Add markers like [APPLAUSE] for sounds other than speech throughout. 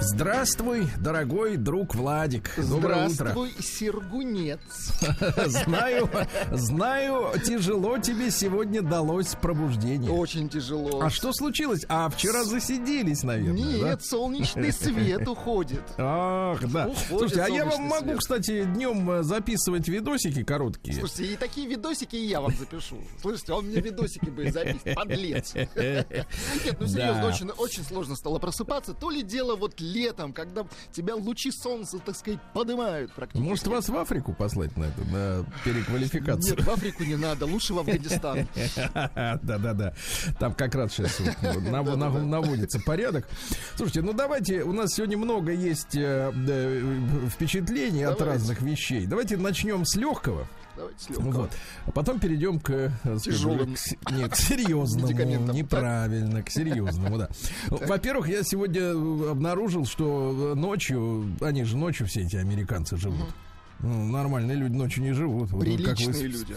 Здравствуй, дорогой друг Владик. Доброе Здравствуй, Сергунец. утро. [LAUGHS] Знаю, знаю, тяжело тебе сегодня далось пробуждение. Очень тяжело. А что случилось? А вчера засиделись, наверное. Нет, солнечный [LAUGHS] свет уходит. Ах, да. Уходит Слушайте, а я вам могу, свет. кстати, днем записывать видосики короткие. Слушайте, и такие видосики и я вам запишу. Слушайте, он мне видосики будет записывать. Подлец. [LAUGHS] Нет, ну серьезно, Да. очень, очень сложно стало просыпаться. То ли дело вот летом, когда тебя лучи солнца, так сказать, поднимают практически. Может, вас в Африку послать на это, на переквалификацию? Нет, в Африку не надо, лучше в Афганистан. [LAUGHS] Да-да-да. Там как раз сейчас нав- [LAUGHS] наводится порядок. Слушайте, ну давайте, у нас сегодня много есть э, э, впечатлений от разных вещей. Давайте начнем с легкого. Давайте с легкого. Вот. А потом перейдем к, э, Тяжелым к нет, к серьезному. Неправильно, к серьезному, да. Во-первых, я сегодня э, обнаружил, что э, ночью, они же ночью все эти американцы живут. Ну, нормальные люди ночью не живут. Вот как вы Приличные люди.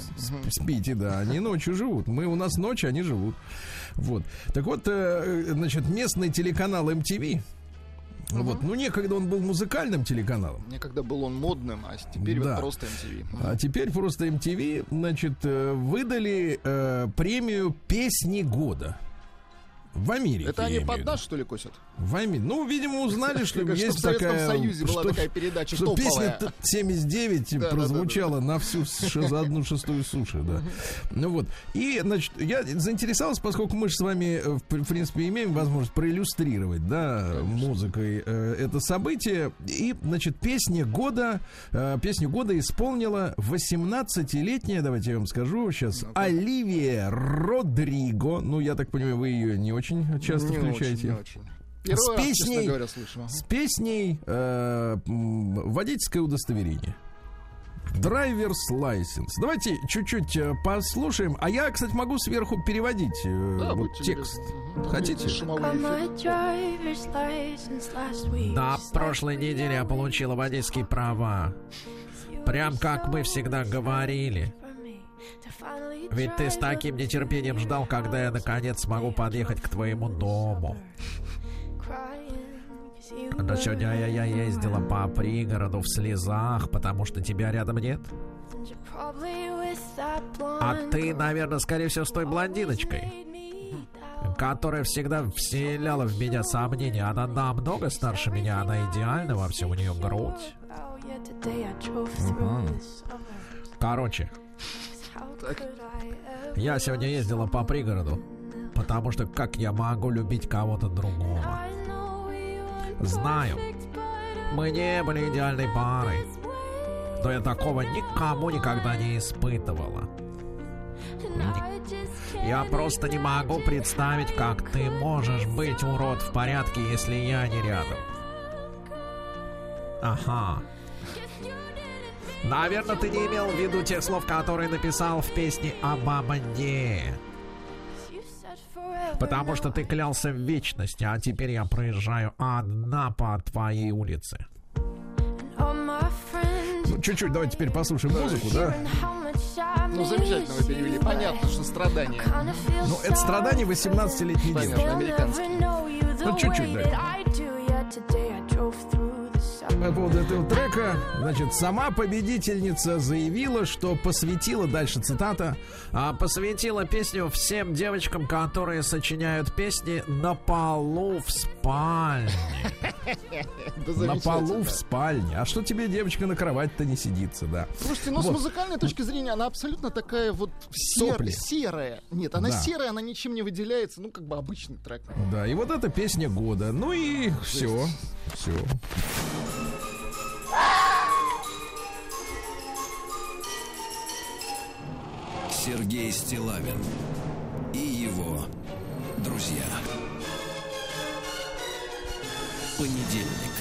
Спите, да, они ночью живут. Мы у нас ночью, они живут. Вот. Так вот, значит, местный телеканал MTV. Вот, ну некогда он был музыкальным телеканалом. Некогда был он модным, а теперь Да. вот просто MTV. А теперь просто MTV, значит, э, выдали э, премию песни года. В Америке. Это они под в нас, что ли, косят? В Америке. Ну, видимо, узнали, что есть в такая... Союзе была такая передача что песня т- 79 Да, прозвучала на всю за одну шестую суши, да. Ну вот. И, значит, я заинтересовался, поскольку мы же с вами, э, в в принципе, имеем возможность проиллюстрировать, да, музыкой э, это событие. И, значит, песня года, э, песню года исполнила 18-летняя, давайте я вам скажу сейчас, Оливия Родриго. Ну, я так понимаю, вы ее не очень часто Не включаете. очень, не очень. Первый раз, песней- говоря, слышу. С песней э, водительское удостоверение. Драйверс license. Давайте чуть-чуть э, послушаем. А я, кстати, могу сверху переводить э, Да, вот текст. Мгм. Хотите? На прошлой неделе я получила водительские права. Прям как мы всегда говорили. Ведь ты с таким нетерпением ждал, когда я наконец смогу подъехать к твоему дому. Но сегодня я, я ездила по пригороду в слезах, потому что тебя рядом нет. А ты, наверное, скорее всего, с той блондиночкой, которая всегда вселяла в меня сомнения. Она намного старше меня, она идеальна во всем, у нее грудь. Короче, я сегодня ездила по пригороду, потому что как я могу любить кого-то другого? Знаю, мы не были идеальной парой, но я такого никому никогда не испытывала. Я просто не могу представить, как ты можешь быть урод в порядке, если я не рядом. Ага. Наверное, ты не имел в виду тех слов, которые написал в песне обо мне. Потому что ты клялся в вечности, а теперь я проезжаю одна по твоей улице. Ну, чуть-чуть, давайте теперь послушаем музыку, да? Ну, замечательно вы перевели. Понятно, что страдания. Ну, это страдание 18-летней Понятно, девушки. Ну, чуть-чуть, да. По поводу этого трека, значит, сама победительница заявила, что посвятила, дальше цитата, А посвятила песню всем девочкам, которые сочиняют песни на полу в спальне. [LAUGHS] На полу в спальне. А что тебе, девочка, на кровать-то не сидится, да? Слушайте, ну с музыкальной точки зрения она абсолютно такая вот серая. Нет, она серая, она ничем не выделяется. Ну, как бы обычный трек. Да, и вот эта песня года. Ну и все. Все. Сергей Стилавин и его друзья. Понедельник.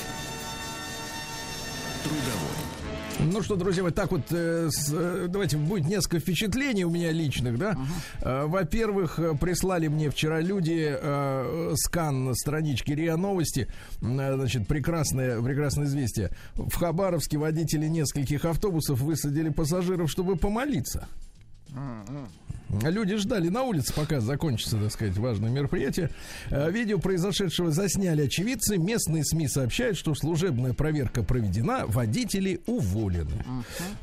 Трудовой. Ну что, друзья, вот так вот, э, с, э, давайте, будет несколько впечатлений у меня личных, да. Э, во-первых, э, прислали мне вчера люди э, скан странички РИА Новости, Э, значит, прекрасное, прекрасное известие. В Хабаровске водители нескольких автобусов высадили пассажиров, чтобы помолиться. Люди ждали на улице, пока закончится, так сказать, важное мероприятие. Э, Видео произошедшего засняли очевидцы. Местные СМИ сообщают, что служебная проверка проведена, водители уволены.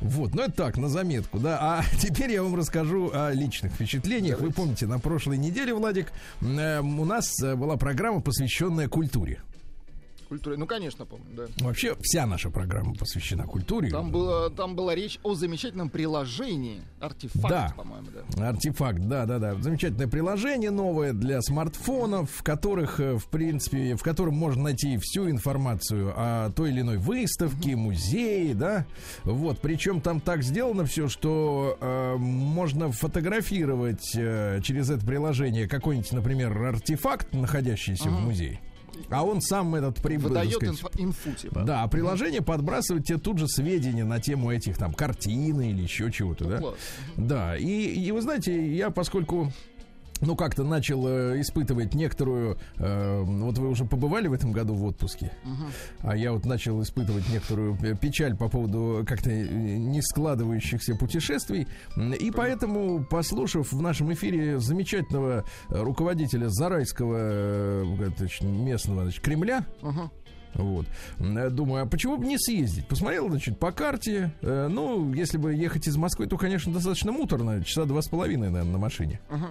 Вот, ну это так, на заметку, да. А [LAUGHS] теперь я вам расскажу о личных впечатлениях. Вы помните, на прошлой неделе, Владик, э, у нас э, была программа, посвященная культуре. Культура. Ну, конечно, помню, да. Вообще, вся наша программа посвящена культуре. Там, было, там была речь о замечательном приложении. Артефакт, Да. по-моему, да. Артефакт, да, да, да. Замечательное приложение новое для смартфонов, в которых, э, в принципе, в котором можно найти всю информацию о той или иной выставке, музее, да. Вот, причем там так сделано все, что э, можно фотографировать э, через это приложение какой-нибудь, например, артефакт, находящийся в музее. А он сам этот при, так Выдает сказать, инфо- инфу, типа. да, а приложение подбрасывает тебе тут же сведения на тему этих там картины или еще чего-то, да? класс. Да, и, и вы знаете, я поскольку ну, как-то начал э, испытывать некоторую... э, вот вы уже побывали в этом году в отпуске, а я вот начал испытывать некоторую э, печаль по поводу как-то э, не складывающихся путешествий. И поэтому, послушав в нашем эфире замечательного э, руководителя Зарайского э, значит, местного значит, Кремля, Ага. вот. Думаю, а почему бы не съездить? Посмотрел, значит, по карте. Э, ну, если бы ехать из Москвы, то, конечно, достаточно муторно. Часа два с половиной, наверное, на машине. Ага.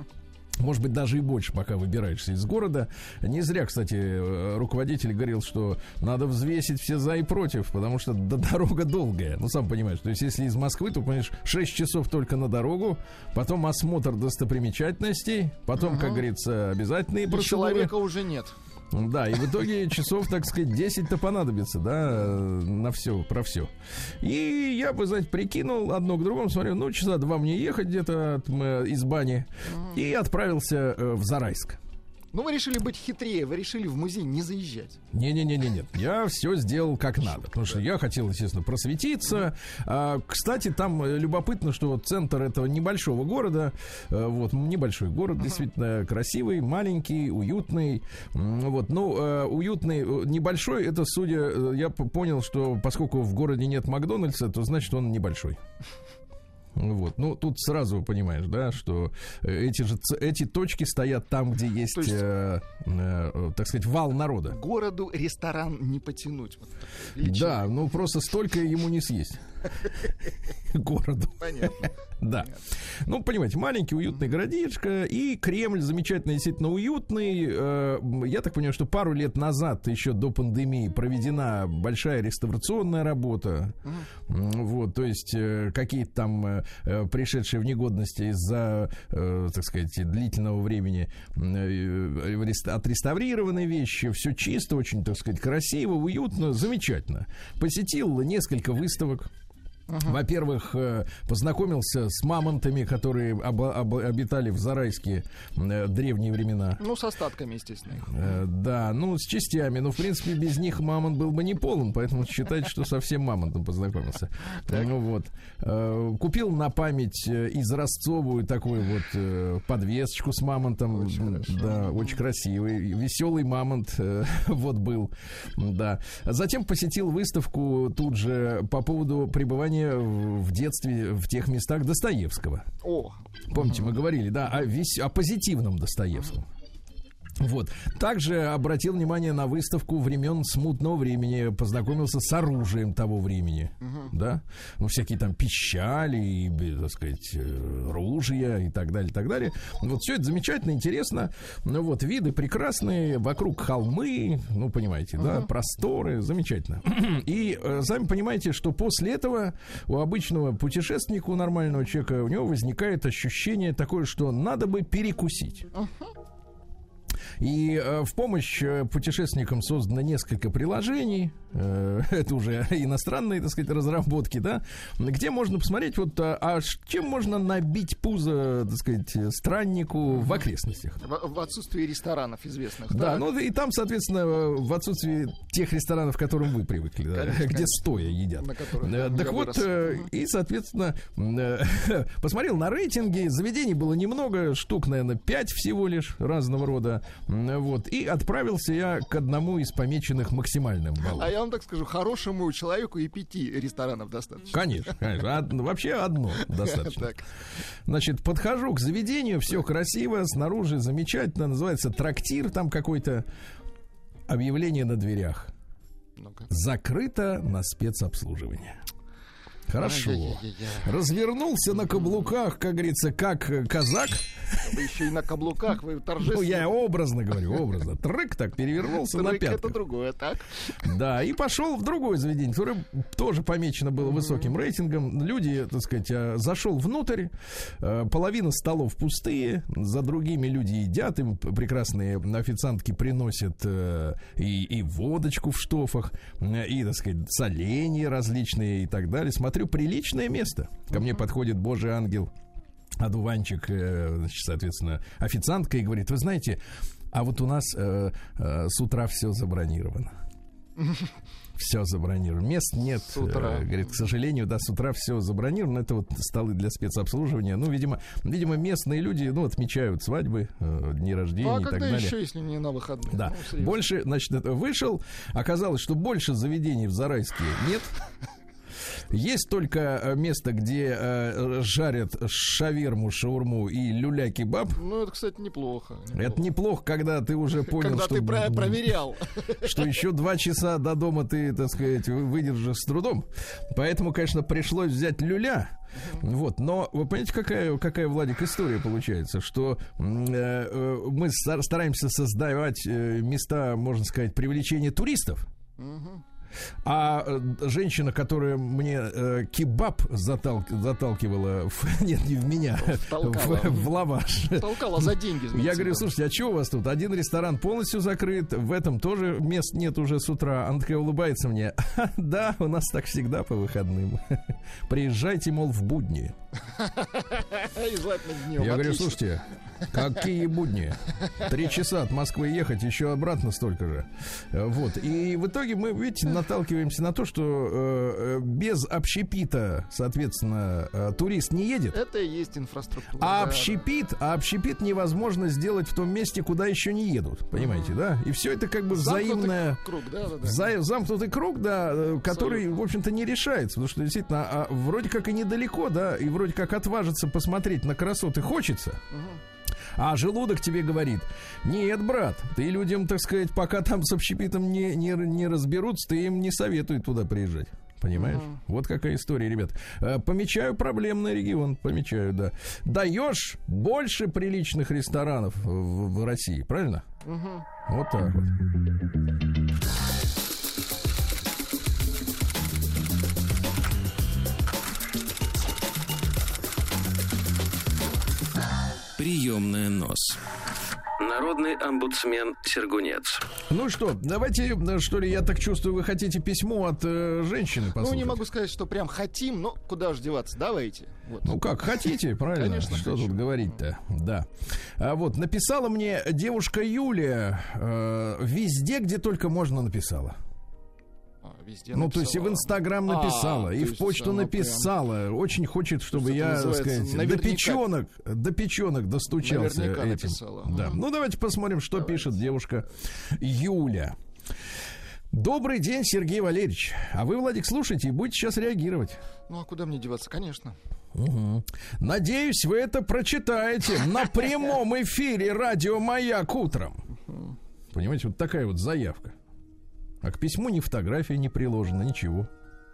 Может быть, даже и больше, пока выбираешься из города. Не зря, кстати, э, руководитель говорил, что надо взвесить все за и против, потому что до- дорога долгая. Ну, сам понимаешь, то есть, если из Москвы, то, понимаешь, 6 часов только на дорогу, потом осмотр достопримечательностей, потом, как говорится, обязательные И процедуры. человека уже нет. Да, и в итоге часов, так сказать, 10-то понадобится, да, э, на все, про все. И я бы, знаете, прикинул одно к другому, смотрю, ну, часа два мне ехать где-то м, из бани, и отправился э, в Зарайск. Ну, вы решили быть хитрее, вы решили в музей не заезжать. Не-не-не-не, нет. Я все сделал как надо. Потому что я хотел, естественно, просветиться. А, кстати, там э, любопытно, что вот центр этого небольшого города, э, вот небольшой город, действительно красивый, маленький, уютный. Вот, ну, э, уютный, небольшой, это, судя, я понял, что поскольку в городе нет Макдональдса, то значит он небольшой. Вот. Ну, тут сразу понимаешь, да, что э, эти же эти точки стоят там, где есть, есть- э, э, так сказать, вал народа. Городу ресторан не потянуть. Вот. Да, ну просто столько ему не съесть. [LAUGHS] Городу. Понятно. [LAUGHS] Да. Ну, понимаете, маленький уютный городишко, и Кремль замечательно, действительно уютный. Э, Я так понимаю, что пару лет назад, еще до пандемии, проведена большая реставрационная работа. Вот, то есть э, какие-то там э, пришедшие в негодности из-за, так сказать, длительного времени отреставрированные вещи. Все чисто, очень, так сказать, красиво, уютно, замечательно. Посетил несколько выставок. Во-первых, э, познакомился с мамонтами, которые оба- оба- обитали в Зарайске э, древние времена. Ну, с остатками, естественно. Э, Да, ну, с частями. Но, в принципе, без них мамонт был бы не полон, поэтому считайте, что совсем мамонтом познакомился. Ну вот. Э, Купил на память э, изразцовую такую вот э, подвесочку с мамонтом. Да, очень красивый. Веселый мамонт э, [LAUGHS] вот был. Да. Затем посетил выставку тут же по поводу пребывания в в детстве в тех местах Достоевского. О, Помните, мы говорили, да, о, весь, о позитивном Достоевском. Вот. Также обратил внимание на выставку времен смутного времени, познакомился с оружием того времени, да, ну всякие там пищали, и, бе- так сказать, э, ружья и так далее, и так далее. Вот все это замечательно, интересно. Ну вот виды прекрасные, вокруг холмы, ну понимаете, да, просторы, замечательно. [CLEARS THROAT] И э, сами понимаете, что после этого у обычного путешественника, у нормального человека, у него возникает ощущение такое, что надо бы перекусить. И э, в помощь э, путешественникам создано несколько приложений. Э, [LAUGHS] это уже иностранные, так сказать, разработки, да, где можно посмотреть, вот, а, а чем можно набить пузо, так сказать, страннику в окрестностях. В, в отсутствии ресторанов известных. Да, ну и там, соответственно, в отсутствии тех ресторанов, к которым вы привыкли, да, Конечно, где конечно. стоя едят. На которых Э, Так вот, э, и, соответственно, э, [LAUGHS] посмотрел на рейтинги, заведений было немного, штук, наверное, 5 всего лишь разного рода. Вот, и отправился я к одному из помеченных максимальным баллом. А я вам так скажу, хорошему человеку и пяти ресторанов достаточно. Конечно, конечно. Од- вообще одно [LAUGHS] достаточно. Так. Значит, подхожу к заведению, все красиво, снаружи замечательно, называется трактир там какой-то. Объявление на дверях. Закрыто на спецобслуживание. Хорошо. Развернулся на каблуках, как говорится, как э, казак. Вы еще и на каблуках, вы Ну, торжественно. я образно говорю, образно. Трык так перевернулся на Трек это другое, так? Да, и пошел в другое заведение, которое тоже помечено было высоким рейтингом. Люди, так сказать, э, зашел внутрь, э, половина столов пустые, за другими люди едят, им прекрасные официантки приносят э, и, и водочку в штофах, и, так сказать, соленья различные и так далее. Смотрю, приличное место. Ко мне подходит Божий ангел одуванчик, э, значит, соответственно, официантка и говорит, вы знаете, а вот у нас э, э, с утра все забронировано. Все забронировано. Мест нет. С утра. Э, Говорит, к сожалению, да, с утра все забронировано. Это вот столы для спецобслуживания. Ну, видимо, видимо, местные люди, ну, отмечают свадьбы, э, дни рождения Ну, а и так когда далее. еще, если не на выходные? Да. Ну, больше, значит, вышел. Оказалось, что больше заведений в Зарайске нет. Есть только э, место, где э, жарят шаверму, шаурму и люля-кебаб. Ну, это, кстати, неплохо. Это неплохо, когда ты уже понял, Когда что, ты про- проверял. что еще два часа до дома ты, так сказать, вы- выдержишь с трудом. Поэтому, конечно, пришлось взять люля. Вот, но вы понимаете, какая, какая, Владик, история получается, что э, э, мы стар- стараемся создавать места, можно сказать, привлечения туристов. А э, женщина, которая мне э, кебаб затал- заталкивала, в- [LAUGHS] нет, не в меня, Толкала. в, [LAUGHS] в лаваш. Толкала за деньги. Я говорю, слушайте, а что у вас тут? Один ресторан полностью закрыт, в этом тоже мест нет уже с утра. Она такая улыбается мне. [LAUGHS] Да, у нас так всегда по выходным. Приезжайте, мол, в будни. Я говорю, слушайте, какие будни? Три часа от Москвы ехать, еще обратно столько же. Вот. И в итоге мы, видите, наталкиваемся на то, что э, э, без общепита, соответственно, э, турист не едет. Это и есть инфраструктура. А общепит, а общепит невозможно сделать в том месте, куда еще не едут. Понимаете, да? И все это как бы взаимное... круг, да, да, да. замкнутый круг, да, э, который, в общем-то, не решается. Потому что действительно, а, вроде как и недалеко, да, и вроде как отважиться посмотреть на красоты хочется. А желудок тебе говорит, нет, брат, ты людям, так сказать, пока там с общепитом не, не, не разберутся, ты им не советуй туда приезжать. Понимаешь? Вот какая история, ребят. Э, Помечаю проблемный регион, помечаю, да. Даешь больше приличных ресторанов в, в России, правильно? Вот так вот. Приемная нос. Народный омбудсмен Сергунец. Ну что, давайте, что ли, я так чувствую, вы хотите письмо от э, женщины Ну, послушать? не могу сказать, что прям хотим, но куда же деваться, давайте. Вот. Ну как, хотите, [LAUGHS] правильно? Конечно, Что хочу. тут говорить-то? Да. А вот, написала мне девушка Юлия э, везде, где только можно написала. А, везде Ну, то есть и в. Инстаграм А, написала, то и в почту написала. Очень хочет, чтобы я, сказать, до печенок, до печенок достучался Наверняка этим. написала. Да. Ну, давайте посмотрим, что пишет девушка Юля. Добрый день, Сергей Валерьевич. А вы, Владик, слушайте и будете сейчас реагировать. Ну, а куда мне деваться? Конечно. Мгм. Надеюсь, вы это прочитаете [LAUGHS] на прямом эфире радио Маяк утром. Понимаете, вот такая вот заявка. А к письму ни фотография не приложена, ничего.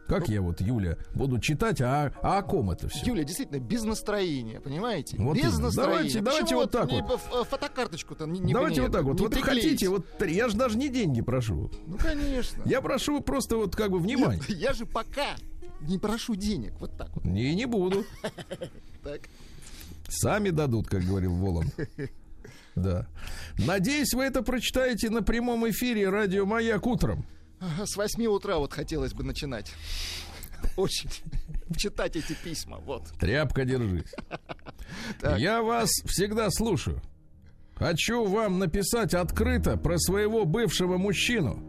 Как я вот, Юля, буду читать, а, а о ком это все? Юля, действительно, без настроения, понимаете? Вот без именно. настроения. Давайте- давайте вот так вот. ф- Фотокарточку-то не, не Давайте вот так вот. Вот приклеить. хотите, вот я же даже не деньги прошу. Ну, конечно. Я прошу просто вот как бы внимание. Нет, я же пока не прошу денег. Вот так вот. Не, не буду. [LAUGHS] Так. Сами дадут, как говорил Волан. [LAUGHS] Да. Надеюсь, вы это прочитаете на прямом эфире радио Маяк утром. С 8 утра вот хотелось бы начинать. [LAUGHS] Очень. Читать эти письма. Вот. Тряпка, держись. [LAUGHS] Я вас всегда слушаю. Хочу вам написать открыто про своего бывшего мужчину.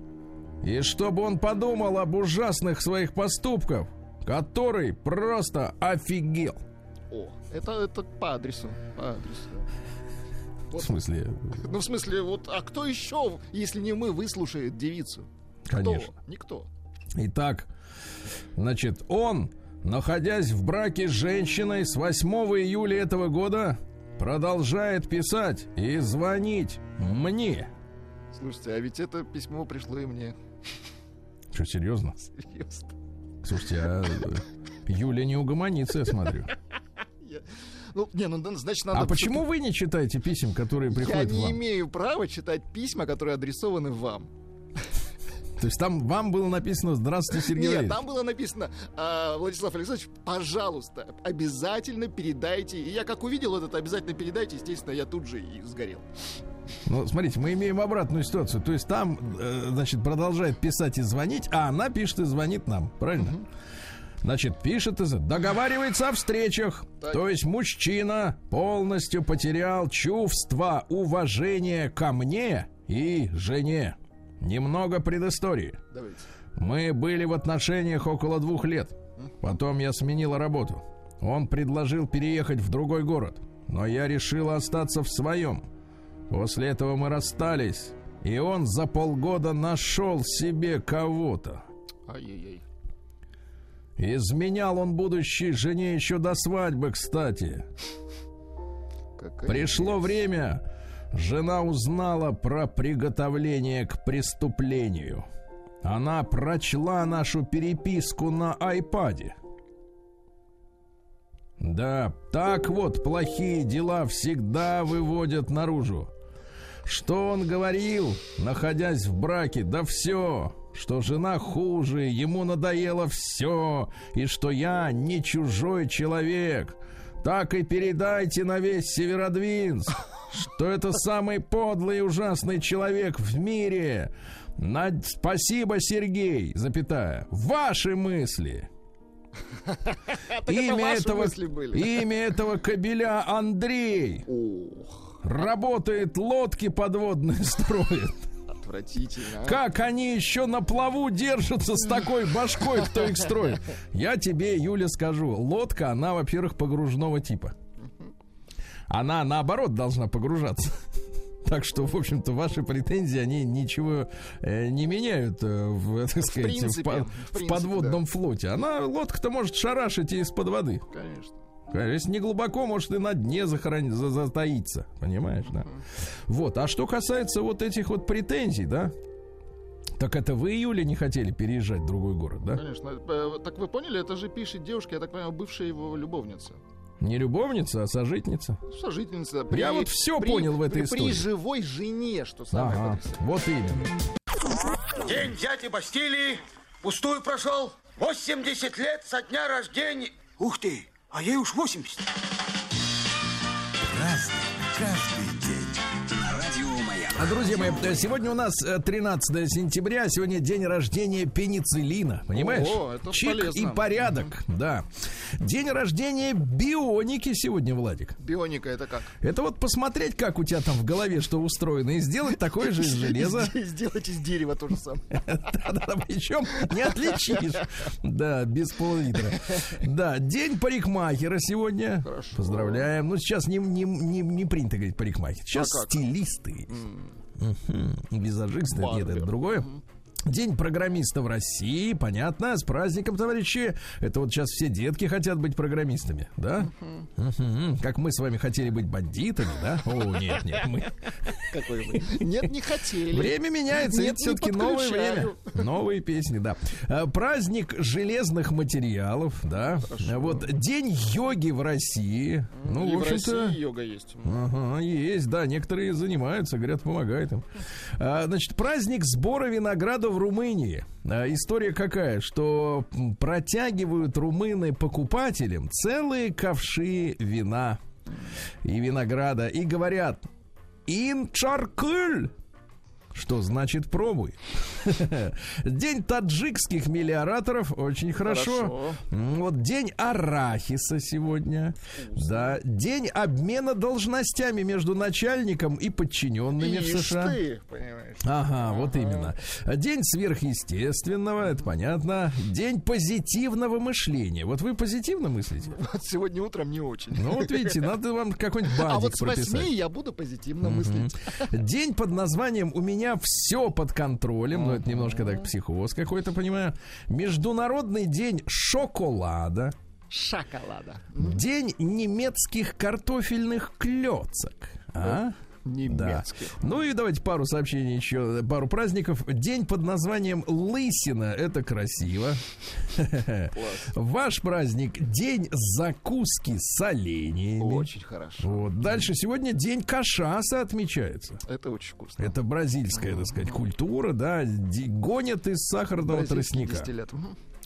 И чтобы он подумал об ужасных своих поступках, который просто офигел. О, это, это по адресу. По адресу. В смысле, Ну, в смысле, вот, а кто еще, если не мы, выслушает девицу? конечно. Кто? Никто. Итак, значит, он, находясь в браке с женщиной с 8 июля этого года, продолжает писать и звонить мне. Слушайте, а ведь это письмо пришло и мне. Что, серьезно? Серьезно. Слушайте, а э, Юля не угомонится, я смотрю. Я- Ну, не, ну, значит, надо... А почему вы не читаете писем, которые Я приходят не вам? имею права читать письма, которые адресованы вам. То есть там вам было написано «Здравствуйте, Сергей Нет, Валерьевич». там было написано, а, Владислав Александрович, пожалуйста, обязательно передайте. И я как увидел этот обязательно передайте, естественно, я тут же и сгорел. Ну, смотрите, мы имеем обратную ситуацию. То есть там, э, значит, продолжает писать и звонить, а она пишет и звонит нам. Правильно? Значит, пишет договаривается о встречах. Так. То есть мужчина полностью потерял чувство уважения ко мне и жене. Немного предыстории. Давайте. Мы были в отношениях около двух лет. Потом я сменила работу. Он предложил переехать в другой город, но я решила остаться в своем. После этого мы расстались, и он за полгода нашел себе кого-то. Ай-яй-яй. Изменял он будущей жене еще до свадьбы, кстати. Какая Пришло время, жена узнала про приготовление к преступлению. Она прочла нашу переписку на айпаде. Да, так вот плохие дела всегда выводят наружу. Что он говорил, находясь в браке? Да все, что жена хуже, ему надоело все, и что я не чужой человек. Так и передайте на весь Северодвинск, что это самый подлый и ужасный человек в мире. На... Спасибо, Сергей, запятая. Ваши мысли. [LAUGHS] Имя этого, имя этого кобеля Андрей. Работает, лодки подводные [LAUGHS] строит. Отвратительно. а. Как они еще на плаву держатся с такой башкой, кто их строит? Я тебе, Юля, скажу. Лодка, она, во-первых, погружного типа. Она, наоборот, должна погружаться. Так что, в общем-то, ваши претензии, они ничего э, не меняют, э, в, так сказать, в принципе, в в, принципе, подводном флоте. Она, лодка-то может шарашить из-под воды. Конечно. Конечно, Если не глубоко, может и на дне захоронить, за- затаиться. Понимаешь, да? Вот. А что касается вот этих вот претензий, да? Так это в июле не хотели переезжать в другой город, да? Конечно. Э, Так вы поняли, это же пишет девушка, я так понимаю, бывшая его любовница. Не любовница, а сожительница. Сожительница. Я вот всё понял в этой при, истории. При живой жене, что самое Ага, вот именно. День дяди Бастилии пустую прошел. 80 лет со дня рождения. Ух ты, а ей уж 80. А, друзья мои, э, сегодня у нас э, 13 сентября, сегодня день рождения пенициллина, понимаешь? О, это Чик полезно. и порядок, да. День рождения бионики сегодня, Владик. Бионика это как? Это вот посмотреть, как у тебя там в голове что устроено, и сделать такое же из [LAUGHS] железа. Сделать из дерева то же самое. [LAUGHS] Да-да-да, причем не отличишь. Да, без пол-литра. Да, день парикмахера сегодня. Хорошо. Поздравляем. Ну, сейчас не, принято говорить парикмахер. Сейчас А стилисты. Мгм. Визажисты. Нет, это другое. День программиста в России, понятно, с праздником, товарищи. Это вот сейчас все детки хотят быть программистами, да? Мгм. Как мы с вами хотели быть бандитами, да? О, нет, нет, мы... Нет, не хотели. Время меняется, Нет, это все-таки новое время. Новые песни, да. А, Праздник железных материалов, да. А Вот день йоги в России. Ну, И в общем-то. России йога есть. Ага, есть, да, некоторые занимаются, говорят, помогает им. А, значит, праздник сбора винограда в Румынии. А, история какая, что протягивают румыны покупателям целые ковши вина и винограда и говорят, Инчаркуль. Что значит пробуй? [LAUGHS] День таджикских мелиораторов. Очень хорошо. Вот день арахиса сегодня. Да. День обмена должностями между начальником и подчиненными в США. Ага, вот именно. День сверхъестественного, это понятно. День позитивного мышления. Вот вы позитивно мыслите? [LAUGHS] Вот сегодня утром не очень. Ну вот видите, надо вам какой-нибудь бадик [LAUGHS] а вот с прописать. восьми я буду позитивно мыслить. День под названием «У меня все под контролем». Ну, это немножко так психоз какой-то, понимаю. Международный день шоколада. Шоколада. День немецких картофельных клёцок. А? Немецких. Ну и давайте пару сообщений еще, пару праздников. День под названием Лысина. Это красиво. Ваш праздник День закуски с оленями. Очень хорошо. Вот. Дальше сегодня День кашаса отмечается. Это очень вкусно. Это бразильская, так сказать, культура, да, гонят из сахарного тростника.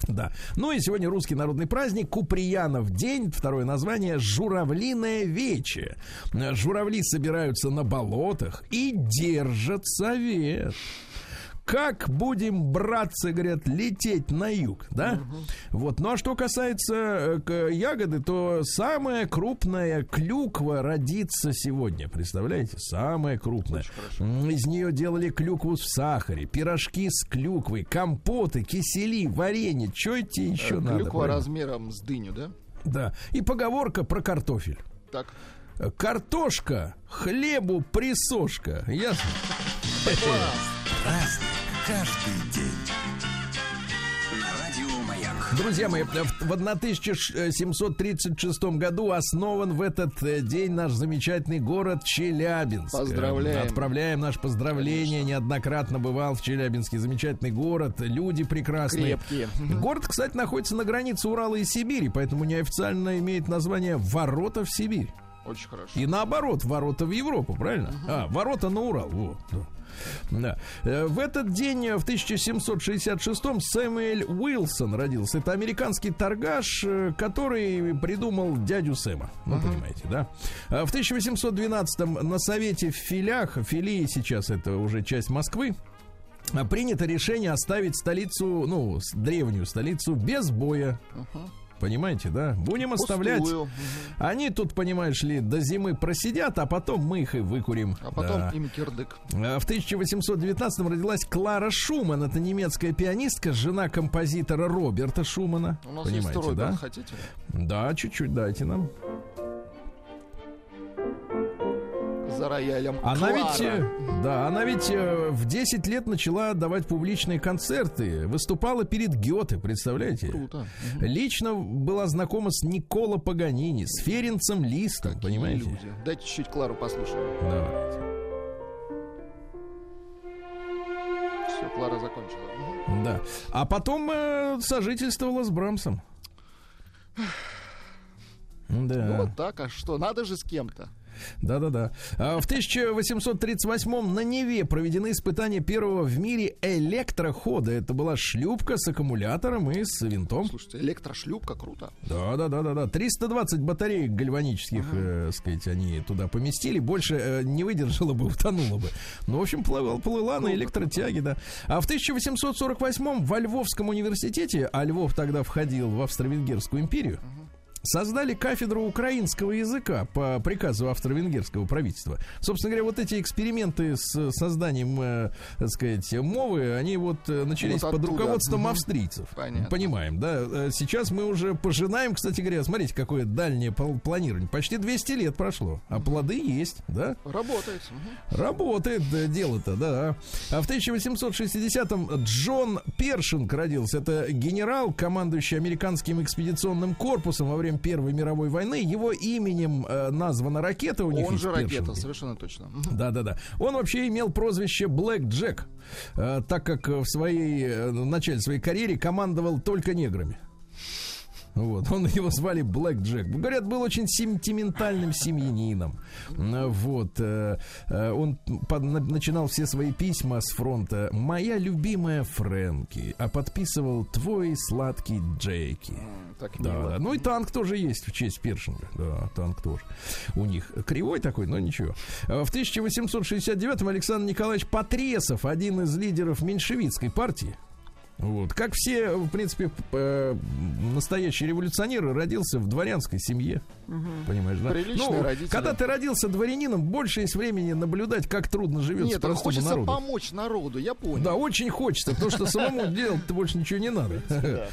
Да. Ну и сегодня русский народный праздник Куприянов день. Второе название Журавлиное вече. Журавли собираются на болотах и держат совет. Как будем, братцы, говорят, лететь на юг, да? Вот. Ну а что касается э, ягоды, то самая крупная клюква родится сегодня. Представляете? Самая крупная. Из нее делали клюкву в сахаре, пирожки с клюквой, компоты, кисели, варенье. Что тебе еще Э, надо? Клюква размером с дыню, да? Да. И поговорка про картофель. Так. Картошка, хлебу присошка. Ясно? Разный, каждый день. На радио Маяк. Друзья мои, в в 1736 году основан в этот э, день наш замечательный город Челябинск. Поздравляем. Отправляем наше поздравление. Неоднократно бывал в Челябинске. Замечательный город. Люди прекрасные. Крепкие. Город, кстати, находится на границе Урала и Сибири, поэтому неофициально имеет название «Ворота в Сибирь». Очень хорошо. И наоборот, ворота в Европу, правильно? А, ворота на Урал. Вот. да. Э, В этот день, э, в 1766-м, Сэмюэль Уилсон родился. Это американский торгаш, э, который придумал дядю Сэма. Ну, понимаете, да? А В 1812-м на Совете в Филях, Филии сейчас это уже часть Москвы, а, принято решение оставить столицу, ну, древнюю столицу без боя. Понимаете, да? Будем оставлять. Пустую. Мгм. Они тут, понимаешь ли, до зимы просидят, а потом мы их и выкурим. А потом Да. им кирдык. А В 1819 родилась Клара Шуман. Это немецкая пианистка, жена композитора Роберта Шумана. У нас Понимаете, есть второй да? хотите? Да, чуть-чуть дайте нам. За роялем. Она Клара. ведь, э, да, она ведь э, в 10 лет начала давать публичные концерты, выступала перед Гёте, представляете? Круто. Лично была знакома с Никола Паганини, с Ференцем Листом, понимаете? Люди. Дайте чуть-чуть Клару послушаем. Давайте. Все, Клара закончила. Да. А потом э, сожительствовала с Брамсом. Да. Ну вот так, а что? Надо же с кем-то. Да-да-да. А В 1838 на Неве проведены испытания первого в мире электрохода. Это была шлюпка с аккумулятором и с винтом. Слушайте, электрошлюпка круто. Да, да, да, да, да. 320 батареек гальванических, э, сказать, они туда поместили. Больше э, не выдержала бы, [LAUGHS] утонула бы. Ну, в общем, плыла, плыла на электротяге, да. А в 1848 во Львовском университете, а Львов тогда входил в Австро-Венгерскую империю, создали кафедру украинского языка по приказу австро-венгерского правительства. Собственно говоря, вот эти эксперименты с созданием, э, так сказать, мовы, они вот э, начались Вот под оттуда. руководством австрийцев. Понятно. Понимаем, да. Э, Сейчас мы уже пожинаем, кстати говоря, смотрите, какое дальнее пл- планирование. Почти 200 лет прошло, а плоды есть, да? Работает. Работает да, дело-то, да. А в 1860-м Джон Першинг родился. Это генерал, командующий американским экспедиционным корпусом во время Первой мировой войны. Его именем э, названа ракета у них. Он же ракета, Першинги. совершенно точно. Да, да, да. Он вообще имел прозвище Блэк Джек, э, так как в своей э, в начале своей карьере командовал только неграми. Вот, он его звали Блэк Джек. Говорят, был очень сентиментальным семьянином. Э, Вот, э, он начинал все свои письма с фронта «Моя любимая Фрэнки», а подписывал «Твой сладкий Джеки». Так Да, мило. да. Ну и танк тоже есть в честь Першинга. Да, танк тоже. У них кривой такой, но ничего. А В 1869-м Александр Николаевич Потресов, один из лидеров меньшевистской партии, вот. Как все, в принципе, э, настоящие революционеры, родился в дворянской семье. Понимаешь, да? Приличные Ну, родители. Когда ты родился дворянином, больше есть времени наблюдать, как трудно живется Нет, простому хочется народу. помочь народу, я понял. Да, очень хочется, потому что самому [LAUGHS] делать-то больше ничего не надо. [LAUGHS]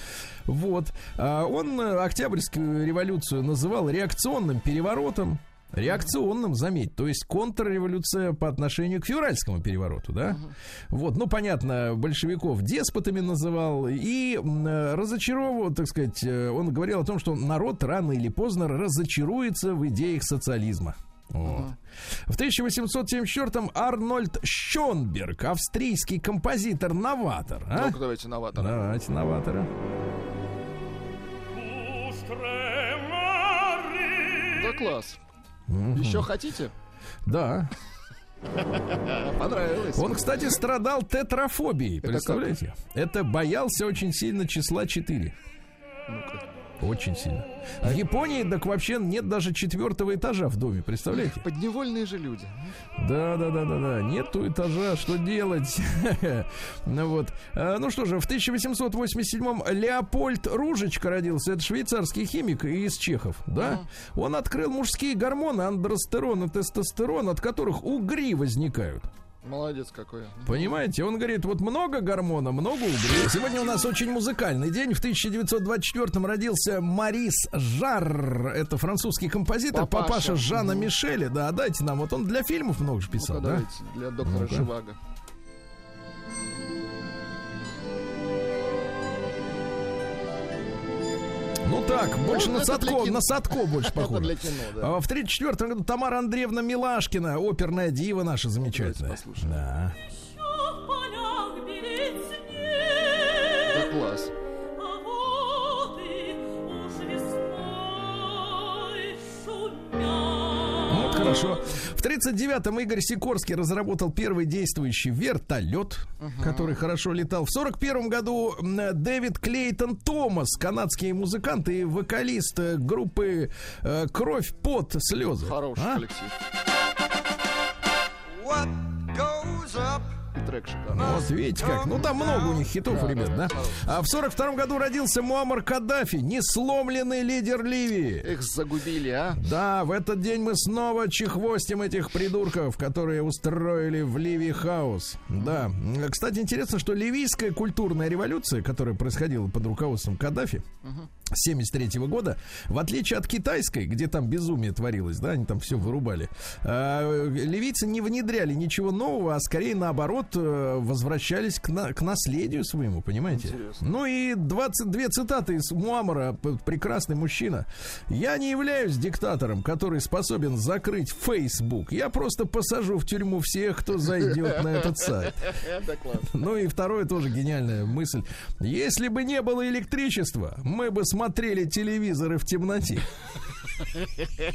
Вот. А Он э, Октябрьскую революцию называл реакционным переворотом. Реакционным, заметь, то есть контрреволюция по отношению к февральскому перевороту, да? Вот, ну, понятно, большевиков деспотами называл и э, разочаровывал, так сказать, э, он говорил о том, что народ рано или поздно разочаруется в идеях социализма. Вот. В 1874-м Арнольд Щенберг, австрийский композитор-новатор. А? Ну-ка, давайте новатора. Давайте новатора. Класс. Еще хотите? Да. Понравилось. Он, кстати, страдал тетрафобией. Представляете? Это боялся очень сильно числа 4. Ну-ка. Очень сильно. В Японии так вообще нет даже четвертого этажа в доме, представляете? Подневольные же люди. Да, да, да, да, да. Нету этажа, что делать? [LAUGHS] Ну вот. А, Ну что же, в 1887-м Леопольд Ружечка родился. Это швейцарский химик из Чехов, да? Он открыл мужские гормоны, андростерон и тестостерон, от которых угри возникают. Молодец какой. Понимаете? Он говорит, вот много гормона, много угрей. Сегодня у нас очень музыкальный день. В 1924-м родился Марис Жар. Это французский композитор, Папаша. папаша, Жана Мгм. Мишеля. Да, дайте нам. Вот он для фильмов много же писал, Ну-ка, да? для доктора Ну-ка. Живаго. Ну так, больше Ну, на Садко, на Садко больше [LAUGHS] похоже. для кино, да. А В 34 году Тамара Андреевна Милашкина, оперная дива наша замечательная. Да. В 39-м Игорь Сикорский разработал первый действующий вертолет, который хорошо летал. В 41 году Дэвид Клейтон Томас, канадский музыкант и вокалист э, группы э, «Кровь, пот, слезы». Хороший А? коллектив. И трек шикарный. Вот видите как. Ну там много у них хитов, у ребят, да? А в 42 году родился Муаммар Каддафи, несломленный лидер Ливии. Их загубили, а? Да, в этот день мы снова чехвостим этих придурков, которые устроили в Ливии хаос. Да. Кстати, интересно, что ливийская культурная революция, которая происходила под руководством Каддафи, 73 года, в отличие от китайской, где там безумие творилось, да, они там все вырубали, а, ливийцы не внедряли ничего нового, а скорее наоборот э, возвращались к, на- к наследию своему, понимаете? Интересно. Ну и 22 цитаты из Муамара, прекрасный мужчина. Я не являюсь диктатором, который способен закрыть Facebook. Я просто посажу в тюрьму всех, кто зайдет на этот сайт. [LAUGHS] Ну и второе тоже гениальная мысль. Если бы не было электричества, мы бы смотрели телевизоры в темноте.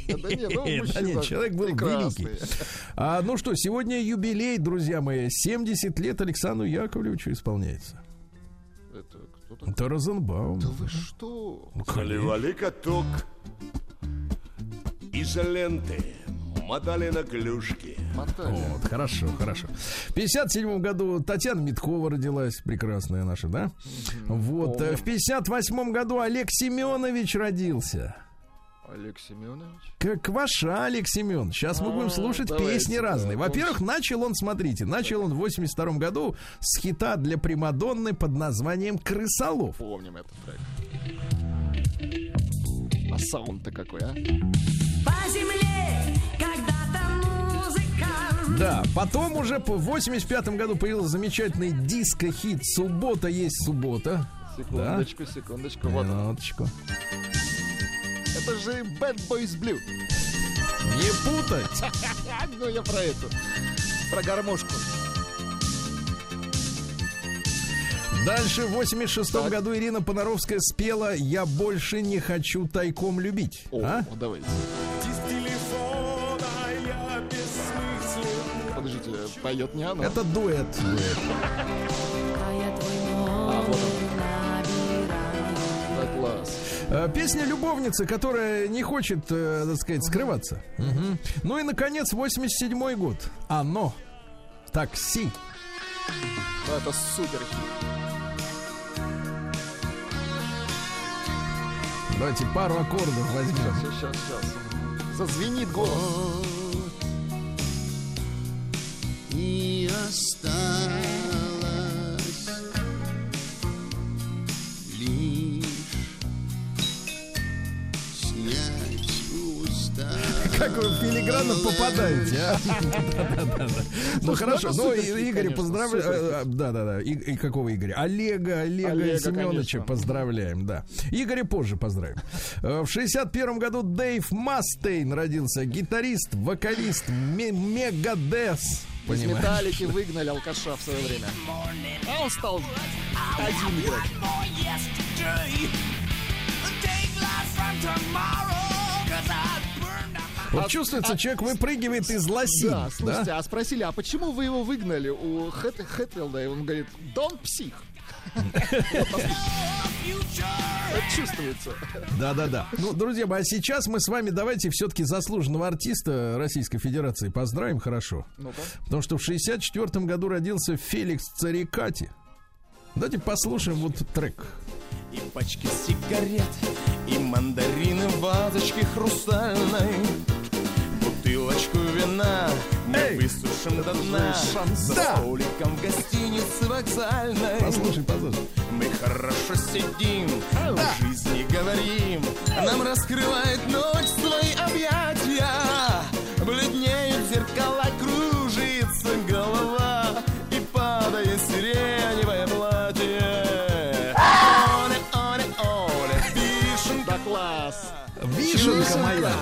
Да не, ну, Да нет, человек был прекрасный. великий. А, ну что, сегодня юбилей, друзья мои. 70 лет Александру Яковлевичу исполняется. Это кто такой? Это Розенбаум. Да вы что? Заливали каток изоленты, мотали на клюшки. Мотали. Вот, хорошо, хорошо. В 57 году Татьяна Миткова родилась, прекрасная наша, да? Вот, э, в 58 году Олег Семенович родился. Олег Семенович. Как ваша Олег Семен. Сейчас мы будем А, слушать давайте, песни да, разные. Во-первых, помню. начал он, смотрите, начал он в 82 году с хита для Примадонны под названием «Крысолов». Помним этот трек. А саунд-то какой, а? По земле Да, потом уже в 85 году появился замечательный диско-хит «Суббота есть суббота». Секундочку, секундочку. Вот. Минуточку. Это же Bad Boys Blue. Не путать. [LAUGHS] Ну я про эту. Про гармошку. Дальше в 86 Так. году Ирина Понаровская спела «Я больше не хочу тайком любить». О, А? давайте. Поет не она. Это дуэт. А, вот он. Да, класс. Э, Песня любовницы, которая не хочет, э, так сказать, скрываться. Мгм. Ну и, наконец, 87 год. Оно. Такси. Это супер. Давайте пару аккордов возьмем. Сейчас, сейчас, сейчас. Зазвенит голос. И осталось лишь снять усталость. [LAUGHS] Как вы филигранно попадаете, а? [LAUGHS] Ну хорошо, ну супер и- хит, Игоря конечно, поздравляю. Да-да-да. И какого Игоря? Олега, Олега Семеновича поздравляем, да. Игоря позже поздравим. Э, В 61 году Дэйв Мастейн родился. Гитарист, вокалист Ме- Мегадес. Из металлики выгнали алкаша в свое время. А он стал один играть. Вот чувствуется, человек выпрыгивает из лоси. Да, да? слушайте, а спросили, а почему вы его выгнали у Хэт- Хэтфилда? И он говорит, да он псих. [LAUGHS] Чувствуется. Да-да-да. Ну, друзья мои, а сейчас мы с вами давайте все-таки заслуженного артиста Российской Федерации поздравим хорошо. Ну-ка. Потому что в 64 году родился Феликс Царикати. Давайте послушаем вот трек. И пачки сигарет, и мандарины в вазочке хрустальной. Бутылочку вина мы Эй! высушим до дна. За Да! столиком в гостинице вокзальной. Послушай, послушай. Мы хорошо сидим, о жизни говорим. Нам раскрывает ночь свои объятия. Бледнеют зеркала, кружится голова. И падает сиреневое платье. Оле, оле, оле, вишенка класс. Вишенка моя.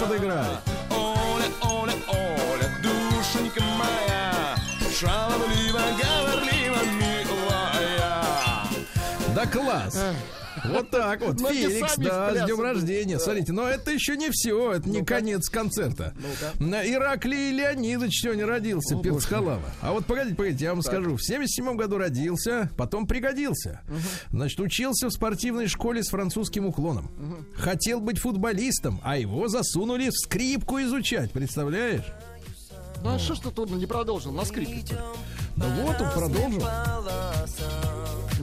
Подыграй. Оля, Оля, Оля, душенька моя, шаловливо, говорливо, милая. Да класс. Вот так вот. Феликс, да, с днем рождения. Смотрите, но это еще не все, это не конец концерта. На Ираклий Леонидович сегодня родился, перц халава. А вот погодите, погодите, я вам скажу. В 77 году родился, потом пригодился. Значит, учился в спортивной школе с французским уклоном. Хотел быть футболистом, а его засунули в скрипку изучать, представляешь? Ну а что ж ты трудно не продолжил? На скрипке. Да вот он продолжил.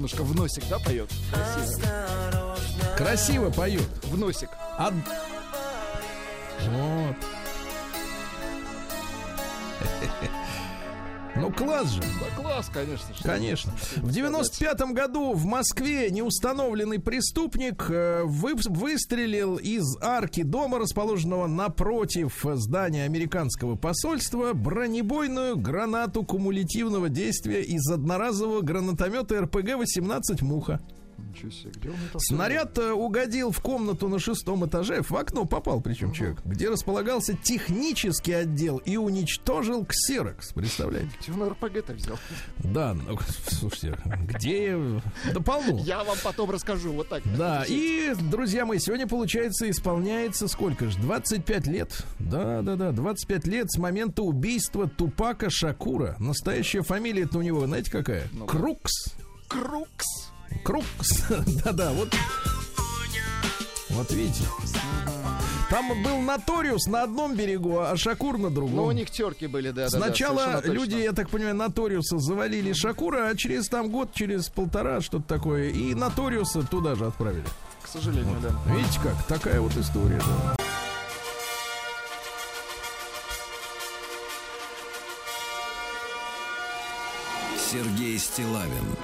Немножко в носик, да, поет? Красиво. Красиво поет. В носик. А- Вот. Ну, класс же. Да класс, конечно. что Конечно. В 95 году в Москве неустановленный преступник э, вы- выстрелил из арки дома, расположенного напротив здания американского посольства, бронебойную гранату кумулятивного действия из одноразового гранатомета РПГ-18 «Муха». Ничего себе, где он это Снаряд э, угодил в комнату на шестом этаже, в окно попал причем человек, где располагался технический отдел и уничтожил ксерокс, представляете? Где он РПГ-то взял? Да, ну, [LAUGHS] слушайте, где... Да полно. Я вам потом расскажу, вот так. Да, и, друзья мои, сегодня, получается, исполняется сколько же? 25 лет. Да, да, да, 25 лет с момента убийства Тупака Шакура. Настоящая фамилия-то у него, знаете, какая? Крукс. Крукс. Крукс. [LAUGHS] Да-да, вот. Вот видите. Там был Наториус на одном берегу, а Шакур на другом. Ну, у них терки были, да, да, да, Сначала точно. люди, я так понимаю, Наториуса завалили Шакура, а через там год, через полтора, что-то такое, и Наториуса туда же отправили. К сожалению, да. Видите как? Такая вот история, да. Сергей Стилавин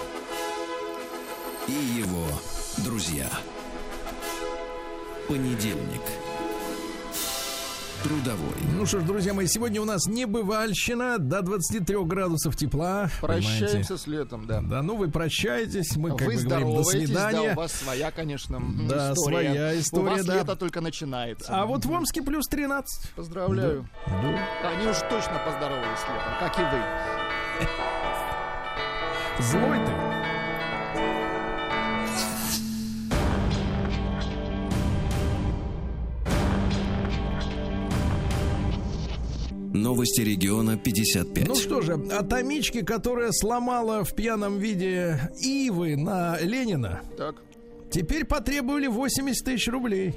и его друзья. Понедельник. Трудовой. Ну что ж, друзья мои, сегодня у нас небывальщина до 23 градусов тепла. Прощаемся понимаете? с летом, да. Да, ну вы прощаетесь, мы как Вы бы говорим до свидания. да, у вас своя, конечно, Да, история. своя история, У вас да. лето только начинается. А вот в Омске плюс 13. Поздравляю. Да. Они уж точно поздоровались летом, как и вы. Злой ты. Новости региона 55. Ну что же, атомички, которая сломала в пьяном виде Ивы на Ленина, Так. теперь потребовали 80 тысяч рублей.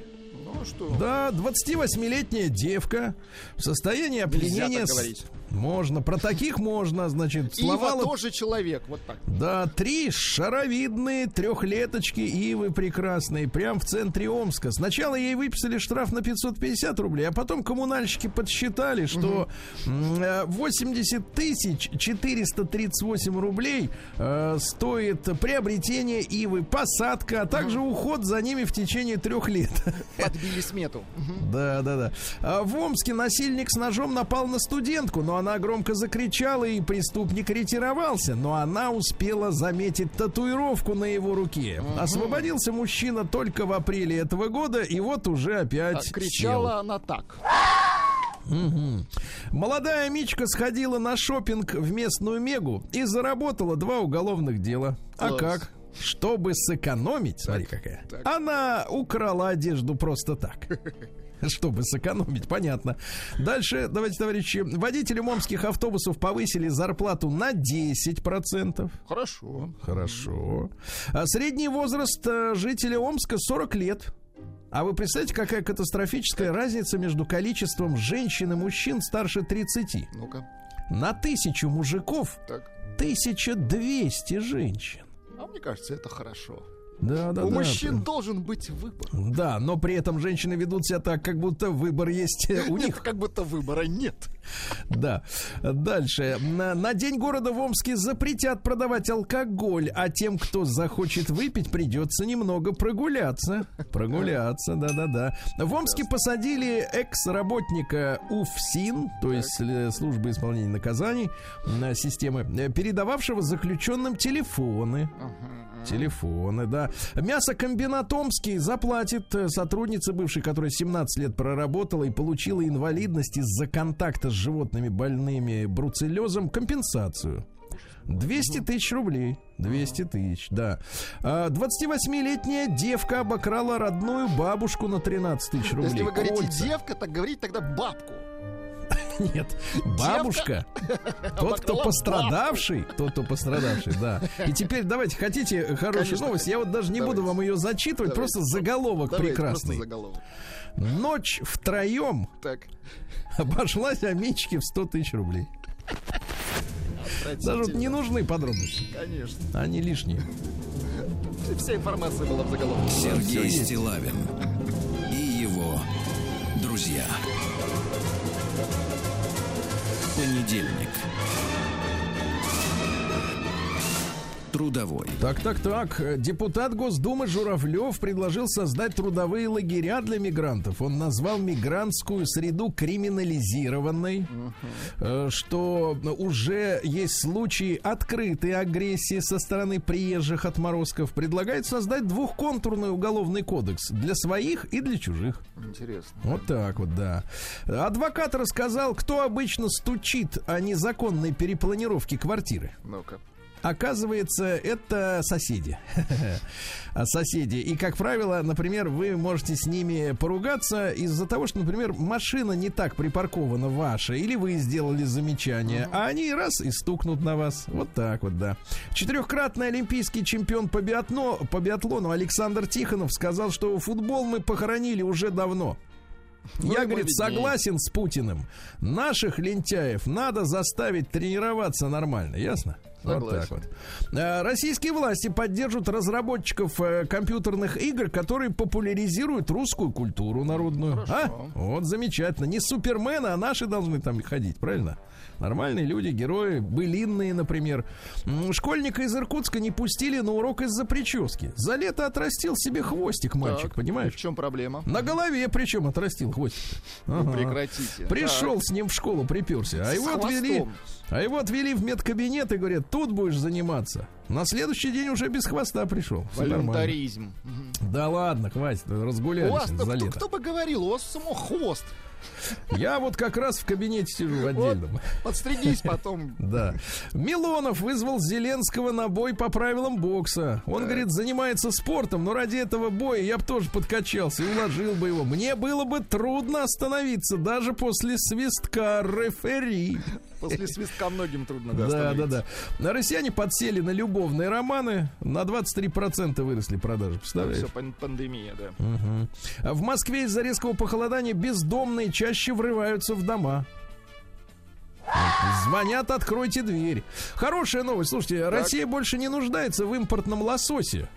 Ну что? Да, 28-летняя девка в состоянии опьянения... так с- говорить. Можно, про таких можно, значит, Ива сломала... тоже человек, вот так. Да, три шаровидные трехлеточки ивы прекрасные, прям в центре Омска. Сначала ей выписали штраф на 550 рублей, а потом коммунальщики подсчитали, что э, 80 тысяч 438 рублей э, стоит приобретение ивы, посадка, а также уход за ними в течение трех лет. Подбили смету. Мгм. Да, да, да. А в Омске насильник с ножом напал на студентку, но она громко закричала, и преступник ретировался. Но она успела заметить татуировку на его руке. Освободился мужчина только в апреле этого года, и вот уже опять А кричала она так. сел. Мгм. Молодая Мичка сходила на шопинг в местную Мегу и заработала два уголовных дела. А Класс. как? Чтобы сэкономить, смотри какая, так. она украла одежду просто так. [LAUGHS] [LAUGHS] Чтобы сэкономить, понятно. Дальше, давайте, товарищи, водителям омских автобусов повысили зарплату на 10%. Хорошо. Хорошо. А средний возраст э, жителя Омска 40 лет. А вы представляете, какая катастрофическая разница между количеством женщин и мужчин старше 30? Ну-ка. На тысячу мужиков Так. 1200 женщин. А мне кажется, это хорошо. Да, да, У да. мужчин должен быть выбор. Да, но при этом женщины ведут себя так, как будто выбор есть у Нет, них. как будто выбора нет. Да. Дальше. На, на День города в Омске запретят продавать алкоголь, а тем, кто захочет выпить, придется немного прогуляться. Прогуляться, да-да-да. В Омске посадили экс-работника УФСИН, то есть э, службы исполнения наказаний, э, системы, э, передававшего заключенным телефоны. Телефоны, да. Мясокомбинат Омский заплатит э, сотруднице бывшей, которая 17 лет проработала и получила инвалидность из-за контакта с животными больными бруцеллезом, компенсацию. 200 тысяч рублей. 200 тысяч, да. А, 28-летняя девка обокрала родную бабушку на 13 тысяч рублей. Если вы говорите Кольца. девка, так говорите тогда бабку. [LAUGHS] Нет, бабушка. Тот, кто пострадавший, тот, кто пострадавший, да. И теперь давайте, хотите хорошую Конечно, новость? Я вот даже не буду вам ее зачитывать, Давайте. просто заголовок Давайте прекрасный. просто заголовок. Ночь втроем Так. обошлась Амичке в 100 тысяч рублей. Даже вот не нужны подробности. Конечно. Они лишние. Вся информация была в заголовке. Сергей. Стилавин и его друзья. Понедельник. Трудовой. Так, так, так. Депутат Госдумы Журавлев предложил создать трудовые лагеря для мигрантов. Он назвал мигрантскую среду криминализированной, э, что уже есть случаи открытой агрессии со стороны приезжих отморозков. Предлагает создать двухконтурный уголовный кодекс для своих и для чужих. Интересно. Вот так вот, да. Адвокат рассказал, кто обычно стучит о незаконной перепланировке квартиры. Ну-ка. Оказывается, это соседи. [LAUGHS] А соседи. И, как правило, например, вы можете с ними поругаться из-за того, что, например, машина не так припаркована ваша, или вы сделали замечание, а они раз и стукнут на вас. Вот так вот, да. Четырехкратный олимпийский чемпион по, биатно, по биатлону Александр Тихонов сказал, что футбол мы похоронили уже давно. Ну, Я, говорит, согласен с Путиным. Наших лентяев надо заставить тренироваться нормально, ясно? Вот Согласен. так вот. А, Российские власти поддержат разработчиков э, компьютерных игр, которые популяризируют русскую культуру народную. А? Вот замечательно. Не супермены, а наши должны там ходить, правильно? Нормальные люди, герои, былинные, например. Школьника из Иркутска не пустили на урок из-за прически. За лето отрастил себе хвостик мальчик, Так, понимаешь? В чем проблема? На голове причем отрастил хвостик. Ну, Ага. прекратите. Пришел с ним в школу, приперся. А С его отвели. А его отвели в медкабинет и говорят, тут будешь заниматься. На следующий день уже без хвоста пришел. Волюнтаризм. Да ладно, хватит, кто, за лето. кто бы говорил, у вас само хвост. Я вот как раз в кабинете сижу в отдельном. Подстригись потом. Да. Милонов вызвал Зеленского на бой по правилам бокса. Он, говорит, занимается спортом, но ради этого боя я бы тоже подкачался и уложил бы его. Мне было бы трудно остановиться даже после свистка рефери. После свистка многим трудно Да, да, остановиться. да. Россияне подсели на любовные романы. На 23% выросли продажи. Представляете? Все, пандемия, да. А В Москве из-за резкого похолодания бездомные чаще врываются в дома. Звонят, откройте дверь. Хорошая новость. Слушайте, Россия больше не нуждается в импортном лососе.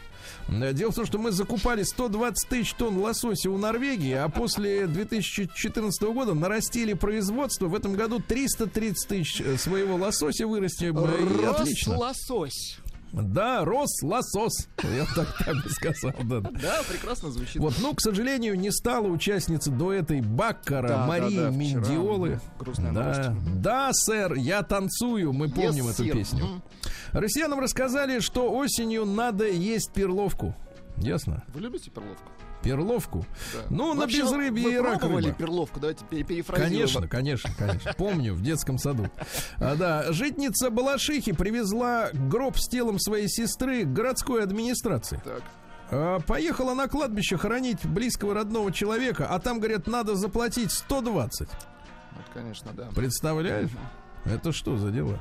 Э, Дело в том, что мы закупали 120 тысяч тонн лосося у Норвегии, а после 2014 года нарастили производство. В этом году 330 тысяч э, своего лосося вырастим. э, и Рос Отлично. лосось. Да, рос лосос. Я так, так бы сказал. Да, да. Прекрасно звучит. Вот, но, к сожалению, не стала участница дуэта Баккара Да, Марии да, да, Миндиолы. грустная да. новость. да, сэр, я танцую. Мы помним эту sir. песню. Мгм. Россиянам рассказали, что осенью надо есть перловку. Ясно? Вы любите перловку? Перловку. Да. Ну, на Вообще, безрыбье и рак рыба. перловку? Давайте пере- перефразируем. Конечно, конечно, конечно. Помню, в детском саду. А, да, житница Балашихи привезла гроб с телом своей сестры к городской администрации. Так. А, Поехала на кладбище хоронить близкого родного человека, а там, говорят, надо заплатить 120. Вот, конечно, да. Представляешь? Это что за дела?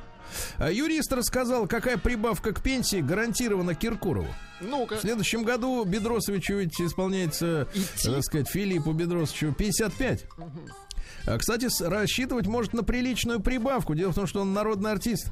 А Юрист рассказал, какая прибавка к пенсии гарантирована Киркорову. Ну-ка. В следующем году Бедросовичу ведь исполняется, так сказать, Филиппу Бедросовичу 55. А, Кстати, с- рассчитывать может на приличную прибавку. Дело в том, что он народный артист.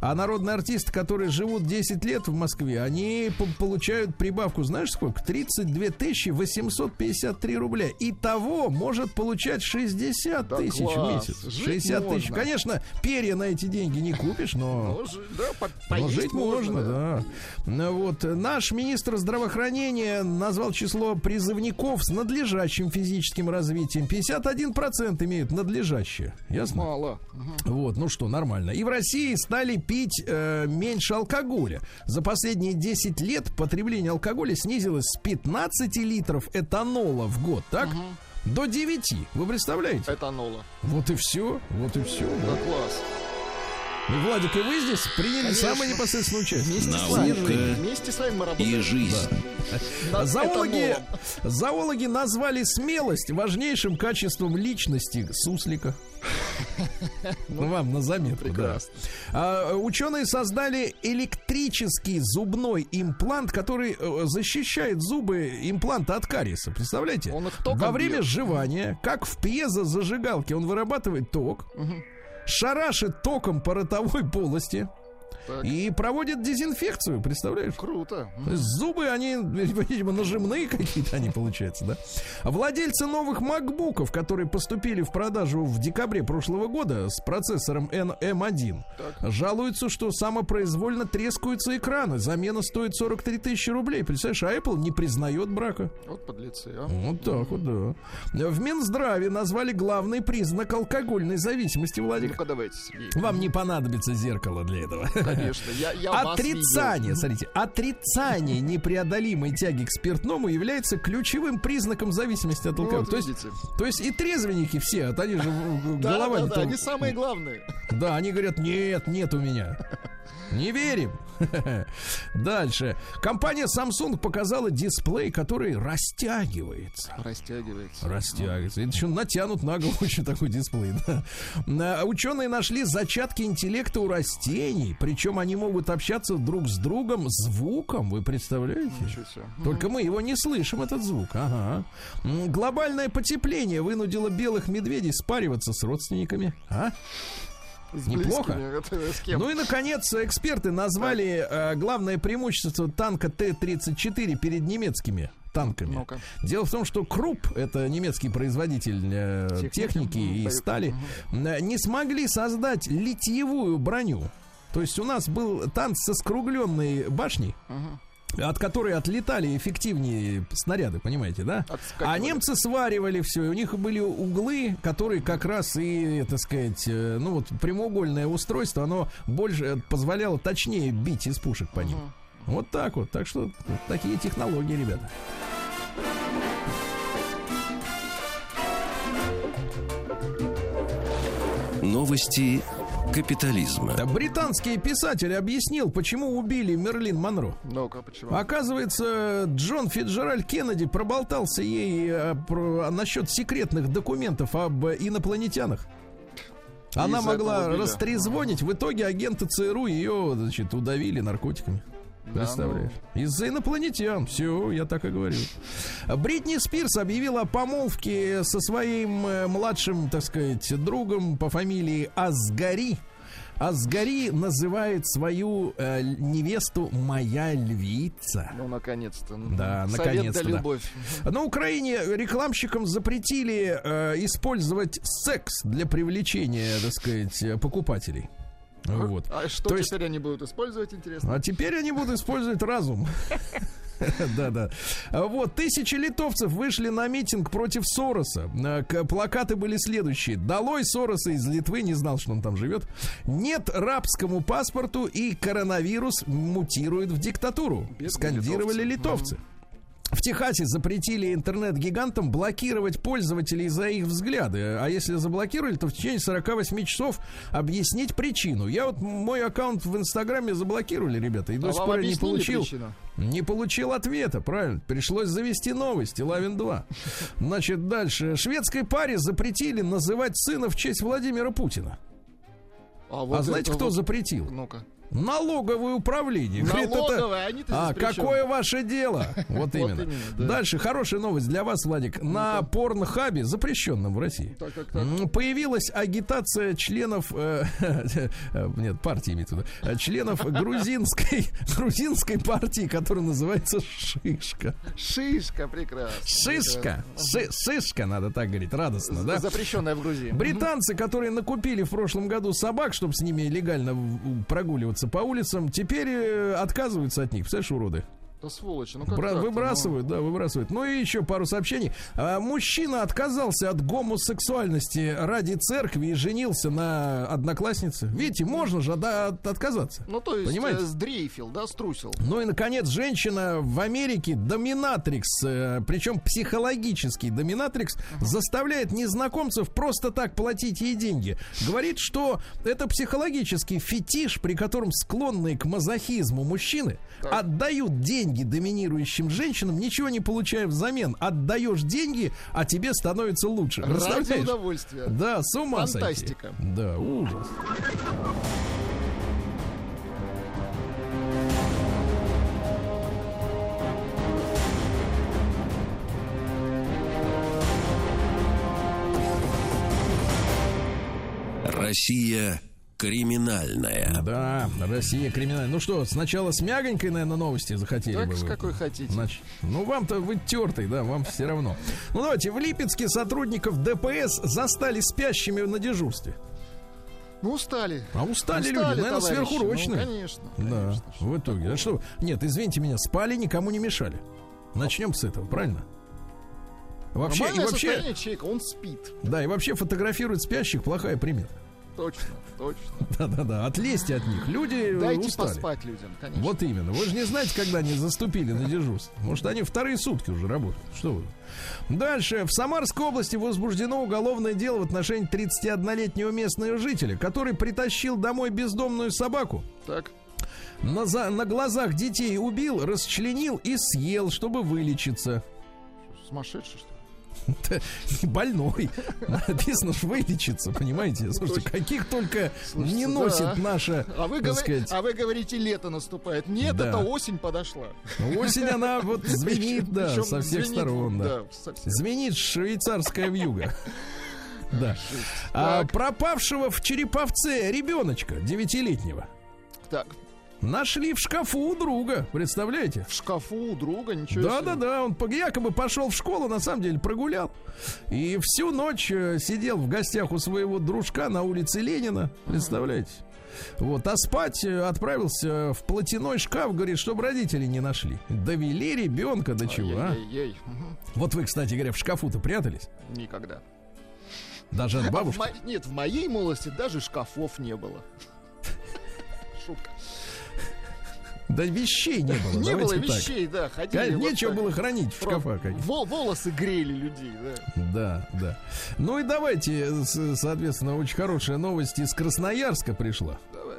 А народные артисты, которые живут 10 лет в Москве, они по- получают прибавку, знаешь сколько? 32 тысячи 853 рубля. И того может получать 60 Да тысяч в класс. месяц. Жить 60 тысяч. можно. Конечно, перья на эти деньги не купишь, но... Ну, ж- да, Но жить можно, да. Ну Вот наш министр здравоохранения назвал число призывников с надлежащим физическим развитием. 51% имеют надлежащее. Ясно? Мало. Вот, ну что, нормально. И в России стали пить э, меньше алкоголя. За последние 10 лет потребление алкоголя снизилось с 15 литров этанола в год, так? До 9. Вы представляете? Этанола. Вот и все. Вот и все. Да, класс. И, Владик, и вы здесь приняли Конечно. самое непосредственное участие. Вместе с вами. Вместе с вами мы работаем. и жизнь. Над Зоологи, зоологи назвали смелость важнейшим качеством личности суслика. Ну, вам на заметку, да. Прекрасно. А, ученые создали электрический зубной имплант, который э, защищает зубы импланта от кариеса. Представляете? Он их током Во время бьет. сживания, как в пьезозажигалке, он вырабатывает ток, шарашит током по ротовой полости Так. и проводит дезинфекцию, представляешь? Круто. Зубы, они, видимо, нажимные какие-то они получаются, да? Владельцы новых макбуков, которые поступили в продажу в декабре прошлого года с процессором N- M1, жалуются, что самопроизвольно трескаются экраны. Замена стоит 43 тысячи рублей. Представляешь, а Apple не признает брака. Вот подлецы, а. Вот так вот, да. В Минздраве назвали главный признак алкогольной зависимости, Владик. Ну-ка давайте, Сергей. Вам не понадобится зеркало для этого. Конечно, я, я вас Отрицание, смотрите, отрицание непреодолимой тяги к спиртному является ключевым признаком зависимости от Ну, алкоголя. вот то, есть, то есть и трезвенники все, а они же Да, голова да, не да, то- они самые главные. Да, они говорят, нет, нет у меня. Не верим. [LAUGHS] Дальше. Компания Samsung показала дисплей, который растягивается. Растягивается. Растягивается. Это еще натянут на голову [LAUGHS] очень такой дисплей. Да. Ученые нашли зачатки интеллекта у растений. Причем они могут общаться друг с другом звуком. Вы представляете? Только мы его не слышим, этот звук. Ага. Глобальное потепление вынудило белых медведей спариваться с родственниками. А? С Неплохо. кем? Ну и, наконец, эксперты назвали э, главное преимущество танка Т-34 перед немецкими танками. Ну-ка. Дело в том, что Круп, это немецкий производитель э, Техники. техники Мгм. и Боев- стали, э, не смогли создать литьевую броню. То есть у нас был танк со скругленной башней, от которой отлетали эффективнее снаряды, понимаете, да? Отскакивали. А немцы сваривали все, и у них были углы, которые как раз и, так сказать, э, ну вот прямоугольное устройство, оно больше э, позволяло точнее бить из пушек по ним. Вот так вот. Так что такие технологии, ребята. Новости капитализма. Да, британский писатель объяснил, почему убили Мерлин Монро. Ну-ка, почему? Оказывается, Джон Фиджеральд Кеннеди проболтался ей э, про- насчет секретных документов об инопланетянах. Она могла растрезвонить, в итоге агенты ЦРУ ее, значит, удавили наркотиками. Да, Представляешь? Из-за инопланетян. Все, я так и говорю. Бритни Спирс объявила о помолвке со своим э, младшим, так сказать, другом по фамилии Асгари. Асгари называет свою э, невесту «моя львица». Ну, наконец-то. Да, Совет наконец-то, да да. любовь. На Украине рекламщикам запретили э, использовать секс для привлечения, так сказать, покупателей. Вот. А что То есть- теперь они будут использовать, интересно? А теперь они будут использовать разум. [LAUGHS] Да-да. А Вот, тысячи литовцев вышли на митинг против Сороса. К- Плакаты были следующие. Долой Сороса из Литвы, не знал, что он там живет. Нет рабскому паспорту и коронавирус мутирует в диктатуру. Скандировали литовцы. В Техасе запретили интернет-гигантам блокировать пользователей за их взгляды. А если заблокировали, то в течение 48 часов объяснить причину. Я вот мой аккаунт в Инстаграме заблокировали, ребята, и до А сих пор не получил. причину? Не получил ответа, правильно. Пришлось завести новости. Лавин 2. Значит, дальше. Шведской паре запретили называть сына в честь Владимира Путина. А, а знаете, это кто вот- запретил? Ну-ка. Налоговое управление. Говорит, это- Налоговое, А какое ваше дело? [LAUGHS] Вот именно. именно, да. Дальше хорошая новость для вас, Владик. На порнхабе, запрещенном в России, появилась агитация членов, э, [LAUGHS] нет, партии имеется виду, э, членов грузинской, [LAUGHS] грузинской партии, которая называется Шишка. Шишка, прекрасно. Шишка. Ши- Шишка, надо так говорить, радостно, да? Запрещенная в Грузии. Британцы, которые накупили в прошлом году собак, чтобы с ними легально в- прогуливаться по улицам, теперь э, отказываются от них. Представляешь, уроды? Да сволочи, ну как Бра- так-то, выбрасывают, да, выбрасывают. Ну и еще пару сообщений. А, мужчина отказался от гомосексуальности ради церкви и женился на однокласснице. Видите, можно же от- от- отказаться. Ну, то есть, Понимаете? э, сдрейфил, да, струсил. Ну и, наконец, женщина в Америке, доминатрикс, э, причем психологический доминатрикс, заставляет незнакомцев просто так платить ей деньги. Говорит, что это психологический фетиш, при котором склонные к мазохизму мужчины отдают деньги доминирующим женщинам, ничего не получая взамен. Отдаешь деньги, а тебе становится лучше. Ради удовольствия. Да, с ума сойти. Фантастика. Да, ужас. Россия криминальная. Да, Россия криминальная. Ну что, сначала с мягонькой, наверное, новости захотели Так, бы с какой хотите. Значит, ну вам-то вы тертый, да, вам все равно. Ну давайте, в Липецке сотрудников ДПС застали спящими на дежурстве. Ну, устали. А устали, люди, Устали, наверное, товарищи. сверхурочные. Ну, конечно. Да, в итоге. А что? Нет, извините меня, спали, никому не мешали. Начнем с этого, правильно? Вообще, и вообще, человека, он спит. да, и вообще фотографировать спящих плохая примета. Точно, точно. [LAUGHS] Да-да-да, отлезьте от них. Люди Дайте устали. поспать людям, конечно. Вот именно. Вы же не знаете, когда они заступили на дежурство. Может, они вторые сутки уже работают. Что вы? Дальше. В Самарской области возбуждено уголовное дело в отношении 31-летнего местного жителя, который притащил домой бездомную собаку. Так. На, за- на глазах детей убил, расчленил и съел, чтобы вылечиться. Сумасшедший, что ли? Да, Больной. Написано, что вылечиться, понимаете? Слушайте, каких только Слушайте, не да. носит наша, А вы, так говори- сказать, а вы говорите, лето наступает. Нет, Да. это осень подошла. Осень, она вот звенит, да, Причем со всех звенит, сторон, да. да, со всех. Звенит швейцарская вьюга. [LAUGHS] Да. А пропавшего в Череповце ребеночка девятилетнего Так, нашли в шкафу у друга, представляете? в шкафу у друга, ничего Да, себе. да, да, он якобы пошел в школу, на самом деле прогулял. И всю ночь э, сидел в гостях у своего дружка на улице Ленина, представляете? Вот, а спать э, отправился в платяной шкаф, говорит, чтобы родители не нашли. Довели ребенка до чего, а? Вот вы, кстати говоря, в шкафу-то прятались? Никогда. Даже от А в бабушки? мо- Нет, в моей молодости даже шкафов не было. [LAUGHS] Шутка. Да вещей не было. [LAUGHS] Не было вещей, да, ходили. Нечего было хранить в шкафах. волосы грели людей, да. Да, да. Ну и давайте, с- соответственно, очень хорошая новость из Красноярска пришла. Давайте.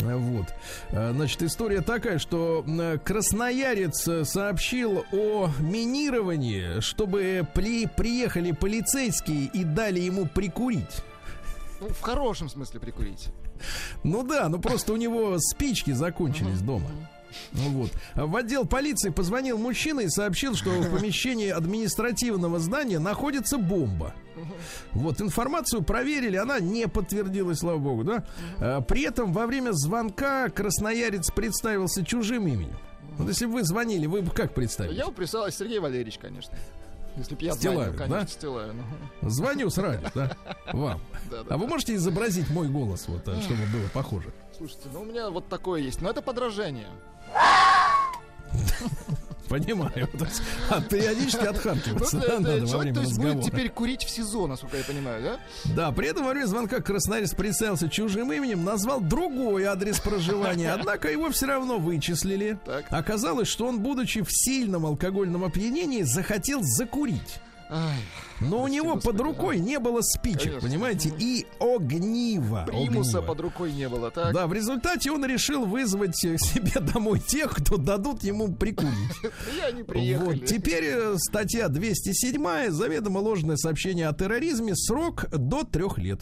Э, Вот. Э, Значит, история такая, что э, красноярец э, сообщил о минировании, чтобы при, приехали полицейские и дали ему прикурить. Ну, в хорошем смысле прикурить. Ну да, ну просто у него спички закончились дома. Ну Вот. В отдел полиции позвонил мужчина и сообщил, что в помещении административного здания находится бомба. Вот, информацию проверили, она не подтвердилась, слава богу, да. А, При этом во время звонка красноярец представился чужим именем. Вот если бы вы звонили, вы бы как представили? Я бы представил Сергей Валерьевич, конечно. Если бы я Стилавин, звонил, конечно, да? Стилавин. Звоню с радио, да, вам. Да, да. А вы можете изобразить мой голос, вот, а, чтобы было похоже? Слушайте, ну у меня вот такое есть, но это подражание. [LAUGHS] Понимаю. То есть, а периодически Ну, отхаркиваться это- да, надо человек, то есть, будет разговора. теперь курить в СИЗО, насколько я понимаю, да? Да, при этом во время звонка красноярец представился чужим именем, назвал другой адрес проживания, однако его все равно вычислили. Так. Оказалось, что он, будучи в сильном алкогольном опьянении, захотел закурить. Ай, Но у него господи, под рукой не было спичек, Конечно. понимаете, и огнива. примуса огнива. под рукой не было, так? Да, в результате он решил вызвать э, себе [LAUGHS] домой тех, кто дадут ему прикурить. [LAUGHS] Они приехали. Вот, теперь э, статья 207 заведомо ложное сообщение о терроризме, срок до трех лет.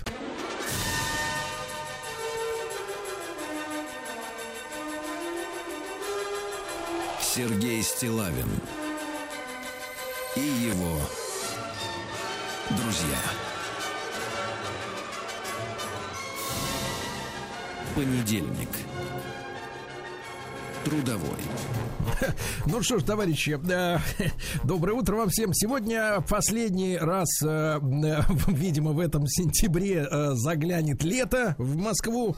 Сергей Стилавин и друзья. Понедельник. Трудовой. [LAUGHS] Ну что ж, товарищи, э, [LAUGHS] доброе утро вам всем. Сегодня последний раз, э, э, [LAUGHS] видимо, в этом сентябре э, заглянет лето в Москву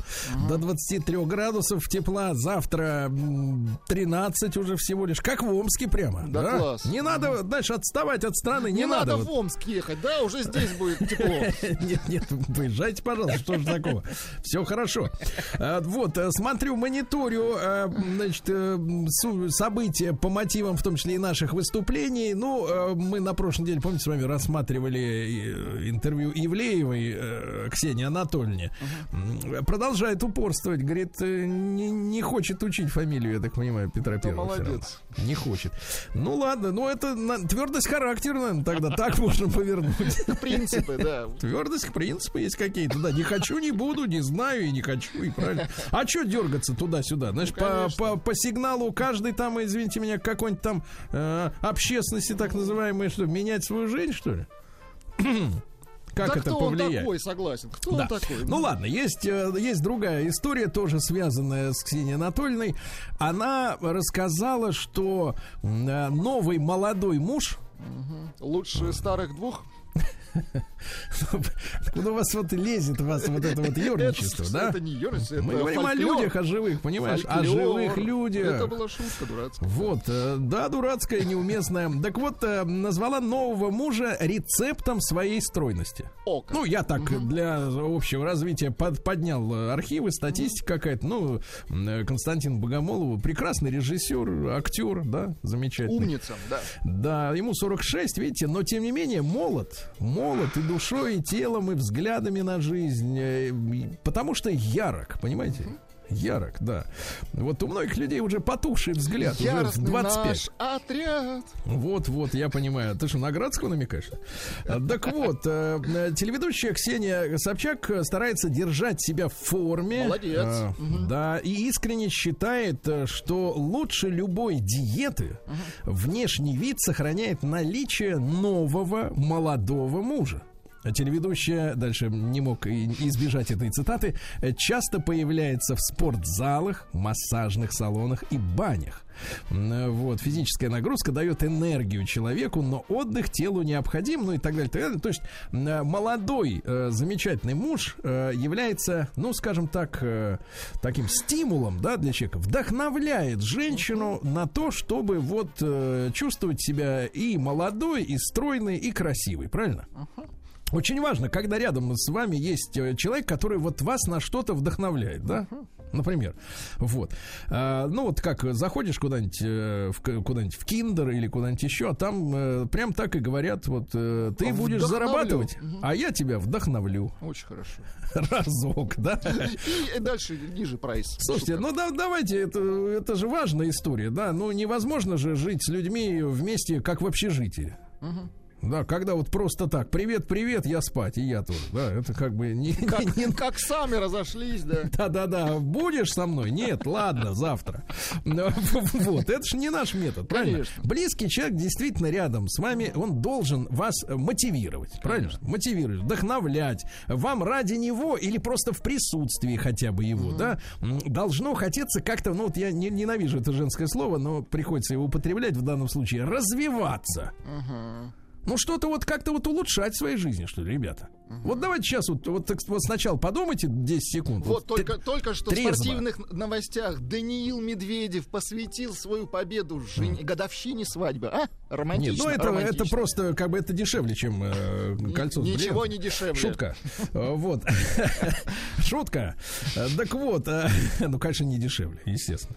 до 23 градусов тепла. Завтра м, 13 уже всего лишь, как в Омске прямо. Да класс. Не надо, знаешь, отставать от страны, не, Не, надо, вот. в Омск ехать, да? Уже здесь будет тепло. Нет, нет, поезжайте, пожалуйста, что же такого. Все хорошо. А, Вот, э, смотрю, мониторю, э, значит, э, события по мотивам, в том числе и наших выступлений. Ну, э, мы на прошлой неделе, помните, с вами рассматривали э, интервью Ивлеевой э, Ксении Анатольевне. М, Продолжает упорствовать, говорит, не, не хочет учить фамилию, я так понимаю, Петра Первого. молодец. Не хочет. Ну ладно, ну это на- твердость характера, наверное, тогда так [LAUGHS] можно повернуть. Принципы, да. Твердость, принципы есть какие-то, да. Не хочу, не буду, не знаю и не хочу, и правильно. А что дергаться туда-сюда? Знаешь, по, конечно. по, по сигналу каждый там, извините меня, какой-нибудь там э, общественности, так называемой, что, менять свою жизнь, что ли? [CLEARS THROAT] Как да это кто повлияет? он такой, согласен? Кто Да. он такой? Ну ладно, есть, э, есть другая история, тоже связанная с Ксенией Анатольевной. Она рассказала, что э, новый молодой муж Лучше старых двух? [LAUGHS] Куда у вас вот лезет вас вот это вот ерничество, да? Это не ерничество, Мы говорим о людях, о живых, понимаешь? О живых людях. Это была шутка дурацкая. Вот, э, да, дурацкая, неуместная. Так вот, э, назвала нового мужа рецептом своей стройности. Ну, я так для общего развития под- поднял э, архивы, статистика какая-то. Ну, Константин Богомолов, прекрасный режиссер, актер, да, замечательный. Умница, да. Да, ему 46, видите, но тем не менее молод. Молод и душой, и телом, и взглядами на жизнь. э, Потому что ярок, понимаете? Ярок, да. Вот у многих людей уже потухший взгляд, уже Яростный 25. наш отряд. Вот, вот, я понимаю. Ты что, на Градского намекаешь? Так вот, э, э, телеведущая Ксения Собчак э, старается держать себя в форме. Молодец. А, Да, и искренне считает, э, что лучше любой диеты внешний вид сохраняет наличие нового молодого мужа. Телеведущая, дальше не мог избежать этой цитаты, э, часто появляется в спортзалах, массажных салонах и банях. Э, Вот, физическая нагрузка дает энергию человеку, но отдых телу необходим, ну и так далее. так далее. То есть э, молодой, замечательный муж является, ну, скажем так, таким стимулом, да, для человека, вдохновляет женщину на то, чтобы вот чувствовать себя и молодой, и стройной, и красивой, правильно? Очень важно, когда рядом с вами есть э, человек, который вот вас на что-то вдохновляет, да? Например. Вот. А, ну, вот как заходишь куда-нибудь э, в, куда-нибудь в Киндер или куда-нибудь еще, а там э, прям так и говорят, вот э, ты будешь Вдохновлю. зарабатывать, Мгм. а я тебя вдохновлю. Очень хорошо. [LAUGHS] Разок, да? И дальше ниже прайс. Слушайте, ну да, давайте, это, это же важная история, да? Ну невозможно же жить с людьми вместе, как в общежитии. Мгм. Да, когда вот просто так, привет, привет, я спать, и я тоже, да, это как бы не... [LAUGHS] Как, не- не- как сами разошлись, да. [LAUGHS] Да-да-да, будешь со мной? Нет, ладно, завтра. [LAUGHS] Вот, это же не наш метод, правильно? Конечно. Близкий человек действительно рядом с вами, он должен вас мотивировать, правильно? Мотивировать, вдохновлять. Вам ради него или просто в присутствии хотя бы его, да, должно хотеться как-то, ну вот я не- ненавижу это женское слово, но приходится его употреблять в данном случае, развиваться. Ну, что-то вот как-то вот улучшать в своей жизни, что ли, ребята. Угу. Вот давайте сейчас вот, вот, вот сначала подумайте 10 секунд. Вот, вот только, т- только что трезво. в спортивных новостях Даниил Медведев посвятил свою победу жен... mm. годовщине свадьбы. А? Романтично. Нет, ну это, романтично. это просто как бы это дешевле, чем э, кольцо. Ничего не дешевле. Шутка. Э, вот. [LAUGHS] Шутка. Так вот. Э, [LAUGHS] ну, конечно, не дешевле, естественно.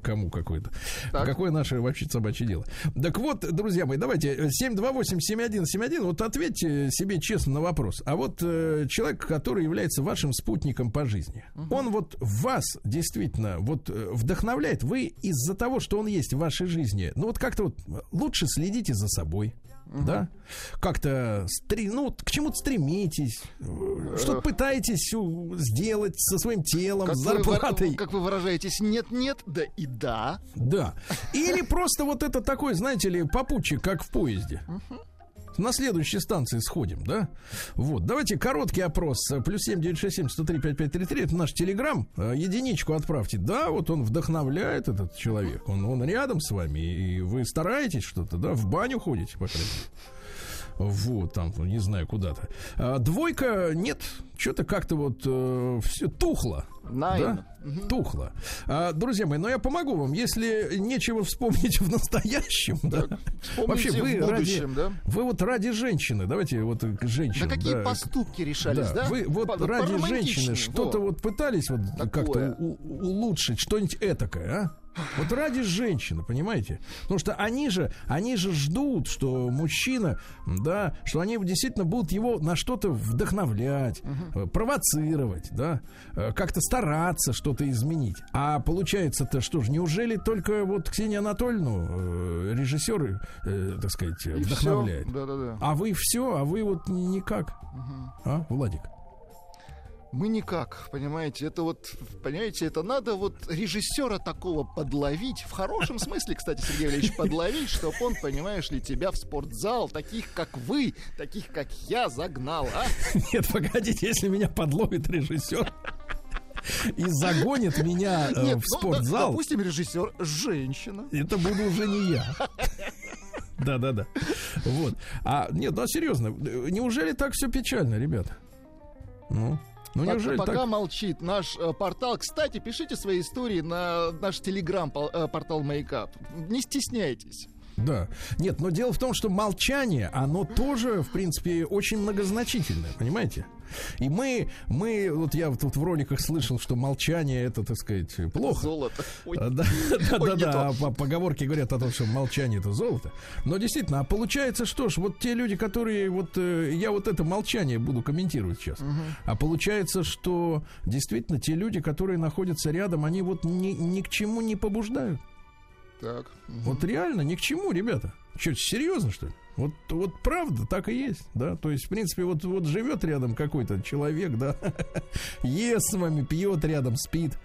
Кому какое-то. Какое наше вообще собачье дело. Так вот, друзья мои, давайте э, 728 7171, вот ответьте себе честно на вопрос. А вот э, человек, который является вашим спутником по жизни, угу. он вот вас действительно вот э, вдохновляет. Вы из-за того, что он есть в вашей жизни, ну вот как-то вот лучше следите за собой. Угу. Да, как-то стри... ну, к чему-то стремитесь, э, что-то э. пытаетесь сделать со своим телом, как с зарплатой. Вы, как вы выражаетесь, нет-нет, да и да. Да. Или просто вот это такой, знаете ли, попутчик, как в поезде. Угу. На следующей станции сходим, да? Вот, давайте короткий опрос. Плюс семь девять шесть семь сто три пять пять три три. Это наш телеграм. Э, Единичку отправьте. Да, вот он вдохновляет этот человек. Он, он рядом с вами. И вы стараетесь что-то, да? В баню ходите, по крайней мере. Вот, там, не знаю, куда-то. А, двойка, нет, что-то как-то вот все тухло. Наивно. Да? Тухло. А, друзья мои, но я помогу вам. Если нечего вспомнить в настоящем, да, вспомните в будущем, ради, да? вы вот ради женщины, давайте вот к женщине. Да какие да, поступки решались, да? Вы вот По- ради женщины что-то во. вот пытались вот как-то улучшить, что-нибудь этакое, а? Вот ради женщины, понимаете? Потому что они же, они же ждут, что мужчина, да, что они действительно будут его на что-то вдохновлять, э, провоцировать, да, э, как-то стараться что-то изменить. А получается-то что ж, неужели только вот Ксения Анатольевну, э, режиссер, так сказать, И вдохновляет? всё. Да-да-да. А вы все, а вы вот никак. А, Владик? Мы никак, понимаете, это вот, понимаете, это надо вот режиссера такого подловить, в хорошем смысле, кстати, Сергей Валерьевич, подловить, чтобы он, понимаешь ли, тебя в спортзал, таких как вы, таких как я, загнал, а? Нет, погодите, если меня подловит режиссер и загонит меня э, Нет, в ну, спортзал, допустим, режиссер женщина. это буду уже не я. Да, да, да. Вот. А нет, ну серьезно, неужели так все печально, ребята? Ну, ну Пока- неужели пока так? молчит наш э, портал. Кстати, пишите свои истории на наш телеграм-портал Мейкап. Не стесняйтесь. Да. Нет, но дело в том, что молчание, оно тоже, в принципе, очень многозначительное, понимаете? И мы, мы, вот я тут в роликах слышал, что молчание это, так сказать, плохо. Золото. Ой. А, [LAUGHS] Да, да, Ой, да. А по- Поговорки говорят о том, что молчание это золото. Но действительно, а получается, что ж, вот те люди, которые вот э, я вот это молчание буду комментировать сейчас. А получается, что действительно те люди, которые находятся рядом, они вот ни, ни к чему не побуждают. Так. Вот реально ни к чему, ребята. Что, серьезно, что ли? Вот, вот правда, так и есть, да. То есть, в принципе, вот, вот живет рядом какой-то человек, да, [LAUGHS] ест с вами, пьет рядом, спит.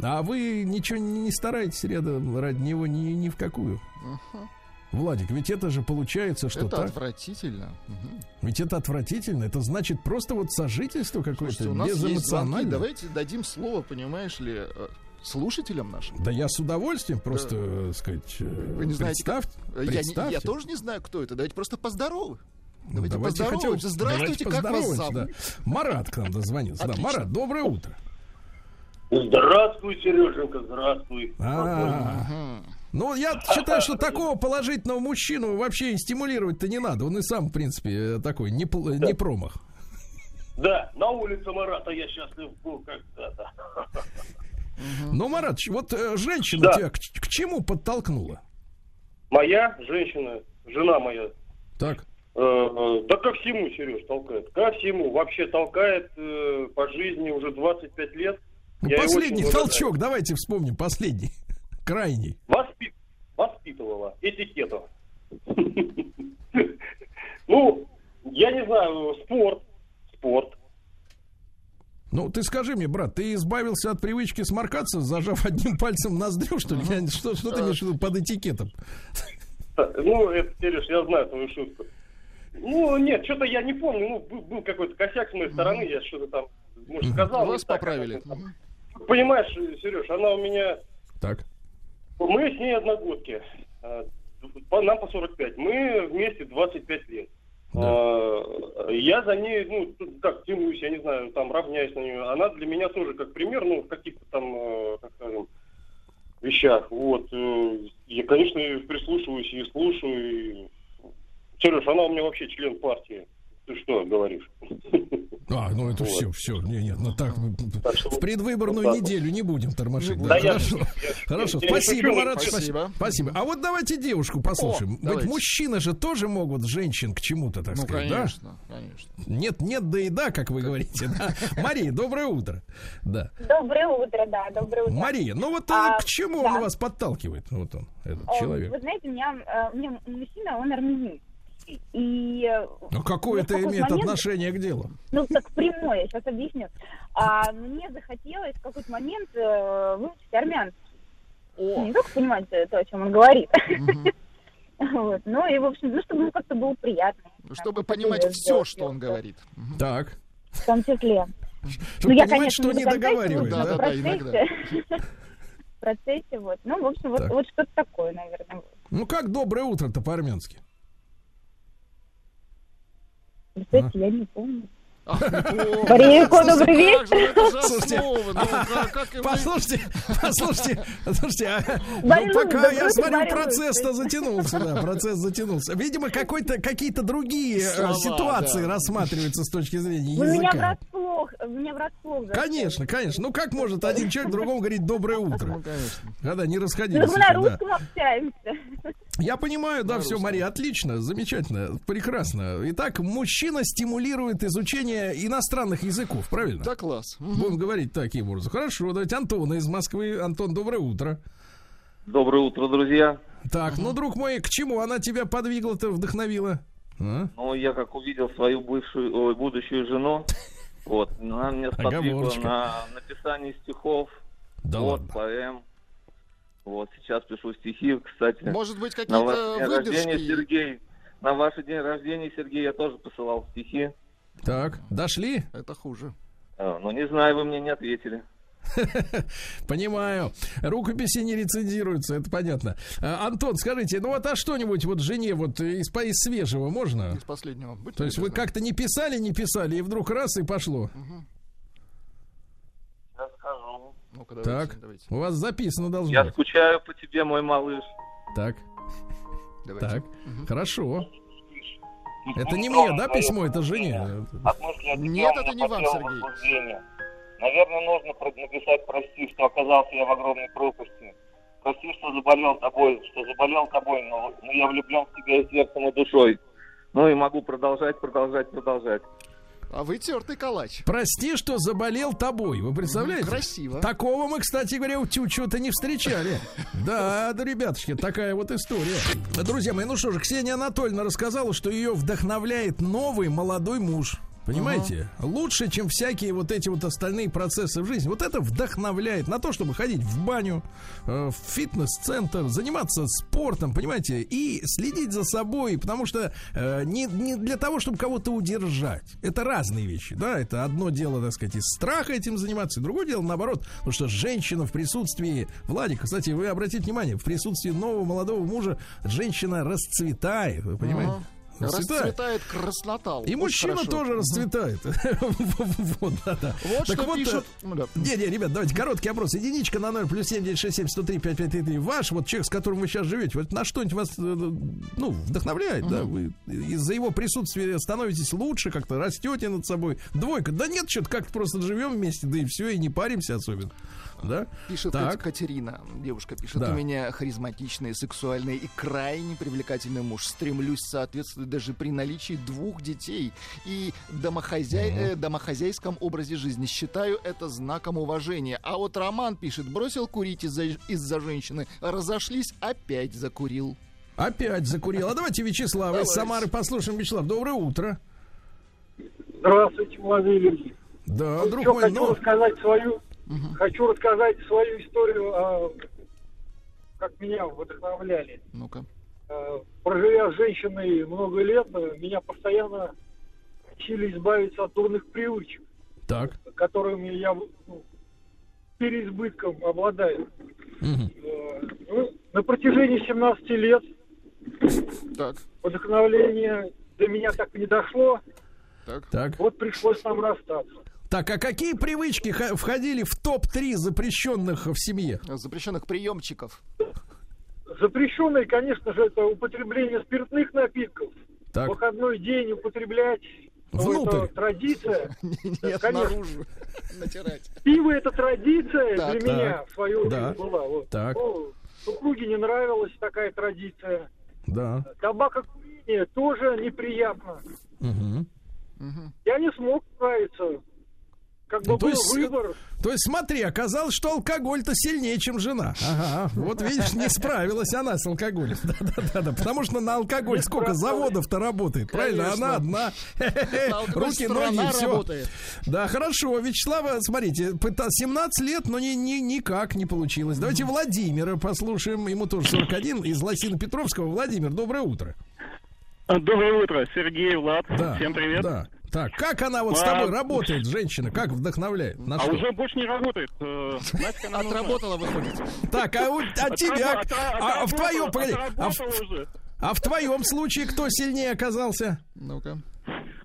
А вы ничего не стараетесь рядом ради него ни, ни в какую. Ага. Владик, ведь это же получается, что Это так. отвратительно. Мгм. Ведь это отвратительно. Это значит просто вот сожительство какое-то безэмоциональное. Давайте дадим слово, понимаешь ли, э, слушателям нашим. Да я с удовольствием просто, э, сказать, э, Вы не знаете, представь- Я, не- я представьте. тоже не знаю, кто это. Давайте просто поздоровы. Ну, Давайте поздороваемся. хотя бы- Здравствуйте, давайте как вас зовут? да. Марат к нам дозвонился. Да, Отлично. Марат, доброе утро. Здравствуй, Сереженька, здравствуй. А, Ну, я считаю, что такого положительного мужчину вообще и стимулировать-то не надо. Он и сам, в принципе, такой не, пл- не промах. Да, на улице Марата я счастлив был когда-то. [LAUGHS] Ну, Марат, вот э, женщина Да. тебя к, к чему подтолкнула? Моя женщина, жена моя, Так. э, э, да ко всему, Сереж, толкает. Ко всему. Вообще толкает э, по жизни уже 25 лет. Ну, Я последний толчок, давайте вспомним, последний. [LAUGHS] Крайний. Воспи- Воспитывала этикету. [LAUGHS] Ну, я не знаю, спорт. Спорт. Ну, ты скажи мне, брат, ты избавился от привычки сморкаться, зажав одним [LAUGHS] пальцем ноздрю, что ли? Я- что, что ты имеешь в виду под этикетом? Ну, это, Сереж, я знаю твою шутку. Ну, нет, что-то я не помню. Ну, был, был какой-то косяк с моей стороны, я что-то там, может, сказал. Вас так, поправили. это. Понимаешь, Сереж, она у меня... Так. Мы с ней одногодки. А, Нам по 45. Мы вместе 25 лет. А, Я за ней, ну, тут как, тянусь, я не знаю, там, равняюсь на нее. Она для меня тоже как пример, ну, в каких-то там, э, как скажем, вещах. Вот. э, Я, конечно, прислушиваюсь и слушаю. и- Сереж, она у меня вообще член партии. Ты что говоришь? А, ну это Вот. все, все. Не, нет, ну так, мы что в предвыборную вот так неделю не будем тормошить. Да Да, я- хорошо. я- Хорошо, я спасибо, шучу, Марат, спасибо. спасибо. А вот давайте девушку послушаем. О, Ведь давайте. мужчины же тоже могут женщин к чему-то, так Ну, сказать, да? конечно, конечно. Нет, нет, да и да, как вы говорите. да. Мария, доброе утро. Да. Доброе утро, да, доброе утро. Мария, ну вот э, А, к чему да. он вас подталкивает? Вот он, этот Э, человек. Вы знаете, у меня, э, у меня мужчина, он армянин. И э, Ну какое это имеет момент- отношение к делу? ну так прямое, я сейчас объясню. А мне захотелось в какой-то момент э, выучить армянский. Ну, Не только понимать то, о чем он говорит. [LAUGHS] Вот. Ну и, в общем, ну, чтобы ему как-то было приятно. Чтобы Как-то понимать все, что он говорит. Так. В том числе. Чтобы Ну, я, понимать, конечно, что не до конца договаривает, этого да? в процессе. [LAUGHS] В процессе, вот. Ну, в общем, вот, вот что-то такое, наверное. Ну как доброе утро-то по-армянски? Кстати, я не помню. Ах, [LAUGHS] добрый же, это же Слушайте, ну, [LAUGHS] Послушайте, послушайте, послушайте, а, ну, пока я смотрю, процесс-то затянулся, да, процесс затянулся. Видимо, какой-то, какие-то другие э, Слова, ситуации да. рассматриваются с точки зрения Вы меня языка. врасплох, меня врасплох. Конечно, конечно. Ну как может один человек другому говорить доброе утро? Ну, конечно. Когда не Ну, расходились. мы на да. русском общаемся. [LAUGHS] Я понимаю, да, все, Мария, отлично, замечательно, прекрасно. Итак, мужчина стимулирует изучение иностранных языков, правильно? Да, класс. Будем говорить таким образом. Хорошо, давайте Антона из Москвы. Антон, доброе утро. Доброе утро, друзья. Так, ну, друг мой, к чему она тебя подвигла-то, вдохновила? А? Ну, я как увидел свою бывшую, ой, будущую жену, вот, она меня [LAUGHS] сподвигла на написание стихов, Да вот, ладно. поэм. Вот, сейчас пишу стихи, кстати. Может быть, на ваш какие-то день рождения, выдержки? Сергей. На ваш день рождения, Сергей, я тоже посылал стихи. Так, дошли? Это хуже. А, Ну, не знаю, вы мне не ответили. [LAUGHS] Понимаю. Рукописи не рецензируются, это понятно. А, Антон, скажите, ну вот а что-нибудь вот жене вот из, из свежего можно? Из последнего. Будьте То есть вы как-то не писали, не писали, и вдруг раз и пошло. Я скажу. Ну-ка, давайте, Так, давайте. у вас записано должно Я быть. скучаю по тебе, мой малыш. Так, давайте. так, хорошо. Это не мне, да, письмо, это жене. Нет, это не вам, Сергей. Наверное, нужно написать «Прости, что оказался я в огромной пропасти». Прости, что заболел тобой, что заболел тобой, но, но я влюблен в тебя и сердцем, и душой. Ну и могу продолжать, продолжать, продолжать. А вы тертый калач. Прости, что заболел тобой. Вы представляете? Красиво. Такого мы, кстати говоря, у Тючу-то не встречали. Да, да, ребятушки, такая вот история. Друзья мои, ну что же, Ксения Анатольевна рассказала, что ее вдохновляет новый молодой муж. Понимаете? Лучше, чем всякие вот эти вот остальные процессы в жизни. Вот это вдохновляет на то, чтобы ходить в баню, э, в фитнес-центр, заниматься спортом, понимаете, и следить за собой, потому что э, не, не для того, чтобы кого-то удержать. Это разные вещи, да, это одно дело, так сказать, из страха этим заниматься, и другое дело, наоборот, потому что женщина в присутствии, Владика, кстати, вы обратите внимание, в присутствии нового молодого мужа женщина расцветает, вы понимаете? Расцветает краснотал. И мужчина хорошо. тоже расцветает. [LAUGHS] Вот, да, да. Вот Так что э, пишут. Не-не, ребят, давайте короткий опрос. Единичка на 0 плюс 7967 103 5533. Ваш вот человек, с которым вы сейчас живете, вот на что-нибудь вас, э, ну, вдохновляет, да? Вы из-за его присутствия становитесь лучше, как-то растете над собой. Двойка. Да нет, что-то как-то просто живем вместе, да и все, и не паримся особенно. Да? Пишет Так. Катерина, девушка пишет, Да. у меня харизматичный, сексуальный и крайне привлекательный муж. Стремлюсь соответствовать даже при наличии двух детей и домохозяй, э, домохозяйском образе жизни. Считаю это знаком уважения. А вот Роман пишет, бросил курить из-за из-за женщины, разошлись, опять закурил. Опять закурил. А давайте Вячеслава из. Самары послушаем. Вячеслав, доброе утро. Здравствуйте, молодые люди. Да, Ну, друг что, мой, хочу ну, рассказать свою, хочу рассказать свою историю, а, как меня вдохновляли. Ну-ка. А, Проживя с женщиной много лет, а, меня постоянно учили избавиться от дурных привычек, так. которыми я ну, переизбытком обладаю. Э, ну, на протяжении 17 лет Так. вдохновление до меня так и не дошло. Так. Так. Вот пришлось нам расстаться. Так, а какие привычки входили в топ-3 запрещенных в семье? Запрещенных приемчиков. Запрещенное, конечно же, это употребление спиртных напитков. Так. В выходной день употреблять ну, Внутрь. это традиция. [LAUGHS] Нет, Конечно. наружу. Натирать. Пиво это традиция Так. для меня Так. в свое Да. время была. Вот. Так. Ну, супруге не нравилась такая традиция. Да. Табакокурение тоже неприятно. Мгм. Я не смог справиться. Как бы Ну, то был есть, выбор. То есть, смотри, оказалось, что алкоголь-то сильнее, чем жена. Ага, вот видишь, не справилась она с алкоголем. [LAUGHS] Да-да-да, потому что на алкоголь сколько заводов-то работает, правильно? Конечно. Она одна. [LAUGHS] Руки, ноги, все. работает. Да, хорошо. Вячеслава, смотрите, пыта- 17 лет, но ни, ни- никак не получилось. Давайте Владимира послушаем. Ему тоже 41, из Лосина Петровского. Владимир, доброе утро. Доброе утро, Сергей, Влад. Да, Всем привет. Да. Так, как она вот с А, тобой работает, женщина? Как вдохновляет? На а что? уже больше не работает. Э, Нафиг она? Отработала, выходит. Так, а, у- а тебя, Отрабо- а, в твоем, а в, а в твоем случае кто сильнее оказался? Ну-ка.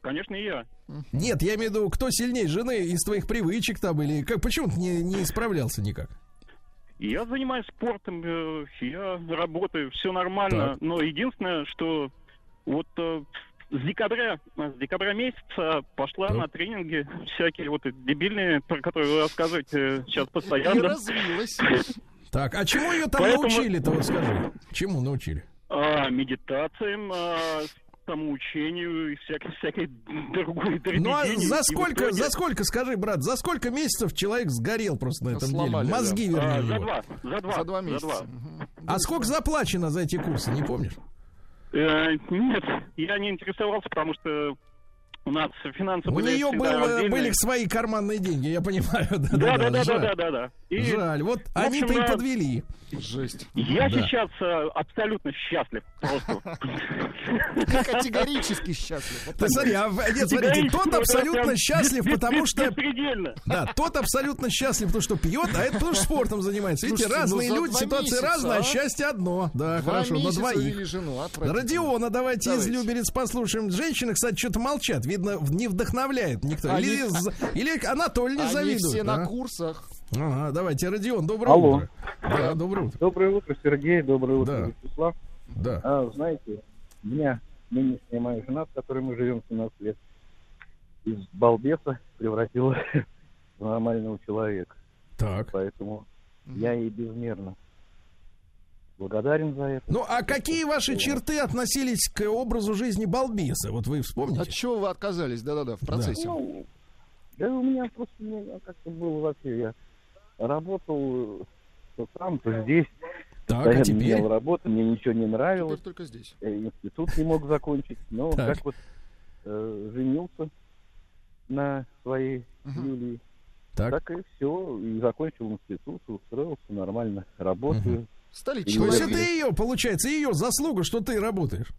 Конечно, и я. Нет, я имею в виду, кто сильнее, жены из твоих привычек там или как? Почему ты не, не справлялся никак? Я занимаюсь спортом, э, я работаю, все нормально. Так. Но единственное, что вот э, с декабря, с декабря месяца пошла Так. на тренинги всякие вот эти дебильные, про которые вы рассказываете сейчас И [LAUGHS] постоянно. развилась. Так, а чему ее там Поэтому- научили-то, вот скажи? Чему научили? А, медитациям, а, самоучению и всякой, всякой другой Ну а. И за сколько, итоге- за сколько, скажи, брат, за сколько месяцев человек сгорел просто на этом Сломали, деле? да. Мозги, А, вернее, за его. два, за два, За два месяца. А сколько заплачено за эти курсы, не помнишь? Э, нет, я не интересовался, потому что у нас финансы У нее было- отдельные. были свои карманные деньги, я понимаю. [LAUGHS] Да, да, да, да, жаль. да, да, да. И, Жаль, вот они-то и да, подвели. Жесть. Я Да. сейчас э, абсолютно счастлив. Просто. Категорически счастлив. Ты смотри, а, нет, смотрите, тот абсолютно счастлив, потому что... Да, тот абсолютно счастлив, потому что пьет, а это тоже спортом занимается. Видите, ну разные за люди, ситуации разные, а а? счастье одно. Да, хорошо, на двоих. отвратительно. Родиона, давайте, из. Люберец послушаем. Женщины, кстати, что-то молчат. Видно, в- не вдохновляет никто. Или, Анатолий не завидует. все на а? курсах. Ага, давайте, Родион, доброе Алло. утро. Да, доброе утро. Доброе утро, Сергей. Доброе утро, Да. Вячеслав. Да. А, знаете, меня нынешняя моя жена, с которой мы живем 17 лет, из балбеса превратила [LAUGHS] в нормального человека. Так. Поэтому я ей безмерно благодарен за это. Ну, а какие ваши черты относились к образу жизни балбеса? Вот вы вспомните? От чего вы отказались? Да-да-да, в процессе. Ну, да у меня просто как-то было вообще. Я работал то там, то здесь. Так, а теперь? менял работу, мне ничего не нравилось. Теперь только здесь. Э, Институт не мог закончить. Но Так. как вот э, женился на своей Юлии, Так. так. и все. И закончил институт, устроился нормально, работаю. Стали То есть это человеком. ее, получается, ее заслуга, что ты работаешь.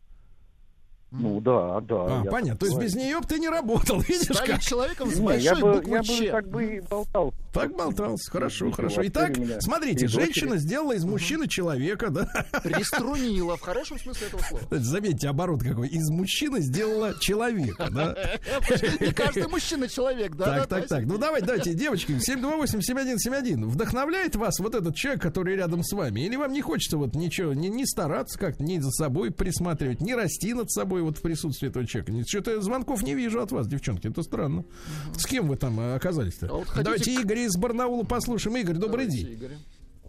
Ну да, да. А, понятно. То есть так без нее бы ты не работал, [LAUGHS] видишь Стали как? человеком с Не, большой я бы, буквы я бы «Ч». как бы и болтал. Так болтался, хорошо, Видите, хорошо. Итак, смотрите, три дочери. женщина сделала из мужчины человека, да? [LAUGHS] Приструнила в хорошем смысле этого слова. Заметьте, оборот какой. Из мужчины сделала человека, да? [LAUGHS] Не каждый мужчина человек, да? Так, так, так. Ну давайте, давайте, девочки, 728-7171. Вдохновляет вас вот этот человек, который рядом с вами? Или вам не хочется вот ничего, не, не стараться как-то, не за собой присматривать, не расти над собой вот в присутствии этого человека? Что-то звонков не вижу от вас, девчонки, это странно. С кем вы там э, оказались-то? А вот хотите Давайте к- Игорь из Барнаула послушаем. Игорь, добрый Давайте, день. Игорь.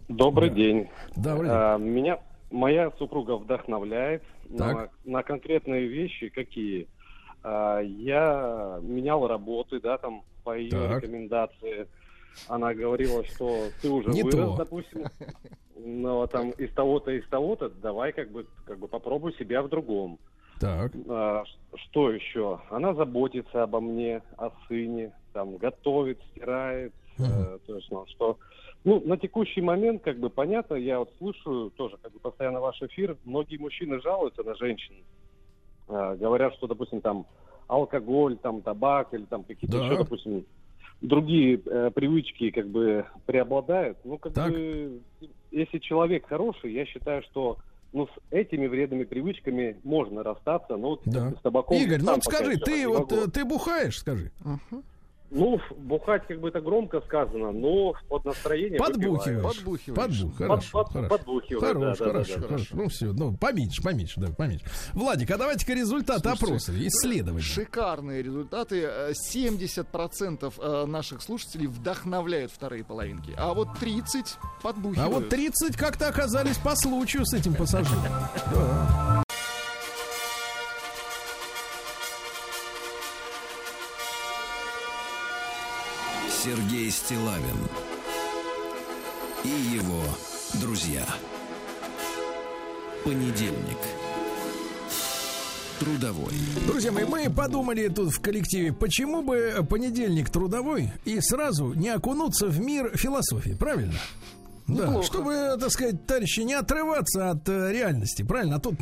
Добрый Да. день. Добрый день. А, меня моя супруга вдохновляет на, на конкретные вещи, какие. А, я менял работы, да, там по ее Так. рекомендации. Она говорила, что ты уже Не вырос, то. допустим. Но там из того-то, из того-то, давай как бы, как бы попробуй себя в другом. Так. А, что еще? Она заботится обо мне, о сыне, там готовит, стирает. э, то есть, ну, что, ну, на текущий момент, как бы понятно, я вот слушаю тоже, как бы постоянно ваш эфир. Многие мужчины жалуются на женщин, Э, говорят, что, допустим, там алкоголь, там табак или там какие-то Да. еще, допустим, другие э, привычки как бы преобладают. Ну, как Так. бы, если человек хороший, я считаю, что ну, с этими вредными привычками можно расстаться, но вот Да. с табаком... Игорь, ну вот скажи, ты вот ты бухаешь, скажи. Ну, бухать как бы это громко сказано, но под настроение Подбухиваешь. выпиваю. Подбухиваешь. Подбух, хорошо, под- хорошо. подбухиваю, Хорош, да, да, хорошо, да, да. хорошо. Ну все, ну поменьше, поменьше, да, поменьше. Владик, а давайте-ка результаты Слушайте, опроса, исследования. Шикарные результаты. Э, 70% э, наших слушателей вдохновляют вторые половинки. А вот 30 подбухивают. А вот 30 как-то оказались по случаю с этим пассажиром. [LAUGHS] Сергей Стилавин и его друзья. Понедельник. Трудовой. Друзья мои, мы подумали тут в коллективе, почему бы понедельник трудовой и сразу не окунуться в мир философии, правильно? Да, Неплохо. чтобы, так сказать, товарищи, не отрываться от э, реальности, правильно? А тут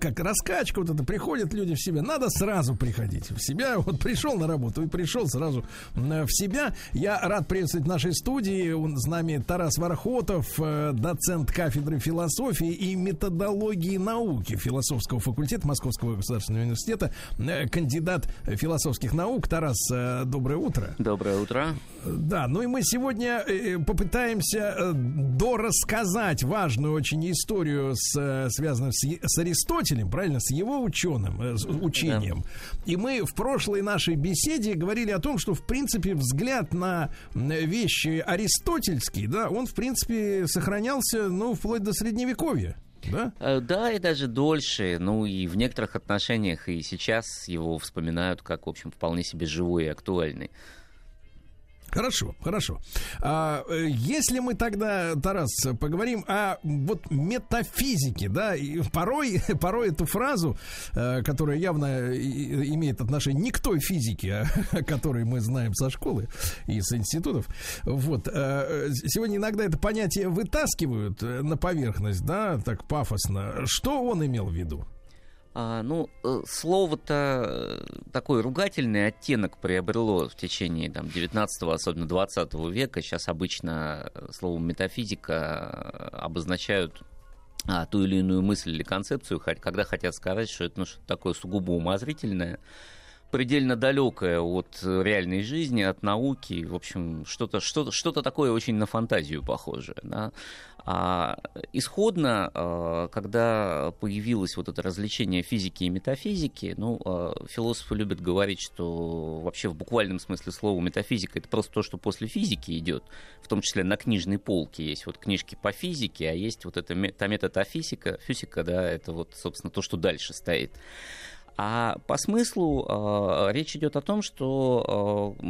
как раскачка вот это, приходят люди в себя, надо сразу приходить в себя. [LAUGHS] Вот пришел на работу и пришел сразу э, в себя. Я рад приветствовать в нашей студии. Он с нами Тарас Вархотов, э, доцент кафедры философии и методологии науки философского факультета Московского государственного университета, э, кандидат философских наук. Тарас, э, доброе утро. Доброе утро. Да, ну и мы сегодня э, попытаемся э, дорассказать важную очень историю, с, э, связанную с, с Аристотелем, правильно, с его ученым, э, с учением. И мы в прошлой нашей беседе говорили о том, что, в принципе, взгляд на вещи аристотельские, да, он, в принципе, сохранялся, ну, вплоть до Средневековья. Да? Э, Да, и даже дольше. Ну и в некоторых отношениях и сейчас его вспоминают как, в общем, вполне себе живой и актуальный. Хорошо, хорошо. А, э, если мы тогда, Тарас, поговорим о вот метафизике, да, и порой, [LAUGHS] порой эту фразу, э, которая явно имеет отношение не к той физике, а, [LAUGHS] о которой мы знаем со школы и с институтов, вот, э, сегодня иногда это понятие вытаскивают на поверхность, да, так пафосно. Что он имел в виду? А, ну, э, слово-то э, такой ругательный оттенок приобрело в течение там, 19 особенно 20 века. Сейчас обычно э, словом метафизика обозначают а, ту или иную мысль или концепцию, когда хотят сказать, что это ну, что-то такое сугубо умозрительное, предельно далекое от э, реальной жизни, от науки, в общем, что-то что что такое очень на фантазию похожее. Да? А исходно, э, когда появилось вот это развлечение физики и метафизики, ну, э, философы любят говорить, что вообще в буквальном смысле слова метафизика это просто то, что после физики идет, в том числе на книжной полке есть вот книжки по физике, а есть вот эта мета- метафизика, физика, да, это вот, собственно, то, что дальше стоит. А по смыслу э, речь идет о том, что э,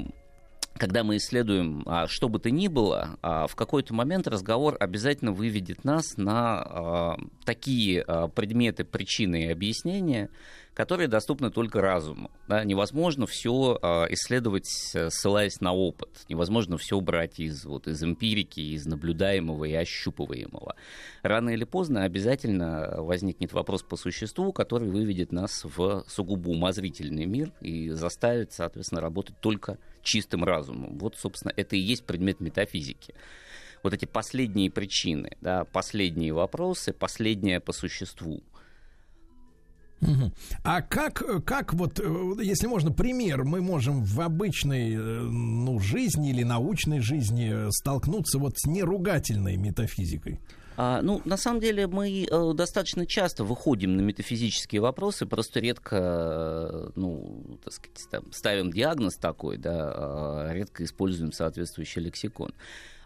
когда мы исследуем а, что бы то ни было, а, в какой-то момент разговор обязательно выведет нас на а, такие а, предметы, причины и объяснения, которые доступны только разуму. Да? Невозможно все исследовать, э, ссылаясь на опыт. Невозможно все брать из, вот, из эмпирики, из наблюдаемого и ощупываемого. Рано или поздно обязательно возникнет вопрос по существу, который выведет нас в сугубо умозрительный мир и заставит, соответственно, работать только чистым разумом. Вот, собственно, это и есть предмет метафизики вот эти последние причины, да, последние вопросы, последнее по существу. Мгм. А как, как вот, э, если можно, пример, мы можем в обычной э, ну, жизни или научной жизни э, столкнуться вот с неругательной метафизикой? А, ну, на самом деле, мы э, достаточно часто выходим на метафизические вопросы, просто редко, э, ну, так сказать, там, ставим диагноз такой, да, а редко используем соответствующий лексикон.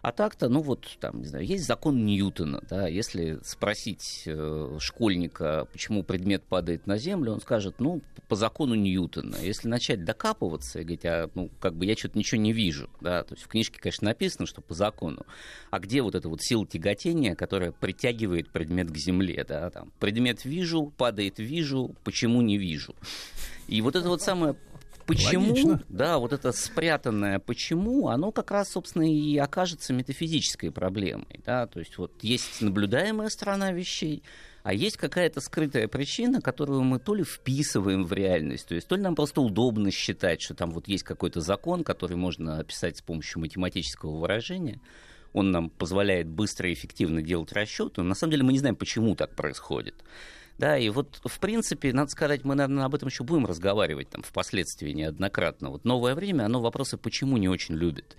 А так-то, ну вот, там, не знаю, есть закон Ньютона, да, если спросить э, школьника, почему предмет падает на землю, он скажет, ну, по закону Ньютона. Если начать докапываться и говорить, а, ну, как бы я что-то ничего не вижу, да, то есть в книжке, конечно, написано, что по закону, а где вот эта вот сила тяготения, которая притягивает предмет к земле, да, там, предмет вижу, падает вижу, почему не вижу. И вот это вот самое Почему, Логично. да, вот это спрятанное почему, оно как раз, собственно, и окажется метафизической проблемой, да, то есть вот есть наблюдаемая сторона вещей, а есть какая-то скрытая причина, которую мы то ли вписываем в реальность, то есть то ли нам просто удобно считать, что там вот есть какой-то закон, который можно описать с помощью математического выражения, он нам позволяет быстро и эффективно делать расчеты, но на самом деле мы не знаем, почему так происходит. Да, и вот, в принципе, надо сказать, мы, наверное, об этом еще будем разговаривать там впоследствии неоднократно. Вот новое время, оно вопросы почему не очень любит.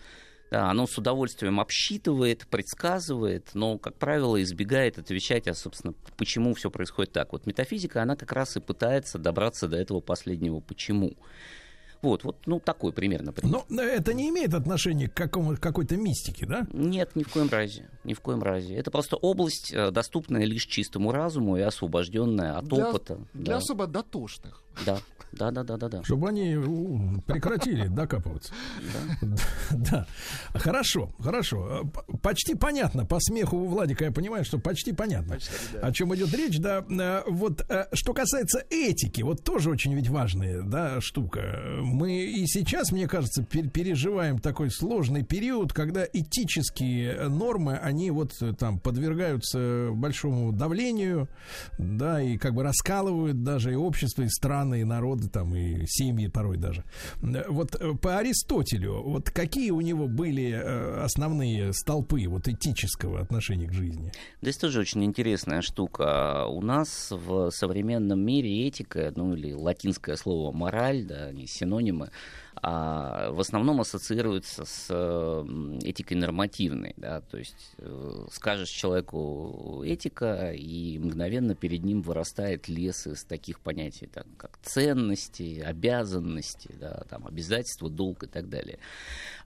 Да, оно с удовольствием обсчитывает, предсказывает, но, как правило, избегает отвечать, а, собственно, почему все происходит так. Вот метафизика, она как раз и пытается добраться до этого последнего «почему». Вот, вот, ну, такой примерно пример. Но это не имеет отношения к какому, какой-то мистике, да? Нет, ни в коем разе. Ни в коем разе. Это просто область, э, доступная лишь чистому разуму и освобожденная от Для- опыта. Для да. особо дотошных. Да, да, да, да, да, да. Чтобы они прекратили докапываться. Да. Хорошо, хорошо. Почти понятно. По смеху у Владика я понимаю, что почти понятно, о чем идет речь. Да, Э, вот э, что касается этики, вот тоже очень ведь важная да, штука. Мы и сейчас, мне кажется, пер- переживаем такой сложный период, когда этические нормы, они вот э, там подвергаются большому давлению, да, и как бы раскалывают даже и общество, и страны, и народы, там, и семьи порой даже. Вот э, по Аристотелю, вот какие у него были э, основные столпы вот этического отношения к жизни? Здесь тоже очень интересная штука. У нас в современном мире этика, ну или латинское слово мораль, да, они синонимы, а, в основном ассоциируется с этикой нормативной, да, то есть э, скажешь человеку этика, и мгновенно перед ним вырастает лес из таких понятий, так, как ценности, обязанности, да, там, обязательства, долг и так далее.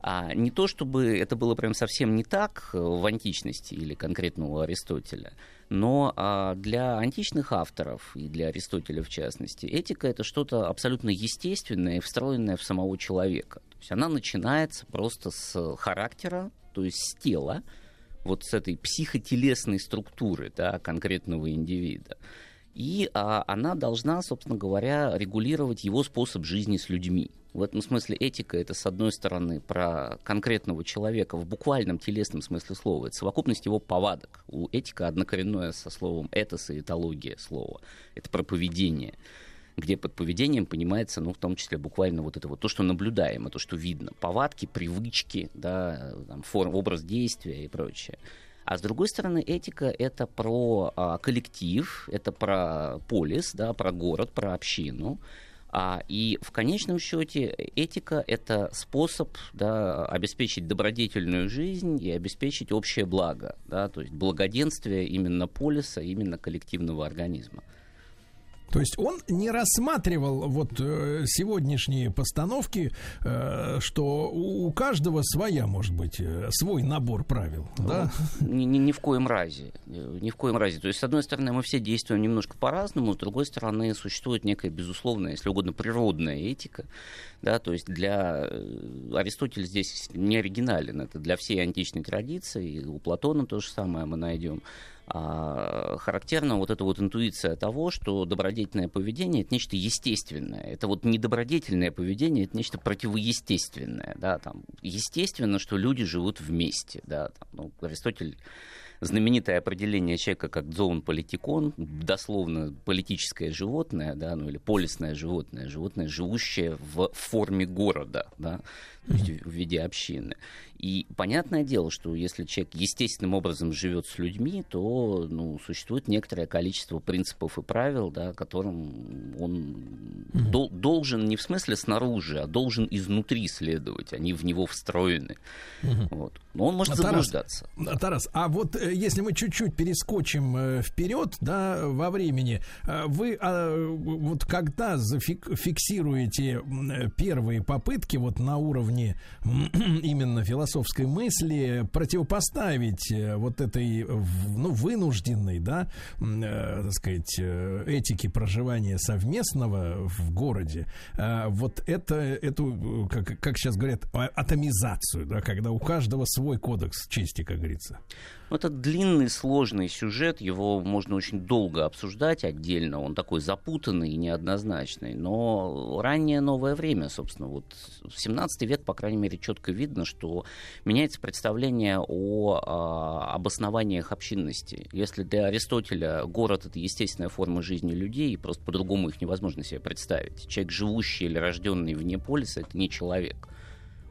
А не то, чтобы это было прям совсем не так в античности или конкретно у Аристотеля, но а, для античных авторов и для Аристотеля в частности, этика это что-то абсолютно естественное и встроенное в самого человека. То есть она начинается просто с характера, то есть с тела, вот с этой психотелесной структуры да, конкретного индивида. И а, она должна, собственно говоря, регулировать его способ жизни с людьми. В этом смысле этика это, с одной стороны, про конкретного человека в буквальном телесном смысле слова. Это совокупность его повадок. У этика однокоренное со словом этос и этология слова. Это про поведение где под поведением понимается, ну, в том числе буквально вот это вот то, что наблюдаемо, то, что видно. Повадки, привычки, да, там, форм, образ действия и прочее. А с другой стороны, этика это про а, коллектив, это про полис, да, про город, про общину. А, и в конечном счете этика это способ да, обеспечить добродетельную жизнь и обеспечить общее благо, да, то есть благоденствие именно полиса, именно коллективного организма. То есть он не рассматривал вот э, сегодняшние постановки, э, что у каждого своя, может быть, э, свой набор правил, да? Ни, ни- ни в коем разе. Ни в коем разе. То есть, с одной стороны, мы все действуем немножко по-разному, с другой стороны, существует некая, безусловная, если угодно, природная этика. Да, то есть для Аристотель здесь не оригинален, это для всей античной традиции, у Платона то же самое мы найдем. А, характерна вот эта вот интуиция того, что добродетельное поведение это нечто естественное. Это вот недобродетельное поведение это нечто противоестественное. Да, там, естественно, что люди живут вместе. Да, там, ну, Аристотель знаменитое определение человека как зоун политикон, дословно политическое животное, да, ну или полисное животное, животное, живущее в форме города, да, в виде общины. И понятное дело, что если человек естественным образом живет с людьми, то ну, существует некоторое количество принципов и правил, да, которым он дол- должен не в смысле снаружи, а должен изнутри следовать. Они в него встроены. Вот. Но он может Тарас, заблуждаться. Тарас, а вот э, если мы чуть-чуть перескочим э, вперед, да, во времени, э, вы а, вот когда зафик- фиксируете э, первые попытки вот на уровне [CLEARS THROAT] именно философской мысли противопоставить э, вот этой, ну, вынужденной, да, э, так сказать, э, этике проживания совместного в городе, э, вот это, эту, как, как сейчас говорят, а- атомизацию, да, когда у каждого свой кодекс чести, как говорится. Ну, Это длинный, сложный сюжет, его можно очень долго обсуждать отдельно, он такой запутанный и неоднозначный, но раннее новое время, собственно, вот в 17 век, по крайней мере, четко видно, что меняется представление о а, обоснованиях общинности. Если для Аристотеля город — это естественная форма жизни людей, и просто по-другому их невозможно себе представить. Человек, живущий или рожденный вне полиса, это не человек.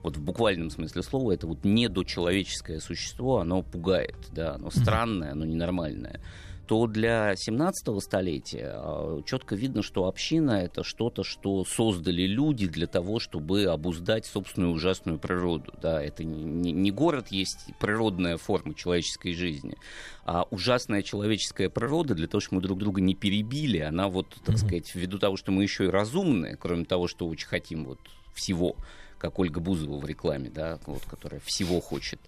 Вот в буквальном смысле слова, это вот недочеловеческое существо, оно пугает, да, оно странное, оно ненормальное то для 17 столетия четко видно, что община это что-то, что создали люди для того, чтобы обуздать собственную ужасную природу. Да, это не, не город есть природная форма человеческой жизни, а ужасная человеческая природа для того, чтобы мы друг друга не перебили, она вот, так сказать, ввиду того, что мы еще и разумные, кроме того, что очень хотим вот всего, как Ольга Бузова в рекламе, да, вот, которая всего хочет.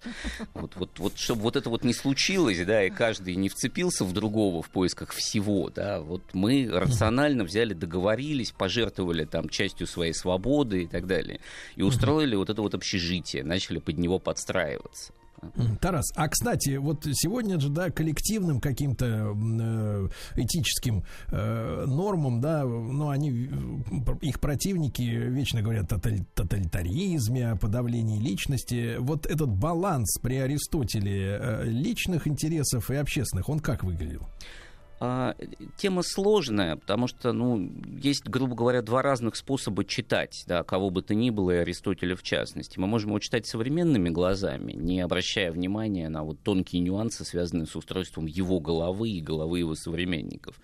Вот, вот, вот, чтобы вот это вот не случилось, да, и каждый не вцепился в другого в поисках всего, да, вот мы рационально взяли, договорились, пожертвовали там частью своей свободы и так далее, и устроили вот это вот общежитие, начали под него подстраиваться. Тарас, а кстати, вот сегодня же, да, коллективным каким-то э, этическим э, нормам, да, ну, они, э, их противники вечно говорят о тоталитаризме, о подавлении личности. Вот этот баланс при Аристотеле личных интересов и общественных, он как выглядел? А, тема сложная, потому что, ну, есть, грубо говоря, два разных способа читать, да, кого бы то ни было, и Аристотеля в частности. Мы можем его читать современными глазами, не обращая внимания на вот тонкие нюансы, связанные с устройством его головы и головы его современников.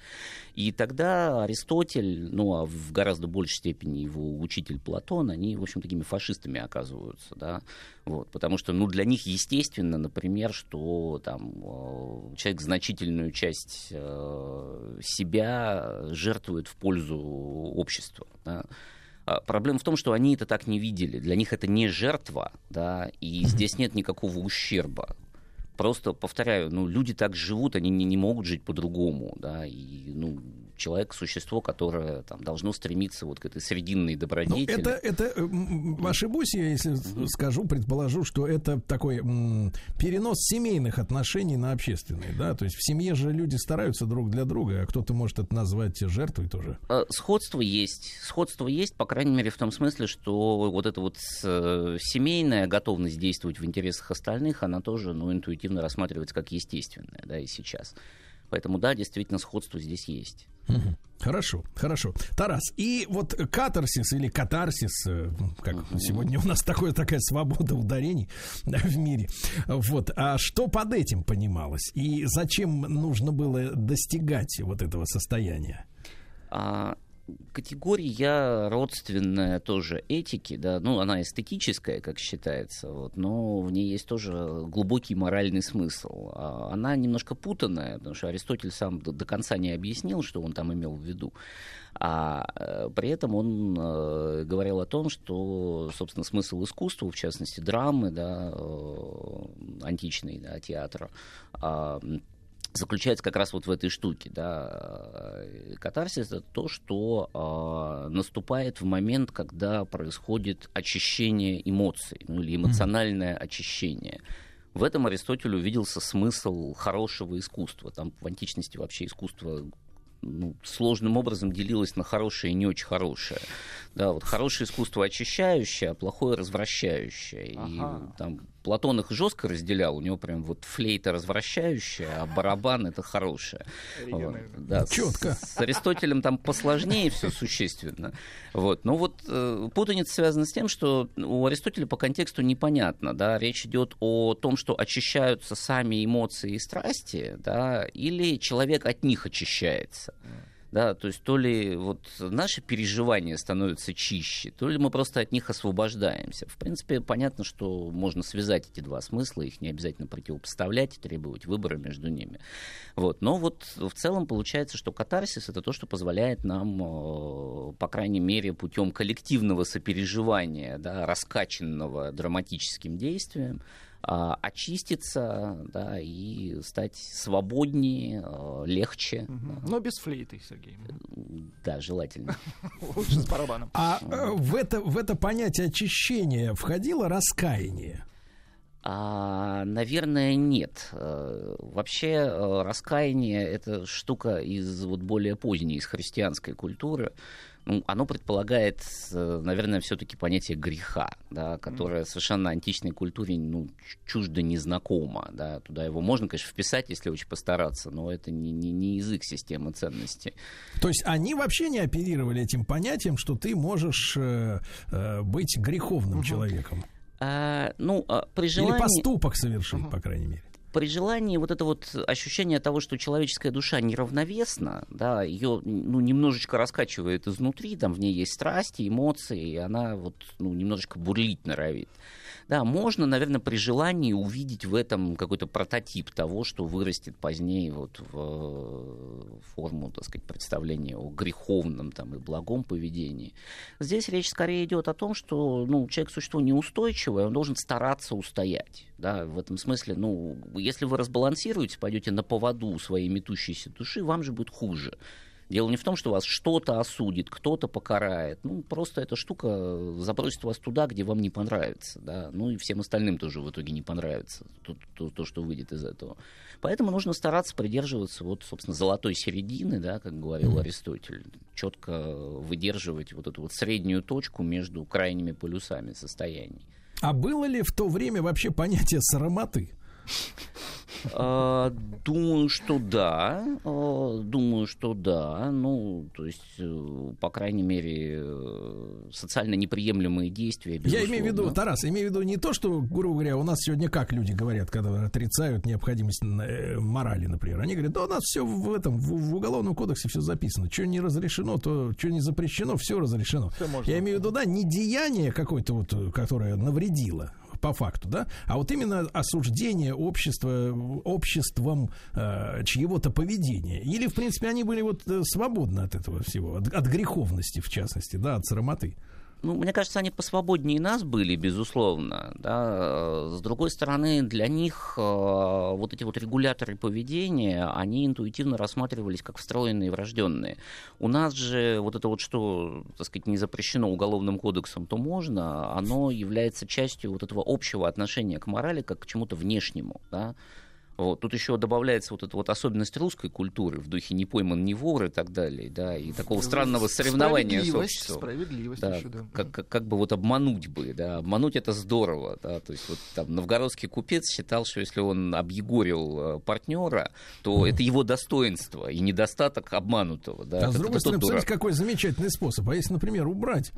И тогда Аристотель, ну, а в гораздо большей степени его учитель Платон, они, в общем, такими фашистами оказываются, да, вот, потому что, ну, для них естественно, например, что там э, человек значительную часть э, себя жертвует в пользу общества, да. А Проблема в том, что они это так не видели. Для них это не жертва, да, и здесь нет никакого ущерба. Просто, повторяю, ну, люди так живут, они не, не могут жить по-другому, да, и, ну, человек — существо, которое там, должно стремиться вот к этой срединной Ну, добродетели. это, это ошибусь я, если с- скажу, предположу, что это такой м, перенос семейных отношений на общественные, да, то есть в семье же люди стараются друг для друга, а кто-то может это назвать жертвой тоже. Э, Сходство есть. Сходство есть, по крайней мере, в том смысле, что вот эта вот э, семейная готовность действовать в интересах остальных, она тоже ну, интуитивно рассматривается как естественная, да, и сейчас. Поэтому, да, действительно, сходство здесь есть. Мгм. Хорошо, хорошо. Тарас, и вот катарсис или катарсис, э, как сегодня у нас такое, такая свобода ударений да, [LAUGHS] в мире. Вот, а что под этим понималось? И зачем нужно было достигать вот этого состояния? А, категория родственная тоже этики, да, ну, она эстетическая, как считается, вот, но в ней есть тоже глубокий моральный смысл. А, она немножко путанная, потому что Аристотель сам до, до конца не объяснил, что он там имел в виду. А э, при этом он э, говорил о том, что, собственно, смысл искусства, в частности, драмы, да, э, античной, да, театра, а, заключается как раз вот в этой штуке, да. Э, Катарсис это то, что э, наступает в момент, когда происходит очищение эмоций, ну или эмоциональное очищение. В этом Аристотель увиделся смысл хорошего искусства. Там в античности вообще искусство ну, сложным образом делилось на хорошее и не очень хорошее. Да, вот хорошее искусство очищающее, а плохое развращающее. И Ага. там Платон их жестко разделял, у него прям вот флейта развращающая, а барабан это хорошее. Вот, да, с- Чётко. С, Аристотелем там посложнее все существенно. Вот. Но вот э, путаница связана с тем, что у Аристотеля по контексту непонятно. Да? Речь идет о том, что очищаются сами эмоции и страсти, да, или человек от них очищается. Да, то есть то ли вот наши переживания становятся чище, то ли мы просто от них освобождаемся. В принципе, понятно, что можно связать эти два смысла, их не обязательно противопоставлять и требовать выбора между ними. Вот. Но вот в целом получается, что катарсис это то, что позволяет нам, э, по крайней мере, путем коллективного сопереживания, да, раскачанного драматическим действием, очиститься да, и стать свободнее, э, легче. Но без флейты, Сергей. Да, желательно. [LAUGHS] Лучше с барабаном. А э, в это, в это понятие очищения входило раскаяние? А, наверное, нет. Э, Вообще э, раскаяние это штука из вот более поздней, из христианской культуры. Ну, оно предполагает, э, наверное, все-таки понятие греха, да, которое совершенно античной культуре ну, чуждо незнакомо. Да. Туда его можно, конечно, вписать, если очень постараться, но это не, не, не язык системы ценностей. То есть они вообще не оперировали этим понятием, что ты можешь э, э, быть греховным человеком. А, ну, а, при желании... Или поступок совершить, по крайней мере. При желании вот это вот ощущение того, что человеческая душа неравновесна, да, ее ну, немножечко раскачивает изнутри, там в ней есть страсти, эмоции, и она вот ну, немножечко бурлить норовит. Да, можно, наверное, при желании увидеть в этом какой-то прототип того, что вырастет позднее вот в э, форму, так сказать, представления о греховном там, и благом поведении. Здесь речь скорее идет о том, что ну, человек существо неустойчивое, он должен стараться устоять. Да, в этом смысле, ну, если вы разбалансируете, пойдете на поводу своей метущейся души, вам же будет хуже. Дело не в том, что вас что-то осудит, кто-то покарает. Ну, просто эта штука забросит вас туда, где вам не понравится. Да? Ну и всем остальным тоже в итоге не понравится то, то, то, что выйдет из этого. Поэтому нужно стараться придерживаться, вот, собственно, золотой середины, да, как говорил Аристотель. Четко выдерживать вот эту вот среднюю точку между крайними полюсами состояний. А было ли в то время вообще понятие срамоты? [LAUGHS] А, Думаю, что да. А, Думаю, что да. Ну, то есть, э, по крайней мере, э, социально неприемлемые действия. Я имею в виду, безусловно. Тарас, имею в виду не то, что, грубо говоря, у нас сегодня как люди говорят, когда отрицают необходимость э, морали, например. Они говорят, да у нас все в этом, в, в уголовном кодексе все записано. Что не разрешено, то что не запрещено, все разрешено. Можно. Я имею в виду, да, не деяние какое-то вот, которое навредило по факту, да, а вот именно осуждение общества, обществом э, чьего-то поведения. Или, в принципе, они были вот э, свободны от этого всего, от, от греховности, в частности, да, от срамоты. Ну, мне кажется, они посвободнее нас были, безусловно. Да. С другой стороны, для них э, вот эти вот регуляторы поведения, они интуитивно рассматривались как встроенные и врожденные. У нас же вот это вот, что, так сказать, не запрещено уголовным кодексом, то можно, оно является частью вот этого общего отношения к морали как к чему-то внешнему. Да. Вот. Тут еще добавляется вот эта вот особенность русской культуры в духе «не пойман, не вор» и так далее, да, и такого странного соревнования с Справедливость, обществом. справедливость Да, еще, да. как, как, как бы вот обмануть бы, да, обмануть это здорово, да, то есть вот там новгородский купец считал, что если он объегорил э, партнера, то это его достоинство и недостаток обманутого, да. А с Это- другой это стороны, посмотрите, какой замечательный способ. А если, например, убрать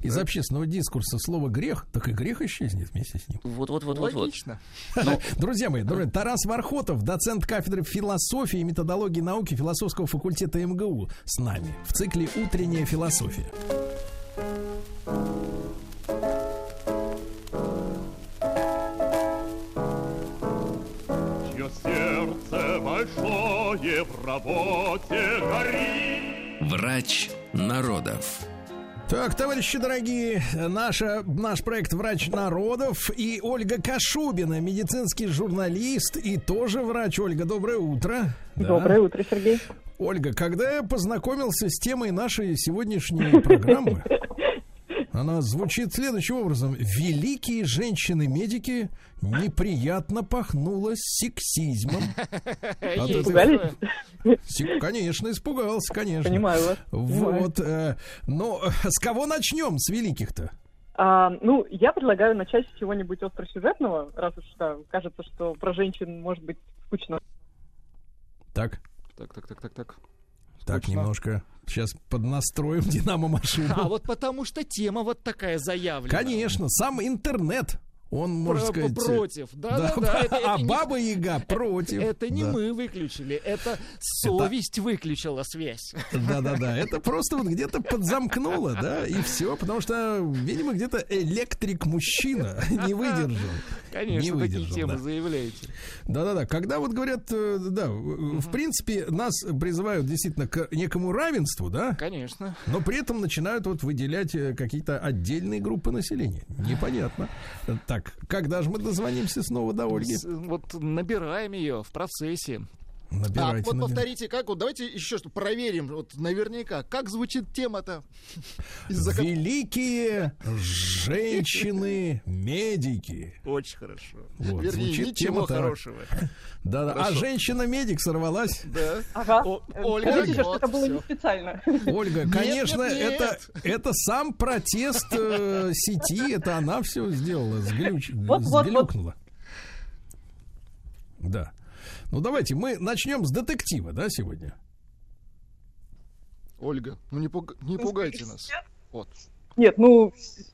из общественного дискурса слово грех, так и грех исчезнет вместе с ним. Вот, вот, вот, вот, вот. Логично. Друзья мои, друзья, Тарас Вархотов, доцент кафедры философии и методологии науки философского факультета МГУ с нами в цикле «Утренняя философия». Чье сердце большое в работе горит. Врач народов. Так, товарищи дорогие, наша, наш проект «Врач народов» и Ольга Кашубина, медицинский журналист и тоже врач. Ольга, доброе утро. Да. Доброе утро, Сергей. Ольга, когда я познакомился с темой нашей сегодняшней программы, [LAUGHS] Она звучит следующим образом. Великие женщины-медики неприятно пахнуло сексизмом. [LAUGHS] От Испугались? Конечно, испугался, конечно. Понимаю вас. Вот. э, но с кого начнем? С великих-то? А, ну, я предлагаю начать с чего-нибудь остросюжетного, раз уж да, кажется, что про женщин может быть скучно. Так. Так, так, так, так, так. Так, Скучно. немножко. Сейчас поднастроим [LAUGHS] динамо-машину. А вот потому что тема вот такая заявлена. Конечно, сам интернет. Он, можно Про- сказать... против. Да, да, да. [LAUGHS] Это- а Баба Яга против. Это не мы выключили, это совесть выключила связь. Да-да-да, это просто вот где-то подзамкнуло, да, и все, потому что, видимо, где-то электрик-мужчина [LAUGHS] не выдержал. Конечно, не такие темы да. заявляете. Да-да-да, когда вот говорят, э, да, в в принципе, нас призывают действительно к некому равенству, да, Конечно. но при этом начинают вот выделять э, какие-то отдельные группы населения. Непонятно. Так, когда же мы дозвонимся снова до Ольги? Вот набираем ее в процессе. Так, Набирайте, вот набирайте. повторите, как вот давайте еще что проверим, вот наверняка, как звучит тема-то. [LAUGHS] Великие женщины-медики. Очень хорошо. Вот, Вернее, звучит ничего тема хорошего. [LAUGHS] Да, да. А женщина-медик сорвалась. Да. Ага. О- Э, Ольга, Скажите, что вот это было не специально. Ольга, конечно, нет, нет. это это сам протест э, сети, это она все сделала, сглюч, Вот, вот, сглюкнула. Да. Ну давайте мы начнем с детектива, да, сегодня. Ольга, ну не, пуг- не пугайте нас. Вот. Нет, ну,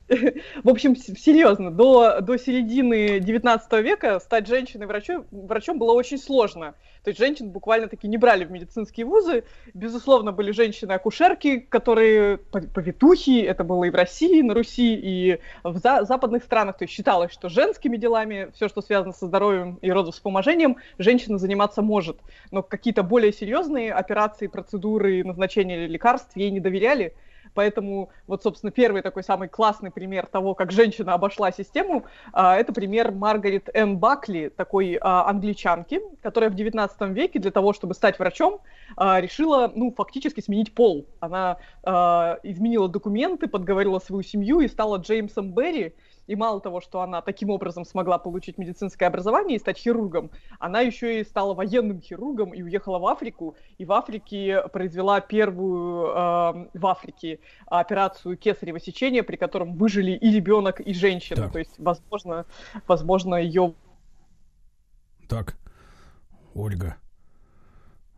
[LAUGHS] в общем, серьезно, до, до середины 19 века стать женщиной-врачом врачом было очень сложно. То есть женщин буквально-таки не брали в медицинские вузы. Безусловно, были женщины-акушерки, которые по- повитухи, это было и в России, на Руси, и в за- западных странах. То есть считалось, что женскими делами, все, что связано со здоровьем и родовспоможением, женщина заниматься может. Но какие-то более серьезные операции, процедуры, назначение лекарств ей не доверяли. Поэтому вот, собственно, первый такой самый классный пример того, как женщина обошла систему, а, это пример Маргарет Энн Бакли, такой а, англичанки, которая в 19 веке для того, чтобы стать врачом, а, решила, ну, фактически сменить пол. Она изменила документы, подговорила свою семью и стала Джеймсом Берри. И мало того, что она таким образом смогла получить медицинское образование и стать хирургом, она еще и стала военным хирургом и уехала в Африку. И в Африке произвела первую э, в Африке операцию кесарево сечения, при котором выжили и ребенок, и женщина. Так. То есть, возможно, возможно, ее Так, Ольга.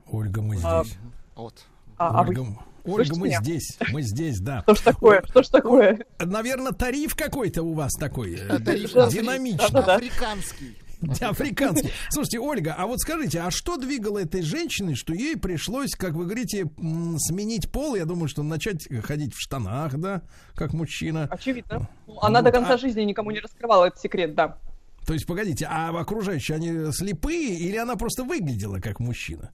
Ольга, мы А, здесь. Вот. А, а вы Ольга, слышите мы меня? здесь. Мы здесь, да. Что ж такое? Что ж такое? Наверное, тариф какой-то у вас такой э, Тариф динамичный. Африканский. Африканский. Слушайте, Ольга, а вот скажите, а что двигало этой женщиной, что ей пришлось, как вы говорите, сменить пол? Я думаю, что начать ходить в штанах, да, как мужчина. Очевидно. Она до конца жизни никому не раскрывала этот секрет, да. То есть, погодите, а окружающие, они слепые или она просто выглядела как мужчина?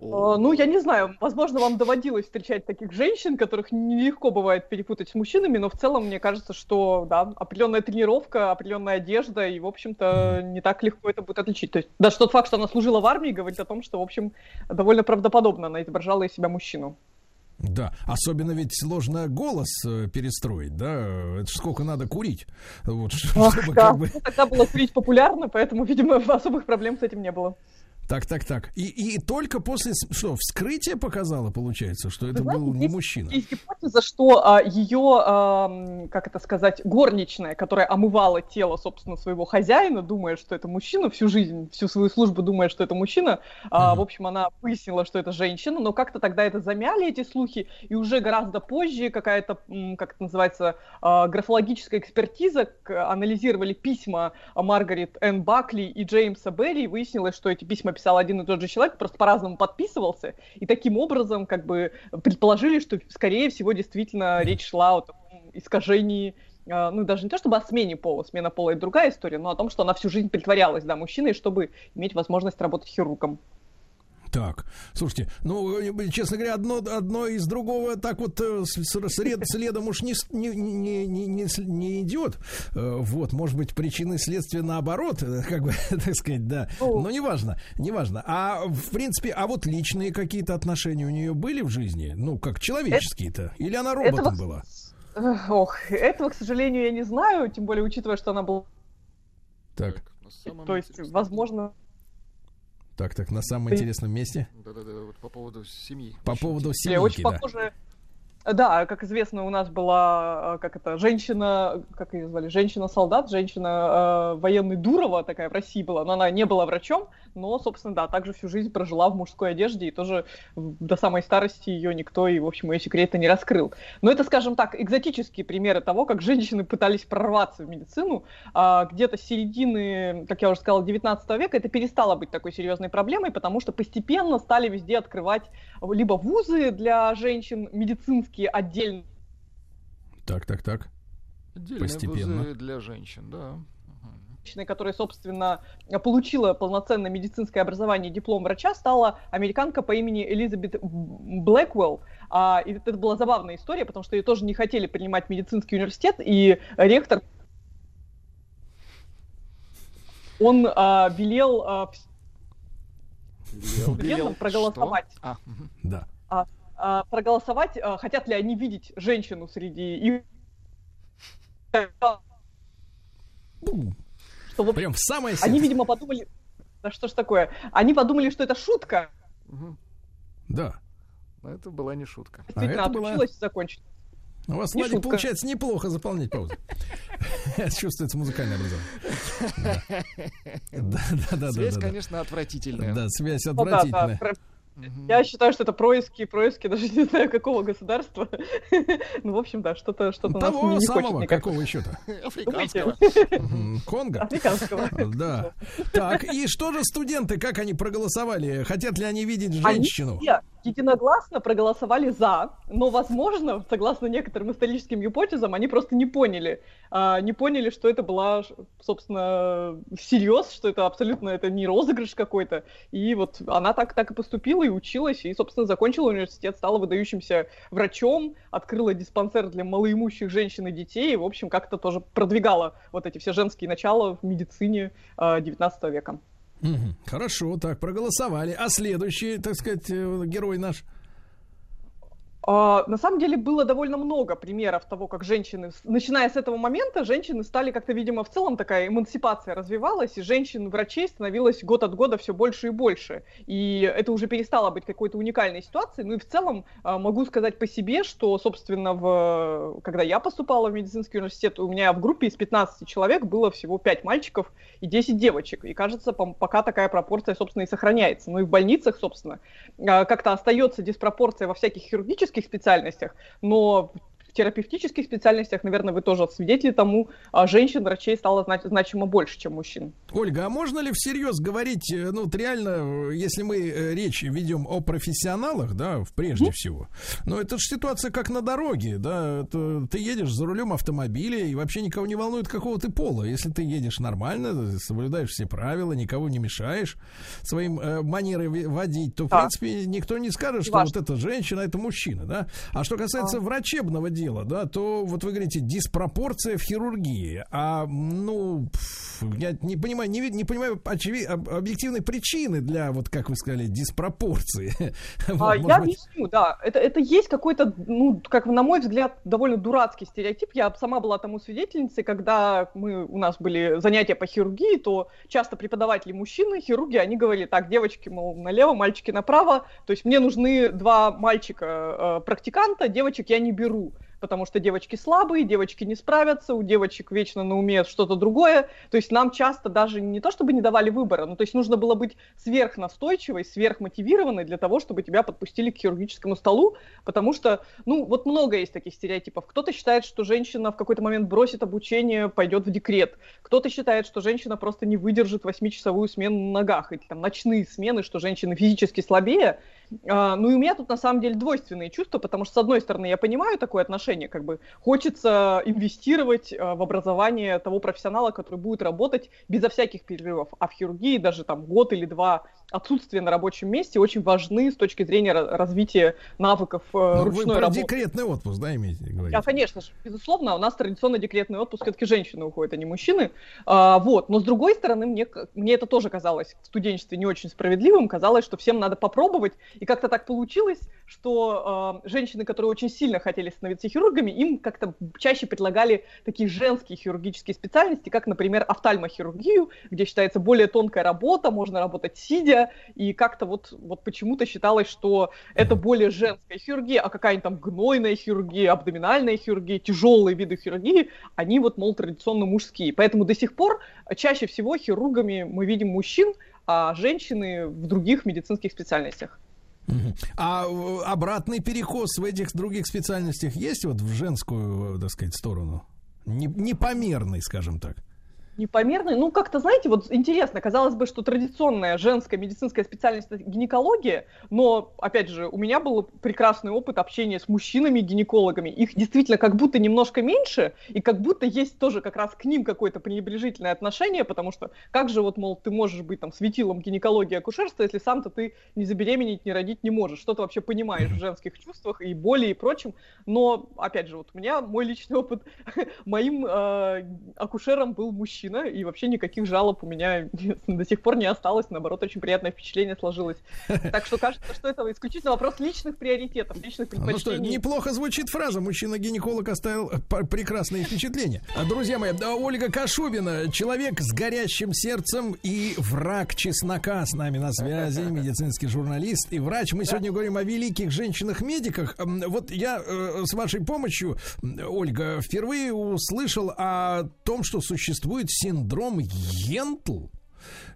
Э, Ну, я не знаю, возможно, вам доводилось встречать таких женщин, которых нелегко бывает перепутать с мужчинами, но в целом мне кажется, что, да, определенная тренировка, определенная одежда, и, в общем-то, не так легко это будет отличить. То есть даже тот факт, что она служила в армии, говорит о том, что, в общем, довольно правдоподобно она изображала из себя мужчину. Да, особенно ведь сложно голос э, перестроить, да, это сколько надо курить, вот, [LAUGHS] Ах, чтобы да. как бы... Ну, тогда было курить популярно, поэтому, видимо, [LAUGHS] особых проблем с этим не было. Так, так, так. И, и только после, что, вскрытия показало, получается, что это знаете, был не есть- мужчина? Есть гипотеза, что а, ее, ам, как это сказать, горничная, которая омывала тело, собственно, своего хозяина, думая, что это мужчина, всю жизнь, всю свою службу думая, что это мужчина, а, в общем, она выяснила, что это женщина, но как-то тогда это замяли, эти слухи, и уже гораздо позже какая-то, как это называется, а, графологическая экспертиза, к- анализировали письма Маргарет Энн Бакли и Джеймса Берри, и выяснилось, что эти письма писал один и тот же человек, просто по-разному подписывался, и таким образом как бы предположили, что, скорее всего, действительно речь шла о таком искажении э, ну, даже не то чтобы о смене пола, смена пола это другая история, но о том, что она всю жизнь притворялась, да, мужчиной, чтобы иметь возможность работать хирургом. Так, слушайте, ну, честно говоря, одно, одно из другого так вот э, с- с- сред- следом уж не, не, не, не, не, идет. Э, Вот, может быть, причины следствия наоборот, э, как бы, [LAUGHS] так сказать, да. Но неважно, неважно. А, в принципе, а вот личные какие-то отношения у нее были в жизни? Ну, как человеческие-то? Или она роботом Это вот была? Ох, этого, к сожалению, я не знаю, тем более учитывая, что она была... Так, То есть, возможно... так, так, на самом Ты- интересном месте. Да-да-да, вот по поводу семьи. По поводу семейки, очень да. похоже. Да, как известно, у нас была, э, как это, женщина, как ее звали, женщина-солдат, женщина э, военный Дурова такая в России была, но она не была врачом, но, собственно, да, также всю жизнь прожила в мужской одежде, и тоже до самой старости ее никто, и, в общем, ее секреты не раскрыл. Но это, скажем так, экзотические примеры того, как женщины пытались прорваться в медицину. А, где-то с середины, как я уже сказала, 19 века это перестало быть такой серьезной проблемой, потому что постепенно стали везде открывать либо вузы для женщин, медицинские отдельно. Так, так, так. Отдельные Постепенно. вузы для женщин, да. Женщиной, которая, собственно, получила полноценное медицинское образование и диплом врача, стала американка по имени Элизабет Блэквелл. А, и это была забавная история, потому что ее тоже не хотели принимать в медицинский университет, и ректор он а, велел а, студентам проголосовать. А, мгм. Да. а, а, проголосовать, а, хотят ли они видеть женщину среди их. Что, в общем, Прям в самое Они, сердце. видимо, подумали... Да что ж такое? Они подумали, что это шутка. Да. Но это была не шутка. Действительно, А это была- отучилась и закончилась. У вас, Не Владик, шутка. получается неплохо заполнять паузу. [LAUGHS] Чувствуется музыкальное образование. [LAUGHS] Да, да, да, Связь, конечно, отвратительная. Да, связь Ну отвратительная. Я считаю, что это происки, происки, [LAUGHS] даже не знаю какого государства. [LAUGHS] Ну, в общем, да, что-то что нас Того не, не хочет самого, никак. какого еще-то? [LAUGHS] Африканского. Конго? Африканского. Да. Так, и что же студенты, как они проголосовали? Хотят ли они видеть Они женщину? все единогласно проголосовали за, но, возможно, согласно некоторым историческим гипотезам, они просто не поняли, а, не поняли, что это была, собственно, всерьез, что это абсолютно это не розыгрыш какой-то. И вот она так, так и поступила и училась, и, собственно, закончила университет, стала выдающимся врачом, открыла диспансер для малоимущих женщин и детей, и, в общем, как-то тоже продвигала вот эти все женские начала в медицине а, 19 века. Хорошо, так, проголосовали. А следующий, так сказать, э, герой наш? А, На самом деле было довольно много примеров того, как женщины, начиная с этого момента, женщины стали как-то, видимо, в целом такая эмансипация развивалась, и женщин-врачей становилось год от года все больше и больше. И это уже перестало быть какой-то уникальной ситуацией. Ну и в целом а, могу сказать по себе, что, собственно, в... когда я поступала в медицинский университет, у меня в группе из 15 человек было всего 5 мальчиков и 10 девочек. И кажется, пока такая пропорция, собственно, и сохраняется. Ну и в больницах, собственно, а, как-то остается диспропорция во всяких хирургических специальностях, но в терапевтических специальностях, наверное, вы тоже свидетели тому, а, женщин-врачей стало зна- значимо больше, чем мужчин. Ольга, а можно ли всерьез говорить, э, ну, вот реально, э, если мы э, речь ведем о профессионалах, да, прежде всего, но это же ситуация как на дороге, да, это ты едешь за рулем автомобиля, и вообще никого не волнует, какого ты пола. Если ты едешь нормально, соблюдаешь все правила, никого не мешаешь своим э, манерой водить, то, в Да. принципе, никто не скажет, что Важно. вот это женщина, это мужчина, да. А что касается врачебного дела, да, то вот вы говорите, диспропорция в хирургии. А, ну, я не понимаю, не, не понимаю очеви- об- объективной причины для, вот как вы сказали, диспропорции. [LAUGHS] Вот, А, может я быть, объясню, да. Это, это есть какой-то, ну, как на мой взгляд, довольно дурацкий стереотип. Я сама была тому свидетельницей, когда мы, у нас были занятия по хирургии, то часто преподаватели мужчины, хирурги, они говорили, так, девочки, мол, налево, мальчики направо. То есть мне нужны два мальчика-практиканта, девочек я не беру потому что девочки слабые, девочки не справятся, у девочек вечно на уме что-то другое. То есть нам часто даже не то, чтобы не давали выбора, но то есть нужно было быть сверхнастойчивой, сверхмотивированной для того, чтобы тебя подпустили к хирургическому столу, потому что, ну, вот много есть таких стереотипов. Кто-то считает, что женщина в какой-то момент бросит обучение, пойдет в декрет. Кто-то считает, что женщина просто не выдержит восьмичасовую смену на ногах, или там ночные смены, что женщины физически слабее. А, ну и у меня тут на самом деле двойственные чувства, потому что, с одной стороны, я понимаю такое отношение, как бы хочется инвестировать а, в образование того профессионала, который будет работать безо всяких перерывов. А в хирургии даже там год или два отсутствия на рабочем месте очень важны с точки зрения ра- развития навыков э, ну, вы ручной про работы. декретный отпуск, да, имеете говорить? Да, конечно же, безусловно, у нас традиционно декретный отпуск все-таки женщины уходят, а не мужчины. А, вот. Но с другой стороны, мне, мне это тоже казалось в студенчестве не очень справедливым. Казалось, что всем надо попробовать. И как-то так получилось, что а, женщины, которые очень сильно хотели становиться хирургами, им как-то чаще предлагали такие женские хирургические специальности, как, например, офтальмохирургию, где считается более тонкая работа, можно работать сидя, и как-то вот, вот почему-то считалось, что это более женская хирургия, а какая-нибудь там гнойная хирургия, абдоминальная хирургия, тяжелые виды хирургии, они вот, мол, традиционно мужские. Поэтому до сих пор чаще всего хирургами мы видим мужчин, а женщины в других медицинских специальностях. А э, обратный перекос в этих других специальностях есть вот в женскую, э, так сказать, сторону? Не- Непомерный, скажем так. Непомерный. Ну, как-то, знаете, вот интересно, казалось бы, что традиционная женская медицинская специальность гинекология, но, опять же, у меня был прекрасный опыт общения с мужчинами-гинекологами. Их действительно как будто немножко меньше, и как будто есть тоже как раз к ним какое-то пренебрежительное отношение, потому что как же вот, мол, ты можешь быть там светилом гинекологии и акушерства, если сам-то ты не забеременеть, не родить не можешь. Что ты вообще понимаешь в женских чувствах и боли и прочем. Но, опять же, вот у меня мой личный опыт, [LAUGHS] моим э, акушером был мужчина, и вообще никаких жалоб у меня [LAUGHS] до сих пор не осталось, наоборот, очень приятное впечатление сложилось. Так что кажется, что это исключительно вопрос личных приоритетов, личных Ну что, предпочтений. неплохо звучит фраза. Мужчина-гинеколог оставил п- прекрасные впечатления. А, Друзья мои, да, Ольга Кашубина, человек с горящим сердцем и враг чеснока с нами на связи, [LAUGHS] медицинский журналист и врач. Мы сегодня говорим о великих женщинах-медиках. Вот я э, с вашей помощью, Ольга, впервые услышал о том, что существует синдром Йентл.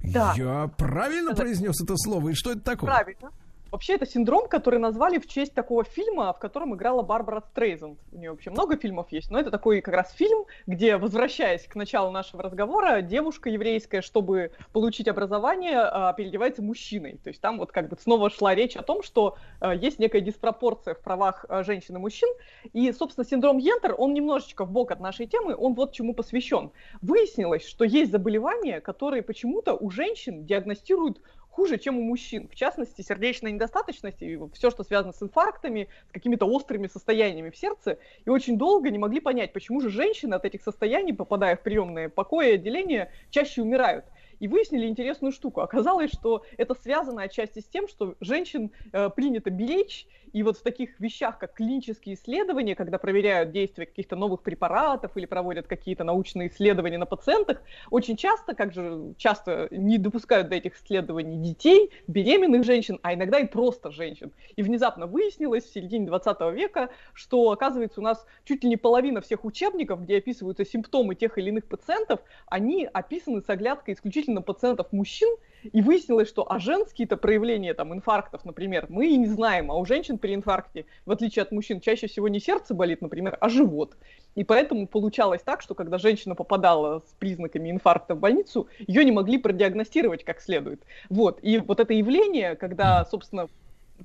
Да. Я правильно произнес это слово? И что это такое? Правильно. Вообще, это синдром, который назвали в честь такого фильма, в котором играла Барбара Стрейзенд. У нее вообще много фильмов есть, но это такой как раз фильм, где, возвращаясь к началу нашего разговора, девушка еврейская, чтобы получить образование, а, переодевается мужчиной. То есть там вот как бы снова шла речь о том, что а, есть некая диспропорция в правах а, женщин и мужчин. И, собственно, синдром Йентер, он немножечко в бок от нашей темы, он вот чему посвящен. Выяснилось, что есть заболевания, которые почему-то у женщин диагностируют хуже, чем у мужчин. В частности, сердечная недостаточность и все, что связано с инфарктами, с какими-то острыми состояниями в сердце. И очень долго не могли понять, почему же женщины от этих состояний, попадая в приемные покои и отделения, чаще умирают. И выяснили интересную штуку. Оказалось, что это связано отчасти с тем, что женщин э, принято беречь, и вот в таких вещах, как клинические исследования, когда проверяют действие каких-то новых препаратов или проводят какие-то научные исследования на пациентах, очень часто, как же часто не допускают до этих исследований детей, беременных женщин, а иногда и просто женщин. И внезапно выяснилось в середине 20 века, что, оказывается, у нас чуть ли не половина всех учебников, где описываются симптомы тех или иных пациентов, они описаны с оглядкой исключительно пациентов мужчин, и выяснилось, что а женские-то проявления там инфарктов, например, мы и не знаем, а у женщин при инфаркте, в отличие от мужчин, чаще всего не сердце болит, например, а живот. И поэтому получалось так, что когда женщина попадала с признаками инфаркта в больницу, ее не могли продиагностировать как следует. Вот. И вот это явление, когда, собственно,